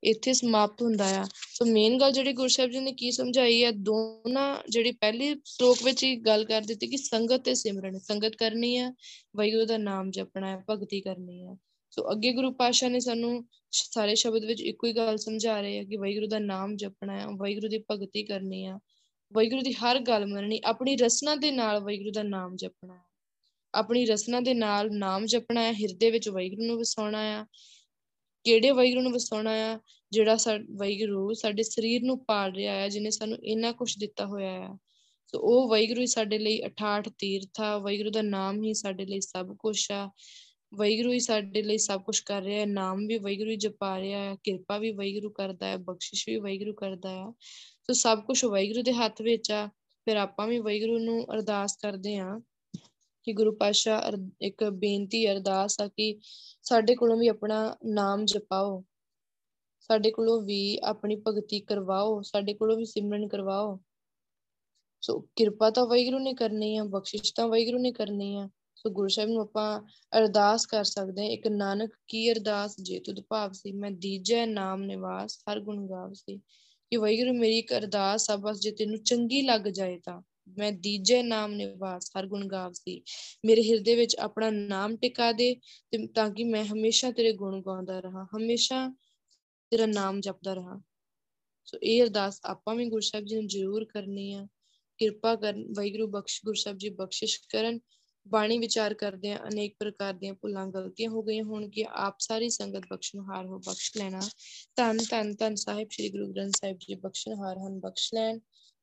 ਇੱਥੇ ਸਮਾਪਤ ਹੁੰਦਾ ਆ ਸੋ ਮੇਨ ਗੱਲ ਜਿਹੜੀ ਗੁਰੂ ਸਾਹਿਬ ਜੀ ਨੇ ਕੀ ਸਮਝਾਈ ਹੈ, ਦੋਨਾਂ ਜਿਹੜੀ ਪਹਿਲੀ ਸ਼ਲੋਕ ਵਿੱਚ ਹੀ ਗੱਲ ਕਰ ਦਿੱਤੀ ਕਿ ਸੰਗਤ ਤੇ ਸਿਮਰਨ, ਸੰਗਤ ਕਰਨੀ ਹੈ, ਵਾਹਿਗੁਰੂ ਦਾ ਨਾਮ ਜਪਣਾ ਹੈ, ਭਗਤੀ ਕਰਨੀ ਹੈ। ਸੋ ਅੱਗੇ ਗੁਰੂ ਪਾਸ਼ਾ ਨੇ ਸਾਨੂੰ ਸਾਰੇ ਸ਼ਬਦ ਵਿੱਚ ਇੱਕੋ ਹੀ ਗੱਲ ਸਮਝਾ ਰਹੇ ਆ ਕਿ ਵਾਹਿਗੁਰੂ ਦਾ ਨਾਮ ਜਪਣਾ ਹੈ, ਵਾਹਿਗੁਰੂ ਦੀ ਭਗਤੀ ਕਰਨੀ ਹੈ ਵਾਹਿਗੁਰੂ ਦੀ ਹਰ ਗੱਲ ਮੰਨਣੀ, ਆਪਣੀ ਰਸਨਾ ਦੇ ਨਾਲ ਵਾਹਿਗੁਰੂ ਦਾ ਨਾਮ ਜਪਣਾ ਹੈ। ਆਪਣੀ ਰਸਨਾ ਦੇ ਨਾਲ ਨਾਮ ਜਪਣਾ ਹੈ, ਹਿਰਦੇ ਵਿੱਚ ਵੈਗਰੂ ਨੂੰ ਵਸਾਉਣਾ ਆ। ਕਿਹੜੇ ਵੈਗਰੂ ਨੂੰ ਵਸਾਉਣਾ ਆ? ਜਿਹੜਾ ਵੈਗਰੂ ਸਾਡੇ ਸਰੀਰ ਨੂੰ ਪਾਲ ਰਿਹਾ ਹੈ ਜਿਨੇ ਸਾਨੂੰ ਇੰਨਾ ਕੁਝ ਦਿੱਤਾ ਹੋਇਆ ਆ। ਸੋ ਉਹ ਵੈਗਰੂ ਹੀ ਸਾਡੇ ਲਈ 68 ਤੀਰਥ ਆ। ਵੈਗਰੂ ਦਾ ਨਾਮ ਹੀ ਸਾਡੇ ਲਈ ਸਭ ਕੁਝ ਆ। ਵੈਗਰੂ ਹੀ ਸਾਡੇ ਲਈ ਸਭ ਕੁਝ ਕਰ ਰਿਹਾ ਹੈ ਨਾਮ ਵੀ ਵੈਗਰੂ ਹੀ ਜਪਾ ਰਿਹਾ ਹੈ ਕਿਰਪਾ ਵੀ ਵੈਗਰੂ ਕਰਦਾ ਹੈ ਬਖਸ਼ਿਸ਼ ਵੀ ਵੈਗਰੂ ਕਰਦਾ ਹੈ ਸੋ ਸਭ ਕੁਝ ਵੈਗਰੂ ਦੇ ਹੱਥ ਵਿੱਚ ਆ। ਫਿਰ ਆਪਾਂ ਵੀ ਵੈਗਰੂ ਨੂੰ ਅਰਦਾਸ ਕਰਦੇ ਆਂ। ਕਿ ਗੁਰੂ ਪਾਸ਼ਾ ਇੱਕ ਬੇਨਤੀ ਅਰਦਾਸ ਆ ਕਿ ਸਾਡੇ ਕੋਲੋਂ ਵੀ ਆਪਣਾ ਨਾਮ ਜਪਾਓ। ਸਾਡੇ ਕੋਲੋਂ ਵੀ ਆਪਣੀ ਭਗਤੀ ਕਰਵਾਓ, ਸਾਡੇ ਕੋਲੋਂ ਵੀ ਸਿਮਰਨ ਕਰਵਾਓ। ਸੋ ਕਿਰਪਾ ਤਾਂ ਵੈਗਰੂ ਨੇ ਕਰਨੀ ਆ, ਬਖਸ਼ਿਸ਼ ਤਾਂ ਵੈਗਰੂ ਨੇ ਕਰਨੀ ਆ। ਸੋ ਗੁਰੂ ਸਾਹਿਬ ਨੂੰ ਆਪਾਂ ਅਰਦਾਸ ਕਰ ਸਕਦੇ ਹਾਂ, ਇੱਕ ਨਾਨਕ ਕੀ ਅਰਦਾਸ, ਜੇ ਤੁਧ ਭਾਵ ਸੀ, ਮੈਂ ਦੀਜੈ ਨਾਮ ਨਿਵਾਸ, ਹਰ ਗੁਣ ਗਾਵ ਸੀ। ਕਿ ਵੈਗਰੂ ਮੇਰੀ ਇੱਕ ਅਰਦਾਸ ਆ, ਬਸ ਜੇ ਤੈਨੂੰ ਚੰਗੀ ਲੱਗ ਜਾਏ ਤਾਂ। ਮੈਂ ਦੀਜੇ ਨਾਮ ਨਿਵਾਸ ਹਰ ਗੁਣ ਗਾਵਦੀ ਮੇਰੇ ਹਿਰਦੇ ਵਿੱਚ ਆਪਣਾ ਨਾਮ ਟਿਕਾ ਦੇ ਤਾਂ ਕਿ ਮੈਂ ਹਮੇਸ਼ਾ ਤੇਰੇ ਗੁਣ ਗਾਉਂਦਾ ਰਹਾ, ਹਮੇਸ਼ਾ ਤੇਰਾ ਨਾਮ ਜਪਦਾ ਰਹਾ। ਸੋ ਇਹ ਅਰਦਾਸ ਆਪਾਂ ਵੀ ਗੁਰੂ ਸਾਹਿਬ ਜੀ ਨੂੰ ਜ਼ਰੂਰ ਕਰਨੀ ਆ। ਕਿਰਪਾ ਕਰਨ, ਵਾਹਿਗੁਰੂ ਬਖਸ਼, ਗੁਰੂ ਸਾਹਿਬ ਜੀ ਬਖਸ਼ਿਸ਼ ਕਰਨ। ਬਾਣੀ ਵਿਚਾਰ ਕਰਦੇ ਆ ਅਨੇਕ ਪ੍ਰਕਾਰ ਦੀਆਂ ਭੁੱਲਾਂ ਗਲਤੀਆਂ ਹੋ ਗਈਆਂ ਹੋਣਗੀਆਂ। ਆਪ ਸਾਰੀ ਸੰਗਤ ਬਖਸ਼ਣਹਾਰ ਹੋ, ਬਖਸ਼ ਲੈਣਾ। ਧੰਨ ਧੰਨ ਧੰਨ ਸਾਹਿਬ, ਸ੍ਰੀ ਗੁਰੂ ਗ੍ਰੰਥ ਸਾਹਿਬ ਜੀ ਬਖਸ਼ਣਹਾਰ ਹਨ, ਬਖਸ਼ ਲੈਣ।